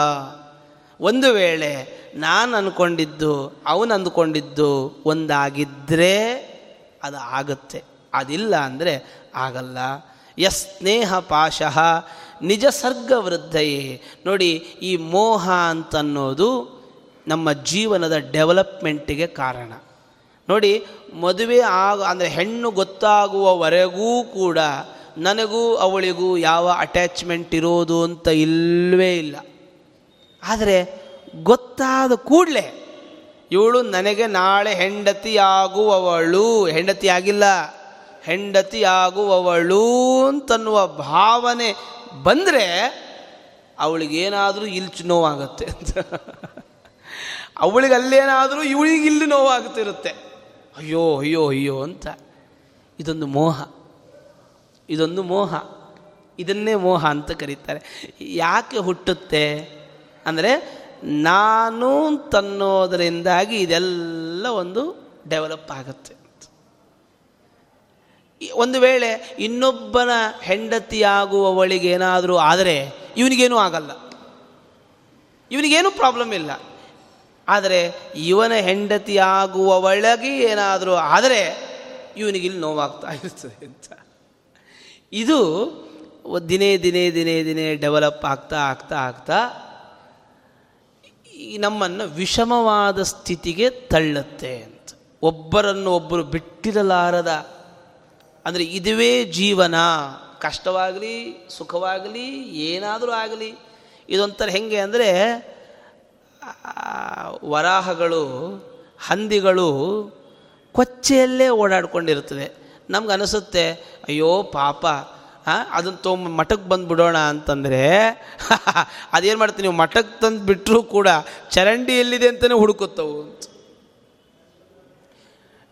ಒಂದು ವೇಳೆ ನಾನು ಅಂದ್ಕೊಂಡಿದ್ದು ಅವನು ಅಂದ್ಕೊಂಡಿದ್ದು ಒಂದಾಗಿದ್ದರೆ ಅದು ಆಗುತ್ತೆ. ಅದಿಲ್ಲ ಅಂದರೆ ಆಗಲ್ಲ. ಯಸ್ನೇಹ ಪಾಶಃ, ನಿಜ ಸರ್ಗ ವೃದ್ಧಯೇ. ನೋಡಿ, ಈ ಮೋಹ ಅಂತನ್ನೋದು ನಮ್ಮ ಜೀವನದ ಡೆವಲಪ್ಮೆಂಟಿಗೆ ಕಾರಣ. ನೋಡಿ, ಮದುವೆ ಆಗ, ಅಂದರೆ ಹೆಣ್ಣು ಗೊತ್ತಾಗುವವರೆಗೂ ಕೂಡ ನನಗೂ ಅವಳಿಗೂ ಯಾವ ಅಟ್ಯಾಚ್ಮೆಂಟ್ ಇರೋದು ಅಂತ ಇಲ್ಲವೇ ಇಲ್ಲ. ಆದರೆ ಗೊತ್ತಾದ ಕೂಡಲೇ ಇವಳು ನನಗೆ ನಾಳೆ ಹೆಂಡತಿಯಾಗುವವಳು ಹೆಂಡತಿ ಆಗಿಲ್ಲ ಹೆಂಡತಿಯಾಗುವವಳು ಅಂತನ್ನುವ ಭಾವನೆ ಬಂದರೆ ಅವಳಿಗೇನಾದರೂ ಇಲ್ಚು ನೋವಾಗುತ್ತೆ ಅಂತ. ಅವಳಿಗೆ ಅಲ್ಲೇನಾದರೂ ಇವಳಿಗೆ ಇಲ್ಲಿ ನೋವಾಗುತ್ತಿರುತ್ತೆ ಅಯ್ಯೋ ಅಯ್ಯೋ ಅಯ್ಯೋ ಅಂತ. ಇದೊಂದು ಮೋಹ. ಇದೊಂದು ಮೋಹ. ಇದನ್ನೇ ಮೋಹ ಅಂತ ಕರೀತಾರೆ. ಯಾಕೆ ಹುಟ್ಟುತ್ತೆ? ಅಂದರೆ ನಾನು ತನ್ನೋದರಿಂದಾಗಿ ಇದೆಲ್ಲ ಒಂದು ಡೆವಲಪ್ ಆಗುತ್ತೆ. ಒಂದು ವೇಳೆ ಇನ್ನೊಬ್ಬನ ಹೆಂಡತಿಯಾಗುವವಳಿಗೇನಾದರೂ ಆದರೆ ಇವನಿಗೇನೂ ಆಗಲ್ಲ. ಇವನಿಗೇನು ಪ್ರಾಬ್ಲಮ್ ಇಲ್ಲ. ಆದರೆ ಇವನ ಹೆಂಡತಿಯಾಗುವವಳಗೆ ಏನಾದರೂ ಆದರೆ ಇವನಿಗಿಲ್ಲಿ ನೋವಾಗ್ತಾ ಇರ್ತದೆ ಅಂತ. ಇದು ದಿನೇ ದಿನೇ ದಿನೇ ದಿನೇ ಡೆವಲಪ್ ಆಗ್ತಾ ಆಗ್ತಾ ಆಗ್ತಾ ಈ ನಮ್ಮನ್ನು ವಿಷಮವಾದ ಸ್ಥಿತಿಗೆ ತಳ್ಳುತ್ತೆ ಅಂತ. ಒಬ್ಬರನ್ನು ಒಬ್ಬರು ಬಿಟ್ಟಿರಲಾರದ, ಅಂದರೆ ಇದುವೇ ಜೀವನ, ಕಷ್ಟವಾಗಲಿ, ಸುಖವಾಗಲಿ, ಏನಾದರೂ ಆಗಲಿ, ಇದೊಂಥರ ಹೆಂಗೆ ಅಂದರೆ ವರಾಹಗಳು, ಹಂದಿಗಳು ಕೊಚ್ಚೆಯಲ್ಲೇ ಓಡಾಡ್ಕೊಂಡಿರ್ತದೆ ನಮ್ಗೆ ಅನಿಸುತ್ತೆ, ಅಯ್ಯೋ ಪಾಪ ಅದನ್ನು ತೊಗೊಂಡು ಮಠಕ್ಕೆ ಬಂದುಬಿಡೋಣ ಅಂತಂದರೆ, <laughs> ಅದೇನು ಮಾಡ್ತೀನಿ ನೀವು ಮಠಕ್ಕೆ ತಂದು ಬಿಟ್ಟರೂ ಕೂಡ ಚರಂಡಿ ಎಲ್ಲಿದೆ ಅಂತಲೇ ಹುಡುಕುತ್ತವು. ಅಂತ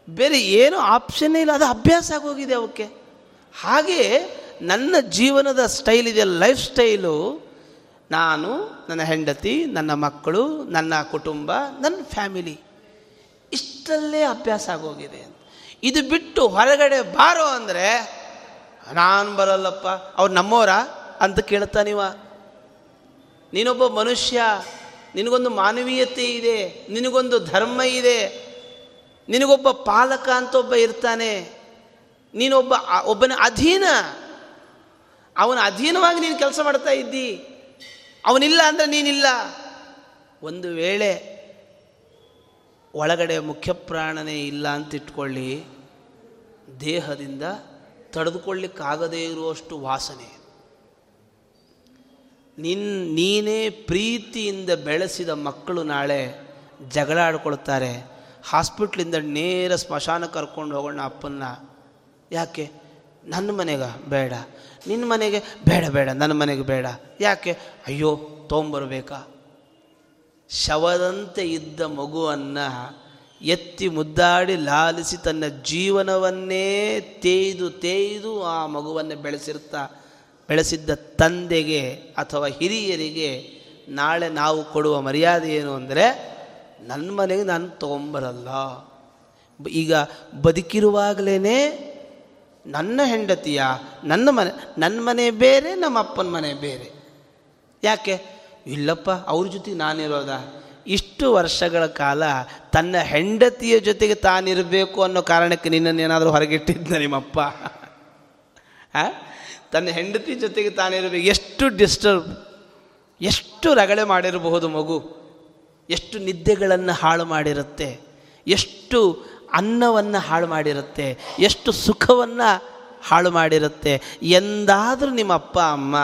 ಬೇರೆ ಏನು ಆಪ್ಷನ್ನೇ ಇಲ್ಲ, ಅದು ಅಭ್ಯಾಸ ಆಗೋಗಿದೆ ಅವಕ್ಕೆ. ಹಾಗೆ ನನ್ನ ಜೀವನದ ಸ್ಟೈಲ್ ಇದೆ ಲೈಫ್ ಸ್ಟೈಲು ನಾನು, ನನ್ನ ಹೆಂಡತಿ, ನನ್ನ ಮಕ್ಕಳು, ನನ್ನ ಕುಟುಂಬ, ನನ್ನ ಫ್ಯಾಮಿಲಿ ಇಷ್ಟಲ್ಲೇ ಅಭ್ಯಾಸ ಆಗೋಗಿದೆ. ಇದು ಬಿಟ್ಟು ಹೊರಗಡೆ ಬಾರೋ ಅಂದರೆ ನಾನು ಬರಲ್ಲಪ್ಪ, ಅವ್ರು ನಮ್ಮೋರ ಅಂತ ಕೇಳ್ತಾ ನೀವ? ನೀನೊಬ್ಬ ಮನುಷ್ಯ, ನಿನಗೊಂದು ಮಾನವೀಯತೆ ಇದೆ, ನಿನಗೊಂದು ಧರ್ಮ ಇದೆ, ನಿನಗೊಬ್ಬ ಪಾಲಕ ಅಂತ ಒಬ್ಬ ಇರ್ತಾನೆ, ನೀನೊಬ್ಬ ಒಬ್ಬನ ಅಧೀನ. ಅವನ ಅಧೀನವಾಗಿ ನೀನು ಕೆಲಸ ಮಾಡ್ತಾ ಇದ್ದಿ, ಅವನಿಲ್ಲ ಅಂದರೆ ನೀನಿಲ್ಲ. ಒಂದು ವೇಳೆ ಒಳಗಡೆ ಮುಖ್ಯ ಪ್ರಾಣನೇ ಇಲ್ಲ ಅಂತ ಇಟ್ಕೊಳ್ಳಿ ದೇಹದಿಂದ ತಡೆದುಕೊಳ್ಳಿಕ್ಕಾಗದೇ ಇರುವಷ್ಟು ವಾಸನೆ. ನಿನ್, ನೀನೇ ಪ್ರೀತಿಯಿಂದ ಬೆಳೆಸಿದ ಮಕ್ಕಳು ನಾಳೆ ಜಗಳ ಆಡ್ಕೊಳ್ತಾರೆ ಹಾಸ್ಪಿಟ್ಲಿಂದ ನೇರ ಸ್ಮಶಾನ ಕರ್ಕೊಂಡು ಹೋಗೋಣ ಅಪ್ಪನ್ನ. ಯಾಕೆ? ನನ್ನ ಮನೆಗ ಬೇಡ. ನಿನ್ನ ಮನೆಗೆ ಬೇಡ ಬೇಡ, ನನ್ನ ಮನೆಗೆ ಬೇಡ. ಯಾಕೆ? ಅಯ್ಯೋ, ತೊಗೊಂಬರ್ಬೇಕಾ? ಶವದಂತೆ ಇದ್ದ ಮಗುವನ್ನು ಎತ್ತಿ ಮುದ್ದಾಡಿ ಲಾಲಿಸಿ ತನ್ನ ಜೀವನವನ್ನೇ ತೇಯ್ದು ತೇಯ್ದು ಆ ಮಗುವನ್ನು ಬೆಳೆಸಿರ್ತಾ, ಬೆಳೆಸಿದ್ದ ತಂದೆಗೆ ಅಥವಾ ಹಿರಿಯರಿಗೆ ನಾಳೆ ನಾವು ಕೊಡುವ ಮರ್ಯಾದೆ ಏನು ಅಂದರೆ ನನ್ನ ಮನೆಗೆ ನಾನು ತೊಗೊಂಬರಲ್ಲ. ಈಗ ಬದುಕಿರುವಾಗಲೇ ನನ್ನ ಹೆಂಡತಿಯ, ನನ್ನ ಮನೆ ನನ್ನ ಮನೆ ಬೇರೆ ನಮ್ಮ ಅಪ್ಪನ ಮನೆ ಬೇರೆ. ಯಾಕೆ? ಇಲ್ಲಪ್ಪ, ಅವ್ರ ಜೊತೆ ನಾನಿರೋದ? ಇಷ್ಟು ವರ್ಷಗಳ ಕಾಲ ತನ್ನ ಹೆಂಡತಿಯ ಜೊತೆಗೆ ತಾನಿರಬೇಕು ಅನ್ನೋ ಕಾರಣಕ್ಕೆ ನಿನ್ನನ್ನು ಏನಾದರೂ ಹೊರಗಿಟ್ಟಿದ್ದ ನಿಮ್ಮಪ್ಪ? ತನ್ನ ಹೆಂಡತಿ ಜೊತೆಗೆ ತಾನಿರಬೇಕು. ಎಷ್ಟು ಡಿಸ್ಟರ್ಬ್ ಎಷ್ಟು ರಗಳೆ ಮಾಡಿರಬಹುದು ಮಗು? ಎಷ್ಟು ನಿದ್ದೆಗಳನ್ನು ಹಾಳು ಮಾಡಿರುತ್ತೆ? ಎಷ್ಟು ಅನ್ನವನ್ನು ಹಾಳು ಮಾಡಿರುತ್ತೆ? ಎಷ್ಟು ಸುಖವನ್ನು ಹಾಳು ಮಾಡಿರುತ್ತೆ? ಎಂದಾದರೂ ನಿಮ್ಮ ಅಪ್ಪ ಅಮ್ಮ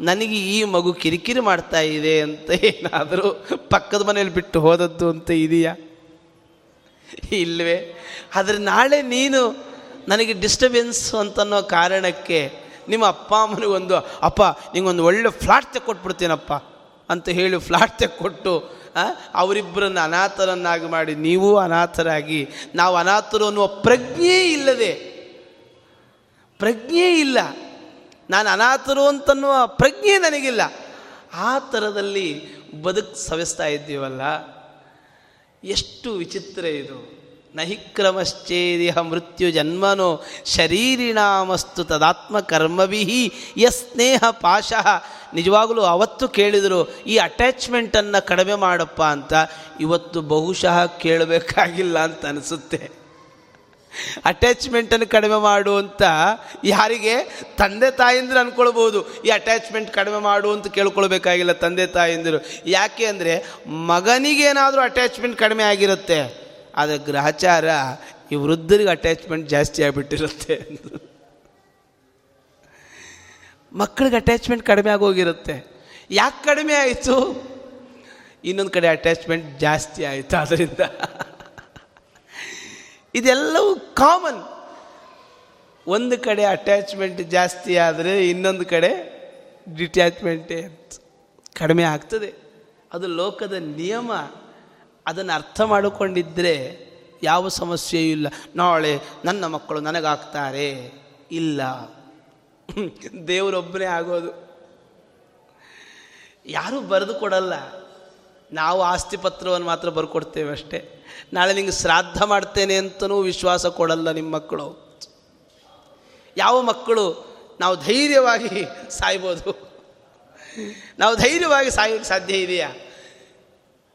ನನಗೆ ಈ ಮಗು ಕಿರಿಕಿರಿ ಮಾಡ್ತಾ ಇದೆ ಅಂತ ಏನಾದರೂ ಪಕ್ಕದ ಮನೇಲಿ ಬಿಟ್ಟು ಹೋದದ್ದು ಅಂತ ಇದೆಯಾ? ಇಲ್ಲವೇ ಆದರೆ ನಾಳೆ ನೀನು ನನಗೆ ಡಿಸ್ಟರ್ಬೆನ್ಸ್ ಅಂತನ್ನೋ ಕಾರಣಕ್ಕೆ ನಿಮ್ಮ ಅಪ್ಪ ಅಮ್ಮನಿಗೊಂದು ಅಪ್ಪ ನಿಂಗೊಂದು ಒಳ್ಳೆ ಫ್ಲಾಟ್ ತೆಕ್ಕೊಟ್ಬಿಡ್ತೀನಪ್ಪ ಅಂತ ಹೇಳಿ ಫ್ಲಾಟ್ ತೆಕ್ಕೊಟ್ಟು ಅವರಿಬ್ಬರನ್ನು ಅನಾಥರನ್ನಾಗಿ ಮಾಡಿ ನೀವೂ ಅನಾಥರಾಗಿ, ನಾವು ಅನಾಥರು ಅನ್ನುವ ಪ್ರಜ್ಞೆ ಇಲ್ಲದೆ ಪ್ರಜ್ಞೆ ಇಲ್ಲ. ನಾನು ಅನಾಥರು ಅಂತನ್ನುವ ಪ್ರಜ್ಞೆ ನನಗಿಲ್ಲ. ಆ ಥರದಲ್ಲಿ ಬದುಕು ಸವಿಸ್ತಾ ಇದ್ದೀವಲ್ಲ. ಎಷ್ಟು ವಿಚಿತ್ರ ಇದು. ನಹಿಕ್ರಮಶ್ಚೇದಿಹ ಮೃತ್ಯು ಜನ್ಮನೋ ಶರೀರಿಣಾಮಸ್ತು ತದಾತ್ಮ ಕರ್ಮವಿಹಿ ಯ ಸ್ನೇಹ ಪಾಶಃ. ನಿಜವಾಗಲೂ ಅವತ್ತು ಕೇಳಿದರು, ಈ ಅಟ್ಯಾಚ್ಮೆಂಟನ್ನು ಕಡಿಮೆ ಮಾಡಪ್ಪ ಅಂತ. ಇವತ್ತು ಬಹುಶಃ ಕೇಳಬೇಕಾಗಿಲ್ಲ ಅಂತ ಅನಿಸುತ್ತೆ. ಅಟ್ಯಾಚ್ಮೆಂಟನ್ನು ಕಡಿಮೆ ಮಾಡು ಅಂತ ಯಾರಿಗೆ? ತಂದೆ ತಾಯಿಂದ್ರೆ ಅಂದ್ಕೊಳ್ಬೋದು ಈ ಅಟ್ಯಾಚ್ಮೆಂಟ್ ಕಡಿಮೆ ಮಾಡು ಅಂತ ಕೇಳ್ಕೊಳ್ಬೇಕಾಗಿಲ್ಲ ತಂದೆ ತಾಯಿಂದರು. ಯಾಕೆ ಅಂದರೆ ಮಗನಿಗೇನಾದರೂ ಅಟ್ಯಾಚ್ಮೆಂಟ್ ಕಡಿಮೆ ಆಗಿರುತ್ತೆ. ಆದರೆ ಗ್ರಹಚಾರ ಈ ವೃದ್ಧರಿಗೆ ಅಟ್ಯಾಚ್ಮೆಂಟ್ ಜಾಸ್ತಿ ಆಗಿಬಿಟ್ಟಿರುತ್ತೆ. ಮಕ್ಕಳಿಗೆ ಅಟ್ಯಾಚ್ಮೆಂಟ್ ಕಡಿಮೆ ಆಗೋಗಿರುತ್ತೆ. ಯಾಕೆ ಕಡಿಮೆ ಆಯಿತು? ಇನ್ನೊಂದು ಕಡೆ ಅಟ್ಯಾಚ್ಮೆಂಟ್ ಜಾಸ್ತಿ ಆಯಿತು. ಅದರಿಂದ ಇದೆಲ್ಲವೂ ಕಾಮನ್ ಒಂದು ಕಡೆ ಅಟ್ಯಾಚ್ಮೆಂಟ್ ಜಾಸ್ತಿ ಆದರೆ ಇನ್ನೊಂದು ಕಡೆ ಡಿಟ್ಯಾಚ್ಮೆಂಟೇ ಕಡಿಮೆ ಆಗ್ತದೆ. ಅದು ಲೋಕದ ನಿಯಮ. ಅದನ್ನು ಅರ್ಥ ಮಾಡಿಕೊಂಡಿದ್ದರೆ ಯಾವ ಸಮಸ್ಯೆಯೂ ಇಲ್ಲ. ನಾಳೆ ನನ್ನ ಮಕ್ಕಳು ನನಗಾಗ್ತಾರೆ. ಇಲ್ಲ. ದೇವರೊಬ್ಬನೇ ಆಗೋದು. ಯಾರೂ ಬರೆದು ಕೊಡಲ್ಲ. ನಾವು ಆಸ್ತಿ ಪತ್ರವನ್ನು ಮಾತ್ರ ಬರ್ಕೊಡ್ತೇವೆ ಅಷ್ಟೇ. ನಾಳೆ ನಿಂಗೆ ಶ್ರಾದ್ದ ಮಾಡ್ತೇನೆ ಅಂತಲೂ ವಿಶ್ವಾಸ ಕೊಡಲ್ಲ ನಿಮ್ಮ ಮಕ್ಕಳು. ಯಾವ ಮಕ್ಕಳು ನಾವು ಧೈರ್ಯವಾಗಿ ಸಾಯ್ಬೋದು. ನಾವು ಧೈರ್ಯವಾಗಿ ಸಾಯೋಕ್ಕೆ ಸಾಧ್ಯ ಇದೆಯಾ?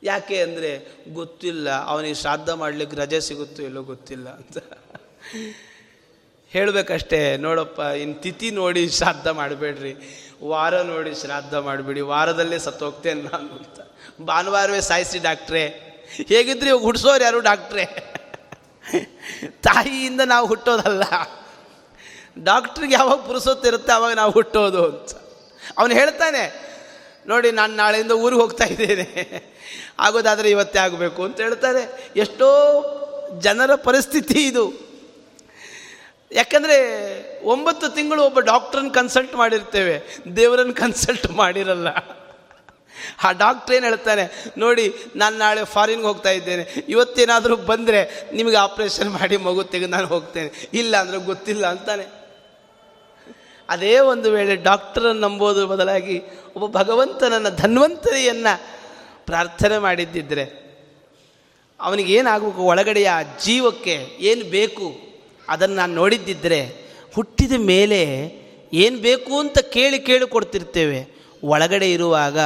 ಯಾಕೆ ಅಂದರೆ ಗೊತ್ತಿಲ್ಲ. ಅವನಿಗೆ ಶ್ರಾದ್ದ ಮಾಡಲಿಕ್ಕೆ ರಜೆ ಸಿಗುತ್ತೋ ಇಲ್ಲೋ ಗೊತ್ತಿಲ್ಲ ಅಂತ. ಹೇಳಬೇಕಷ್ಟೇ, ನೋಡಪ್ಪ ಇನ್ನು ತಿಥಿ ನೋಡಿ ಶ್ರಾದ್ದ ಮಾಡಬೇಡ್ರಿ. ವಾರ ನೋಡಿ ಶ್ರಾದ್ದ ಮಾಡಿಬಿಡಿ. ವಾರದಲ್ಲೇ ಸತ್ತೋಗ್ತೇನೆ ನಾನು ಅಂತ. ಭಾನುವಾರವೇ ಸಾಯಿಸಿ ಡಾಕ್ಟ್ರೇ. ಹೇಗಿದ್ರೆ ಇವಾಗ ಹುಡ್ಸೋರು ಯಾರು ಡಾಕ್ಟ್ರೇ? ತಾಯಿಯಿಂದ ನಾವು ಹುಟ್ಟೋದಲ್ಲ. ಡಾಕ್ಟ್ರಿಗೆ ಯಾವಾಗ ಪುರುಸೊತ್ತಿರುತ್ತೆ ಅವಾಗ ನಾವು ಹುಟ್ಟೋದು ಅಂತ. ಅವನು ಹೇಳ್ತಾನೆ, ನೋಡಿ, ನಾನು ನಾಳೆಯಿಂದ ಊರಿಗೆ ಹೋಗ್ತಾ ಇದ್ದೇನೆ. ಆಗೋದಾದರೆ ಇವತ್ತೇ ಆಗಬೇಕು. ಅಂತ ಹೇಳ್ತಾರೆ. ಎಷ್ಟೋ ಜನರ ಪರಿಸ್ಥಿತಿ ಇದು. ಯಾಕಂದರೆ ಒಂಬತ್ತು ತಿಂಗಳು ಒಬ್ಬ ಡಾಕ್ಟ್ರನ್ನ ಕನ್ಸಲ್ಟ್ ಮಾಡಿರ್ತೇವೆ. ದೇವರನ್ನು ಕನ್ಸಲ್ಟ್ ಮಾಡಿರಲ್ಲ. ಆ ಡಾಕ್ಟ್ರ್ ಏನು ಹೇಳ್ತಾನೆ? ನೋಡಿ, ನಾನು ನಾಳೆ ಫಾರಿನ್ಗೆ ಹೋಗ್ತಾ ಇದ್ದೇನೆ. ಇವತ್ತೇನಾದರೂ ಬಂದರೆ ನಿಮಗೆ ಆಪ್ರೇಷನ್ ಮಾಡಿ ಮಗು ತೆಗೆದು ನಾನು ಹೋಗ್ತೇನೆ. ಇಲ್ಲ ಅಂದರೆ ಗೊತ್ತಿಲ್ಲ ಅಂತಾನೆ. ಅದೇ ಒಂದು ವೇಳೆ ಡಾಕ್ಟರನ್ನು ನಂಬೋದು ಬದಲಾಗಿ ಒಬ್ಬ ಭಗವಂತನನ್ನು, ಧನ್ವಂತರಿಯನ್ನು ಪ್ರಾರ್ಥನೆ ಮಾಡಿದ್ದಿದ್ರೆ ಅವನಿಗೇನಾಗಬೇಕು ಒಳಗಡೆಯ ಜೀವಕ್ಕೆ ಏನು ಬೇಕು? ಅದನ್ನು ನಾನು ನೋಡಿದ್ದಿದ್ರೆ ಹುಟ್ಟಿದ ಮೇಲೆ ಏನು ಬೇಕು ಅಂತ ಕೇಳಿ ಕೇಳಿ ಕೊಡ್ತಿರ್ತೇವೆ. ಒಳಗಡೆ ಇರುವಾಗ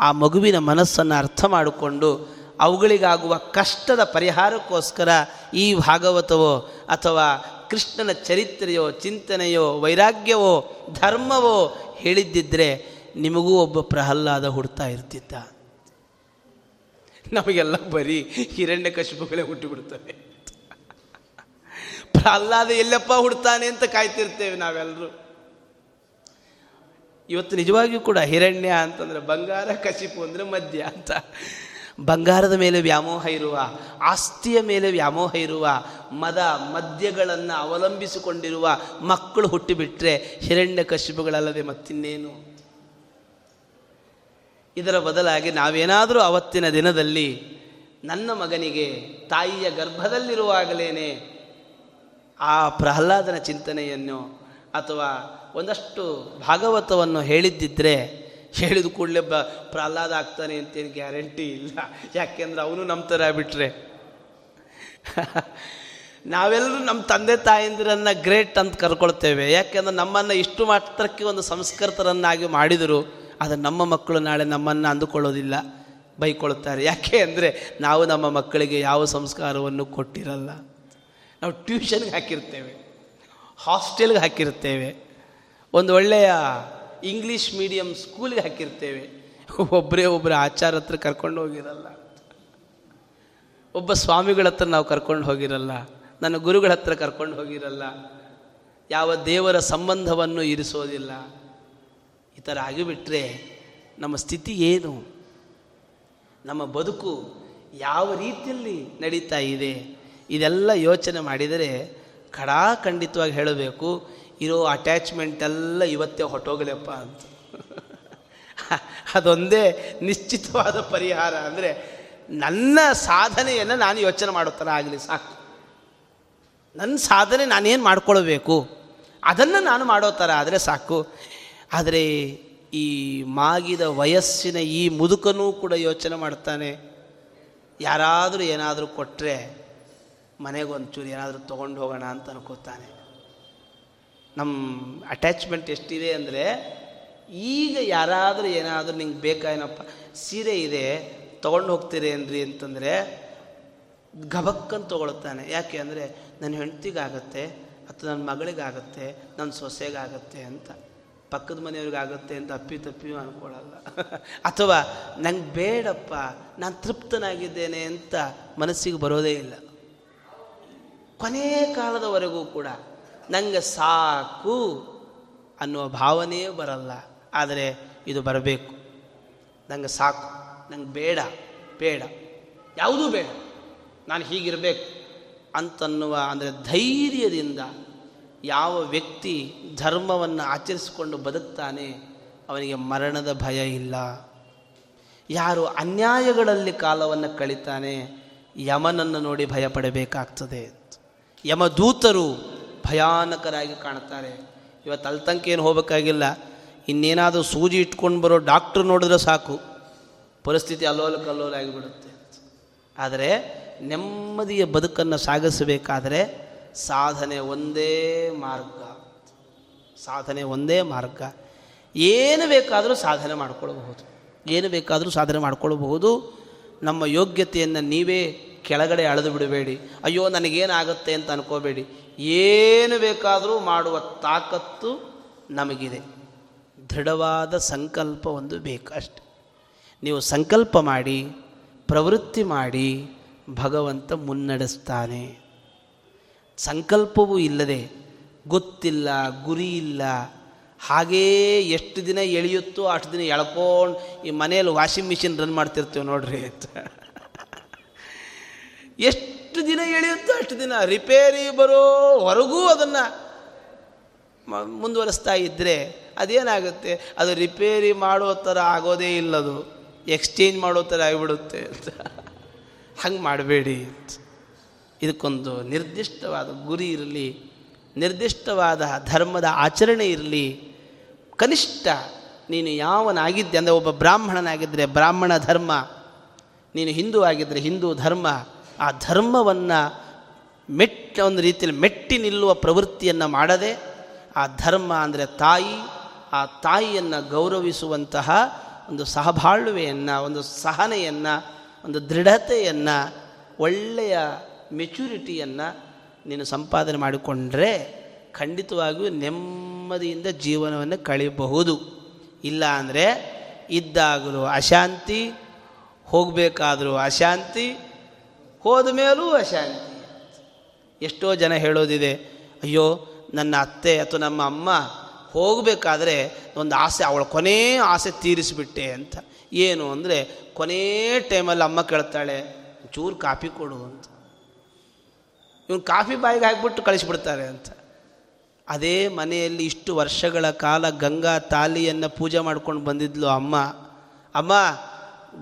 ಆ ಮಗುವಿನ ಮನಸ್ಸನ್ನು ಅರ್ಥ ಮಾಡಿಕೊಂಡು ಅವುಗಳಿಗಾಗುವ ಕಷ್ಟದ ಪರಿಹಾರಕ್ಕೋಸ್ಕರ ಈ ಭಾಗವತವೋ ಅಥವಾ ಕೃಷ್ಣನ ಚರಿತ್ರೆಯೋ, ಚಿಂತನೆಯೋ, ವೈರಾಗ್ಯವೋ, ಧರ್ಮವೋ ಹೇಳಿದ್ದಿದ್ರೆ ನಿಮಗೂ ಒಬ್ಬ ಪ್ರಹ್ಲಾದ ಹುಡ್ತಾ ಇರ್ತಿದ್ದ. ನಮಗೆಲ್ಲ ಬರೀ ಹಿರಣ್ಯ ಕಶುಪುಗಳೇ ಹುಟ್ಟಿಬಿಡ್ತವೆ. ಪ್ರಹ್ಲಾದ ಎಲ್ಲಪ್ಪ ಹುಡ್ತಾನೆ ಅಂತ ಕಾಯ್ತಿರ್ತೇವೆ ನಾವೆಲ್ಲರೂ ಇವತ್ತು ನಿಜವಾಗಿಯೂ ಕೂಡ ಹಿರಣ್ಯ ಅಂತಂದರೆ ಬಂಗಾರ ಕಶಿಪು ಅಂದರೆ ಮದ್ಯ ಅಂತ. ಬಂಗಾರದ ಮೇಲೆ ವ್ಯಾಮೋಹ ಇರುವ, ಆಸ್ತಿಯ ಮೇಲೆ ವ್ಯಾಮೋಹ ಇರುವ, ಮದ ಮದ್ಯಗಳನ್ನು ಅವಲಂಬಿಸಿಕೊಂಡಿರುವ ಮಕ್ಕಳು ಹುಟ್ಟಿಬಿಟ್ರೆ ಹಿರಣ್ಯ ಕಶಿಪುಗಳಲ್ಲದೆ ಮತ್ತಿನ್ನೇನು? ಇದರ ಬದಲಾಗಿ ನಾವೇನಾದರೂ ಅವತ್ತಿನ ದಿನದಲ್ಲಿ ನನ್ನ ಮಗನಿಗೆ ತಾಯಿಯ ಗರ್ಭದಲ್ಲಿರುವಾಗಲೇ ಆ ಪ್ರಹ್ಲಾದನ ಚಿಂತನೆಯನ್ನು ಅಥವಾ ಒಂದಷ್ಟು ಭಾಗವತವನ್ನು ಹೇಳಿದ್ದಿದ್ರೆ ಹೇಳಿದ ಕೂಡಲೇ ಬ ಪ್ರಹ್ಲಾದ ಆಗ್ತಾನೆ ಅಂತೇನು ಗ್ಯಾರಂಟಿ ಇಲ್ಲ. ಯಾಕೆಂದ್ರೆ ಅವನು ನಮ್ಮ ಥರ ಬಿಟ್ಟರೆ ನಾವೆಲ್ಲರೂ ನಮ್ಮ ತಂದೆ ತಾಯಂದಿರನ್ನು ಗ್ರೇಟ್ ಅಂತ ಕರ್ಕೊಳ್ತೇವೆ. ಯಾಕೆಂದ್ರೆ ನಮ್ಮನ್ನು ಇಷ್ಟು ಮಾತ್ರಕ್ಕೆ ಒಂದು ಸಂಸ್ಕೃತರನ್ನಾಗಿ ಮಾಡಿದರು ಆದರೆ ನಮ್ಮ ಮಕ್ಕಳು ನಾಳೆ ನಮ್ಮನ್ನು ಅಂದುಕೊಳ್ಳೋದಿಲ್ಲ, ಬೈಕೊಳ್ತಾರೆ. ಯಾಕೆ ಅಂದರೆ ನಾವು ನಮ್ಮ ಮಕ್ಕಳಿಗೆ ಯಾವ ಸಂಸ್ಕಾರವನ್ನು ಕೊಟ್ಟಿರಲ್ಲ. ನಾವು ಟ್ಯೂಷನ್ಗೆ ಹಾಕಿರ್ತೇವೆ, ಹಾಸ್ಟೆಲ್ಗೆ ಹಾಕಿರ್ತೇವೆ. ಒಂದು ಒಳ್ಳೆಯ ಇಂಗ್ಲೀಷ್ ಮೀಡಿಯಂ ಸ್ಕೂಲ್ಗೆ ಹಾಕಿರ್ತೇವೆ. ಒಬ್ಬರೇ ಒಬ್ಬರ ಆಚಾರ ಹತ್ರ ಕರ್ಕೊಂಡು ಹೋಗಿರಲ್ಲ. ಒಬ್ಬ ಸ್ವಾಮಿಗಳ ಹತ್ರ ನಾವು ಕರ್ಕೊಂಡು ಹೋಗಿರಲ್ಲ. ನನ್ನ ಗುರುಗಳ ಹತ್ರ ಕರ್ಕೊಂಡು ಹೋಗಿರಲ್ಲ. ಯಾವ ದೇವರ ಸಂಬಂಧವನ್ನು ಇರಿಸೋದಿಲ್ಲ. ಈ ಥರ ಆಗಿಬಿಟ್ರೆ ನಮ್ಮ ಸ್ಥಿತಿ ಏನು? ನಮ್ಮ ಬದುಕು ಯಾವ ರೀತಿಯಲ್ಲಿ ನಡೀತಾ ಇದೆ? ಇದೆಲ್ಲ ಯೋಚನೆ ಮಾಡಿದರೆ ಖಡಾಖಂಡಿತವಾಗಿ ಹೇಳಬೇಕು ಇರೋ ಅಟ್ಯಾಚ್ಮೆಂಟ್ ಎಲ್ಲ ಇವತ್ತೇ ಹೊಟ್ಟೋಗಲಪ್ಪ ಅಂತ. <laughs> ಅದೊಂದೇ ನಿಶ್ಚಿತವಾದ ಪರಿಹಾರ ಅಂದರೆ ನನ್ನ ಸಾಧನೆಯನ್ನು ನಾನು ಯೋಚನೆ ಮಾಡೋ ಥರ ಆಗಲಿ ಸಾಕು. ನನ್ನ ಸಾಧನೆ ನಾನೇನು ಮಾಡ್ಕೊಳ್ಬೇಕು? ಅದನ್ನು ನಾನು ಮಾಡೋ ಥರ ಆದರೆ ಸಾಕು. ಆದರೆ ಈ ಮಾಗಿದ ವಯಸ್ಸಿನ ಈ ಮುದುಕನೂ ಕೂಡ ಯೋಚನೆ ಮಾಡ್ತಾನೆ. ಯಾರಾದರೂ ಏನಾದರೂ ಕೊಟ್ಟರೆ ಮನೆಗೆ ಒಂಚೂರು ಏನಾದರೂ ತೊಗೊಂಡು ಹೋಗೋಣ ಅಂತ ಅನ್ಕೋತಾನೆ. ನಮ್ಮ ಅಟ್ಯಾಚ್ಮೆಂಟ್ ಎಷ್ಟಿದೆ ಅಂದರೆ, ಈಗ ಯಾರಾದರೂ ಏನಾದರೂ ನಿಂಗೆ ಬೇಕಾಏನಪ್ಪ ಸೀರೆ ಇದೆ, ತೊಗೊಂಡು ಹೋಗ್ತೀರೇನ್ರಿ ಅಂತಂದರೆ ಗಬಕ್ಕನ್ನು ತೊಗೊಳ್ತಾನೆ. ಯಾಕೆ ಅಂದರೆ ನನ್ನ ಹೆಂಡ್ತಿಗಾಗತ್ತೆ, ಅಥವಾ ನನ್ನ ಮಗಳಿಗಾಗತ್ತೆ ನನ್ನ ಸೊಸೆಗಾಗತ್ತೆ ಅಂತ. ಪಕ್ಕದ ಮನೆಯವ್ರಿಗಾಗತ್ತೆ ಅಂತ ಅಪ್ಪಿ ತಪ್ಪಿಯೂ ಅಂದ್ಕೊಳ್ಳಲ್ಲ <laughs> ಅಥವಾ, ನಂಗೆ ಬೇಡಪ್ಪ, ನಾನು ತೃಪ್ತನಾಗಿದ್ದೇನೆ ಅಂತ ಮನಸ್ಸಿಗೆ ಬರೋದೇ ಇಲ್ಲ. ಕೊನೆ ಕಾಲದವರೆಗೂ ಕೂಡ ನನಗೆ ಸಾಕು ಅನ್ನುವ ಭಾವನೆಯೇ ಬರಲ್ಲ. ಆದರೆ ಇದು ಬರಬೇಕು. ನಂಗೆ ಸಾಕು, ನಂಗೆ ಬೇಡ ಬೇಡ. ಯಾವುದೂ ಬೇಡ. ನಾನು ಹೀಗಿರಬೇಕು ಅಂತನ್ನುವ ಅಂದರೆ ಧೈರ್ಯದಿಂದ ಯಾವ ವ್ಯಕ್ತಿ ಧರ್ಮವನ್ನು ಆಚರಿಸಿಕೊಂಡು ಬದುಕ್ತಾನೆ ಅವನಿಗೆ ಮರಣದ ಭಯ ಇಲ್ಲ. ಯಾರು ಅನ್ಯಾಯಗಳಲ್ಲಿ ಕಾಲವನ್ನು ಕಳಿತಾನೆ ಯಮನನ್ನು ನೋಡಿ ಭಯಪಡಬೇಕಾಗ್ತದೆ. ಯಮದೂತರು ಭಯಾನಕರಾಗಿ ಕಾಣ್ತಾರೆ ಇವತ್ತು ಅಲ್ತಂಕ ಏನು ಹೋಗಬೇಕಾಗಿಲ್ಲ. ಇನ್ನೇನಾದರೂ ಸೂಜಿ ಇಟ್ಕೊಂಡು ಬರೋ ಡಾಕ್ಟ್ರ್ ನೋಡಿದ್ರೆ ಸಾಕು. ಪರಿಸ್ಥಿತಿ ಅಲ್ಲೋಲ ಕಲ್ಲೋಲ ಆಗಿಬಿಡುತ್ತೆ. ಆದರೆ ನೆಮ್ಮದಿಯ ಬದುಕನ್ನು ಸಾಗಿಸಬೇಕಾದರೆ ಸಾಧನೆ ಒಂದೇ ಮಾರ್ಗ. ಸಾಧನೆ ಒಂದೇ ಮಾರ್ಗ. ಏನು ಬೇಕಾದರೂ ಸಾಧನೆ ಮಾಡಿಕೊಳ್ಳಬಹುದು. ಏನು ಬೇಕಾದರೂ ಸಾಧನೆ ಮಾಡಿಕೊಳ್ಳಬಹುದು. ನಮ್ಮ ಯೋಗ್ಯತೆಯನ್ನು ನೀವೇ ಕೆಳಗಡೆ ಅಳೆದು ಬಿಡಬೇಡಿ. ಅಯ್ಯೋ, ನನಗೇನಾಗುತ್ತೆ ಅಂತ ಅನ್ಕೋಬೇಡಿ. ಏನು ಬೇಕಾದರೂ ಮಾಡುವ ತಾಕತ್ತು ನಮಗಿದೆ. ದೃಢವಾದ ಸಂಕಲ್ಪ ಒಂದು ಬೇಕಷ್ಟೆ. ನೀವು ಸಂಕಲ್ಪ ಮಾಡಿ, ಪ್ರವೃತ್ತಿ ಮಾಡಿ ಭಗವಂತ ಮುನ್ನಡೆಸ್ತಾನೆ. ಸಂಕಲ್ಪವೂ ಇಲ್ಲದೆ, ಗೊತ್ತಿಲ್ಲ ಗುರಿ ಇಲ್ಲ ಹಾಗೇ ಎಷ್ಟು ದಿನ ಎಳೆಯುತ್ತೋ ಅಷ್ಟು ದಿನ ಎಳ್ಕೊಂಡು ಈ ಮನೆಯಲ್ಲಿ ವಾಷಿಂಗ್ ಮಿಷಿನ್ ರನ್ ಮಾಡ್ತಿರ್ತೀವಿ ನೋಡ್ರಿ ಅಂತ. ಎಷ್ಟು ದಿನ ಎಳೆಯುತ್ತೋ ಅಷ್ಟು ದಿನ ರಿಪೇರಿ ಬರೋವರೆಗೂ ಅದನ್ನು ಮುಂದುವರಿಸ್ತಾ ಇದ್ದರೆ ಅದೇನಾಗುತ್ತೆ? ಅದು ರಿಪೇರಿ ಮಾಡೋ ಥರ ಆಗೋದೇ ಇಲ್ಲದು. ಎಕ್ಸ್ಚೇಂಜ್ ಮಾಡೋ ಥರ ಆಗಿಬಿಡುತ್ತೆ ಅಂತ. ಹಂಗೆ ಮಾಡಬೇಡಿ ಇದಕ್ಕೊಂದು ನಿರ್ದಿಷ್ಟವಾದ ಗುರಿ ಇರಲಿ, ನಿರ್ದಿಷ್ಟವಾದ ಧರ್ಮದ ಆಚರಣೆ ಇರಲಿ. ಕನಿಷ್ಠ ನೀನು ಯಾವನಾಗಿದ್ದೆ, ಅಂದರೆ ಒಬ್ಬ ಬ್ರಾಹ್ಮಣನಾಗಿದ್ದರೆ ಬ್ರಾಹ್ಮಣ ಧರ್ಮ, ನೀನು ಹಿಂದೂ ಆಗಿದ್ದರೆ ಹಿಂದೂ ಧರ್ಮ ಆ ಧರ್ಮವನ್ನು ಮೆಟ್ಟ ಒಂದು ರೀತಿಯಲ್ಲಿ ಮೆಟ್ಟಿ ನಿಲ್ಲುವ ಪ್ರವೃತ್ತಿಯನ್ನು ಮಾಡದೆ ಆ ಧರ್ಮ ಅಂದರೆ ತಾಯಿ, ಆ ತಾಯಿಯನ್ನು ಗೌರವಿಸುವಂತಹ ಒಂದು ಸಹಬಾಳ್ವೆಯನ್ನು, ಒಂದು ಸಹನೆಯನ್ನು, ಒಂದು ದೃಢತೆಯನ್ನು, ಒಳ್ಳೆಯ ಮೆಚುರಿಟಿಯನ್ನು ನೀನು ಸಂಪಾದನೆ ಮಾಡಿಕೊಂಡ್ರೆ ಖಂಡಿತವಾಗಿಯೂ ನೆಮ್ಮದಿಯಿಂದ ಜೀವನವನ್ನು ಕಳೆಯಬಹುದು. ಇಲ್ಲ ಅಂದರೆ ಇದ್ದಾಗಲೂ ಅಶಾಂತಿ, ಹೋಗಬೇಕಾದರೂ ಅಶಾಂತಿ ಹೋದ ಮೇಲೂ ಅಶಾಂತಿ. ಎಷ್ಟೋ ಜನ ಹೇಳೋದಿದೆ, ಅಯ್ಯೋ, ನನ್ನ ಅತ್ತೆ ಅಥವಾ ನಮ್ಮ ಅಮ್ಮ ಹೋಗಬೇಕಾದ್ರೆ ಒಂದು ಆಸೆ, ಅವಳ ಕೊನೇ ಆಸೆ ತೀರಿಸಿಬಿಟ್ಟೆ ಅಂತ. ಏನು ಅಂದರೆ, ಕೊನೇ ಟೈಮಲ್ಲಿ ಅಮ್ಮ ಕೇಳ್ತಾಳೆ ಚೂರು ಕಾಫಿ ಕೊಡು ಅಂತ. ಇವನು ಕಾಫಿ ಬಾಯಿಗೆ ಹಾಕಿಬಿಟ್ಟು ಕಳಿಸಿಬಿಡ್ತಾರೆ ಅಂತ. ಅದೇ ಮನೆಯಲ್ಲಿ ಇಷ್ಟು ವರ್ಷಗಳ ಕಾಲ ಗಂಗಾ ತಾಲಿಯನ್ನು ಪೂಜೆ ಮಾಡ್ಕೊಂಡು ಬಂದಿದ್ಲು ಅಮ್ಮ. ಅಮ್ಮ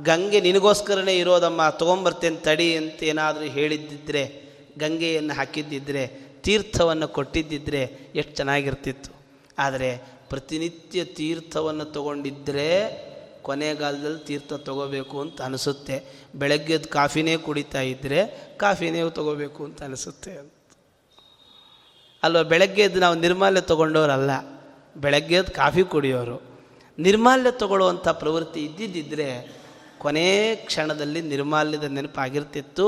ಗಂಗೆ ನಿನಗೋಸ್ಕರನೇ ಇರೋದಮ್ಮ, ತೊಗೊಂಬರ್ತೇನೆ ತಡಿ ಅಂತ ಏನಾದರೂ ಹೇಳಿದ್ದಿದ್ರೆ, ಗಂಗೆಯನ್ನು ಹಾಕಿದ್ದಿದ್ರೆ, ತೀರ್ಥವನ್ನು ಕೊಟ್ಟಿದ್ದಿದ್ರೆ ಎಷ್ಟು ಚೆನ್ನಾಗಿರ್ತಿತ್ತು. ಆದರೆ ಪ್ರತಿನಿತ್ಯ ತೀರ್ಥವನ್ನು ತಗೊಂಡಿದ್ದರೆ ಕೊನೆಗಾಲದಲ್ಲಿ ತೀರ್ಥ ತಗೋಬೇಕು ಅಂತ ಅನಿಸುತ್ತೆ. ಬೆಳಗ್ಗೆದ್ದು ಕಾಫಿನೇ ಕುಡಿತಾ ಇದ್ದರೆ ಕಾಫಿನೇ ತಗೋಬೇಕು ಅಂತ ಅನಿಸುತ್ತೆ ಅಂತ. ಅಲ್ವ? ಬೆಳಗ್ಗೆದ್ದು ನಾವು ನಿರ್ಮಾಲ್ಯ ತೊಗೊಂಡವರಲ್ಲ ಬೆಳಗ್ಗೆದ್ದು ಕಾಫಿ ಕುಡಿಯೋರು. ನಿರ್ಮಾಲ್ಯ ತಗೊಳ್ಳುವಂಥ ಪ್ರವೃತ್ತಿ ಇದ್ದಿದ್ದಿದ್ರೆ ಕೊನೇ ಕ್ಷಣದಲ್ಲಿ ನಿರ್ಮಾಲ್ಯದ ನೆನಪಾಗಿರ್ತಿತ್ತು,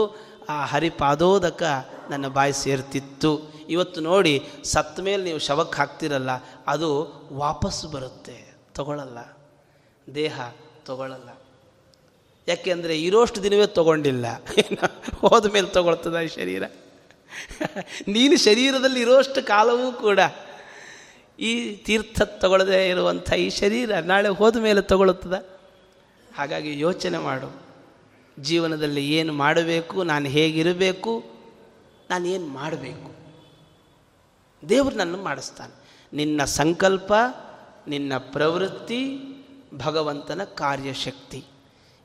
ಆ ಹರಿಪಾದೋದಕ ನನ್ನ ಬಾಯಿ ಸೇರ್ತಿತ್ತು. ಇವತ್ತು ನೋಡಿ ಸತ್ತ ಮೇಲೆ ನೀವು ಶವಕ್ಕೆ ಹಾಕ್ತಿರಲ್ಲ, ಅದು ವಾಪಸ್ಸು ಬರುತ್ತೆ ತಗೊಳ್ಳಲ್ಲ ದೇಹ ತಗೊಳ್ಳಲ್ಲ ಯಾಕೆಂದರೆ ಇರೋಷ್ಟು ದಿನವೇ ತಗೊಂಡಿಲ್ಲ. ಹೋದ ಮೇಲೆ ಈ ಶರೀರ? ನೀನು ಶರೀರದಲ್ಲಿ ಇರೋಷ್ಟು ಕಾಲವೂ ಕೂಡ ಈ ತೀರ್ಥ ತಗೊಳ್ಳದೆ ಇರುವಂಥ ಈ ಶರೀರ ನಾಳೆ ಹೋದ ಮೇಲೆ ತಗೊಳ್ತದ? ಹಾಗಾಗಿ ಯೋಚನೆ ಮಾಡು. ಜೀವನದಲ್ಲಿ ಏನು ಮಾಡಬೇಕು, ನಾನು ಹೇಗಿರಬೇಕು, ನಾನು ಏನು ಮಾಡಬೇಕು. ದೇವರು ನನ್ನ ಮಾಡಿಸ್ತಾನೆ. ನಿನ್ನ ಸಂಕಲ್ಪ, ನಿನ್ನ ಪ್ರವೃತ್ತಿ, ಭಗವಂತನ ಕಾರ್ಯಶಕ್ತಿ.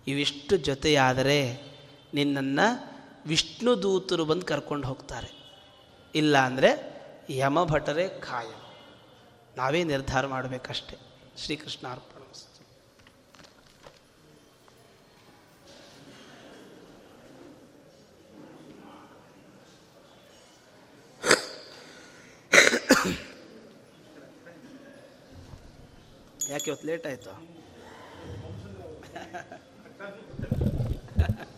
ಇವಿಷ್ಟು ಜೊತೆಯಾದರೆ ನಿನ್ನನ್ನು ವಿಷ್ಣು ದೂತರು ಬಂದು ಕರ್ಕೊಂಡು ಹೋಗ್ತಾರೆ. ಇಲ್ಲ ಅಂದರೆ ಯಮಭಟರೇ ಖಾಯ. ನಾವೇ ನಿರ್ಧಾರ ಮಾಡಬೇಕಷ್ಟೆ. ಶ್ರೀಕೃಷ್ಣ ಯಾಕೆ ಇವತ್ತು ಲೇಟ್ ಆಯಿತು? <laughs> <laughs>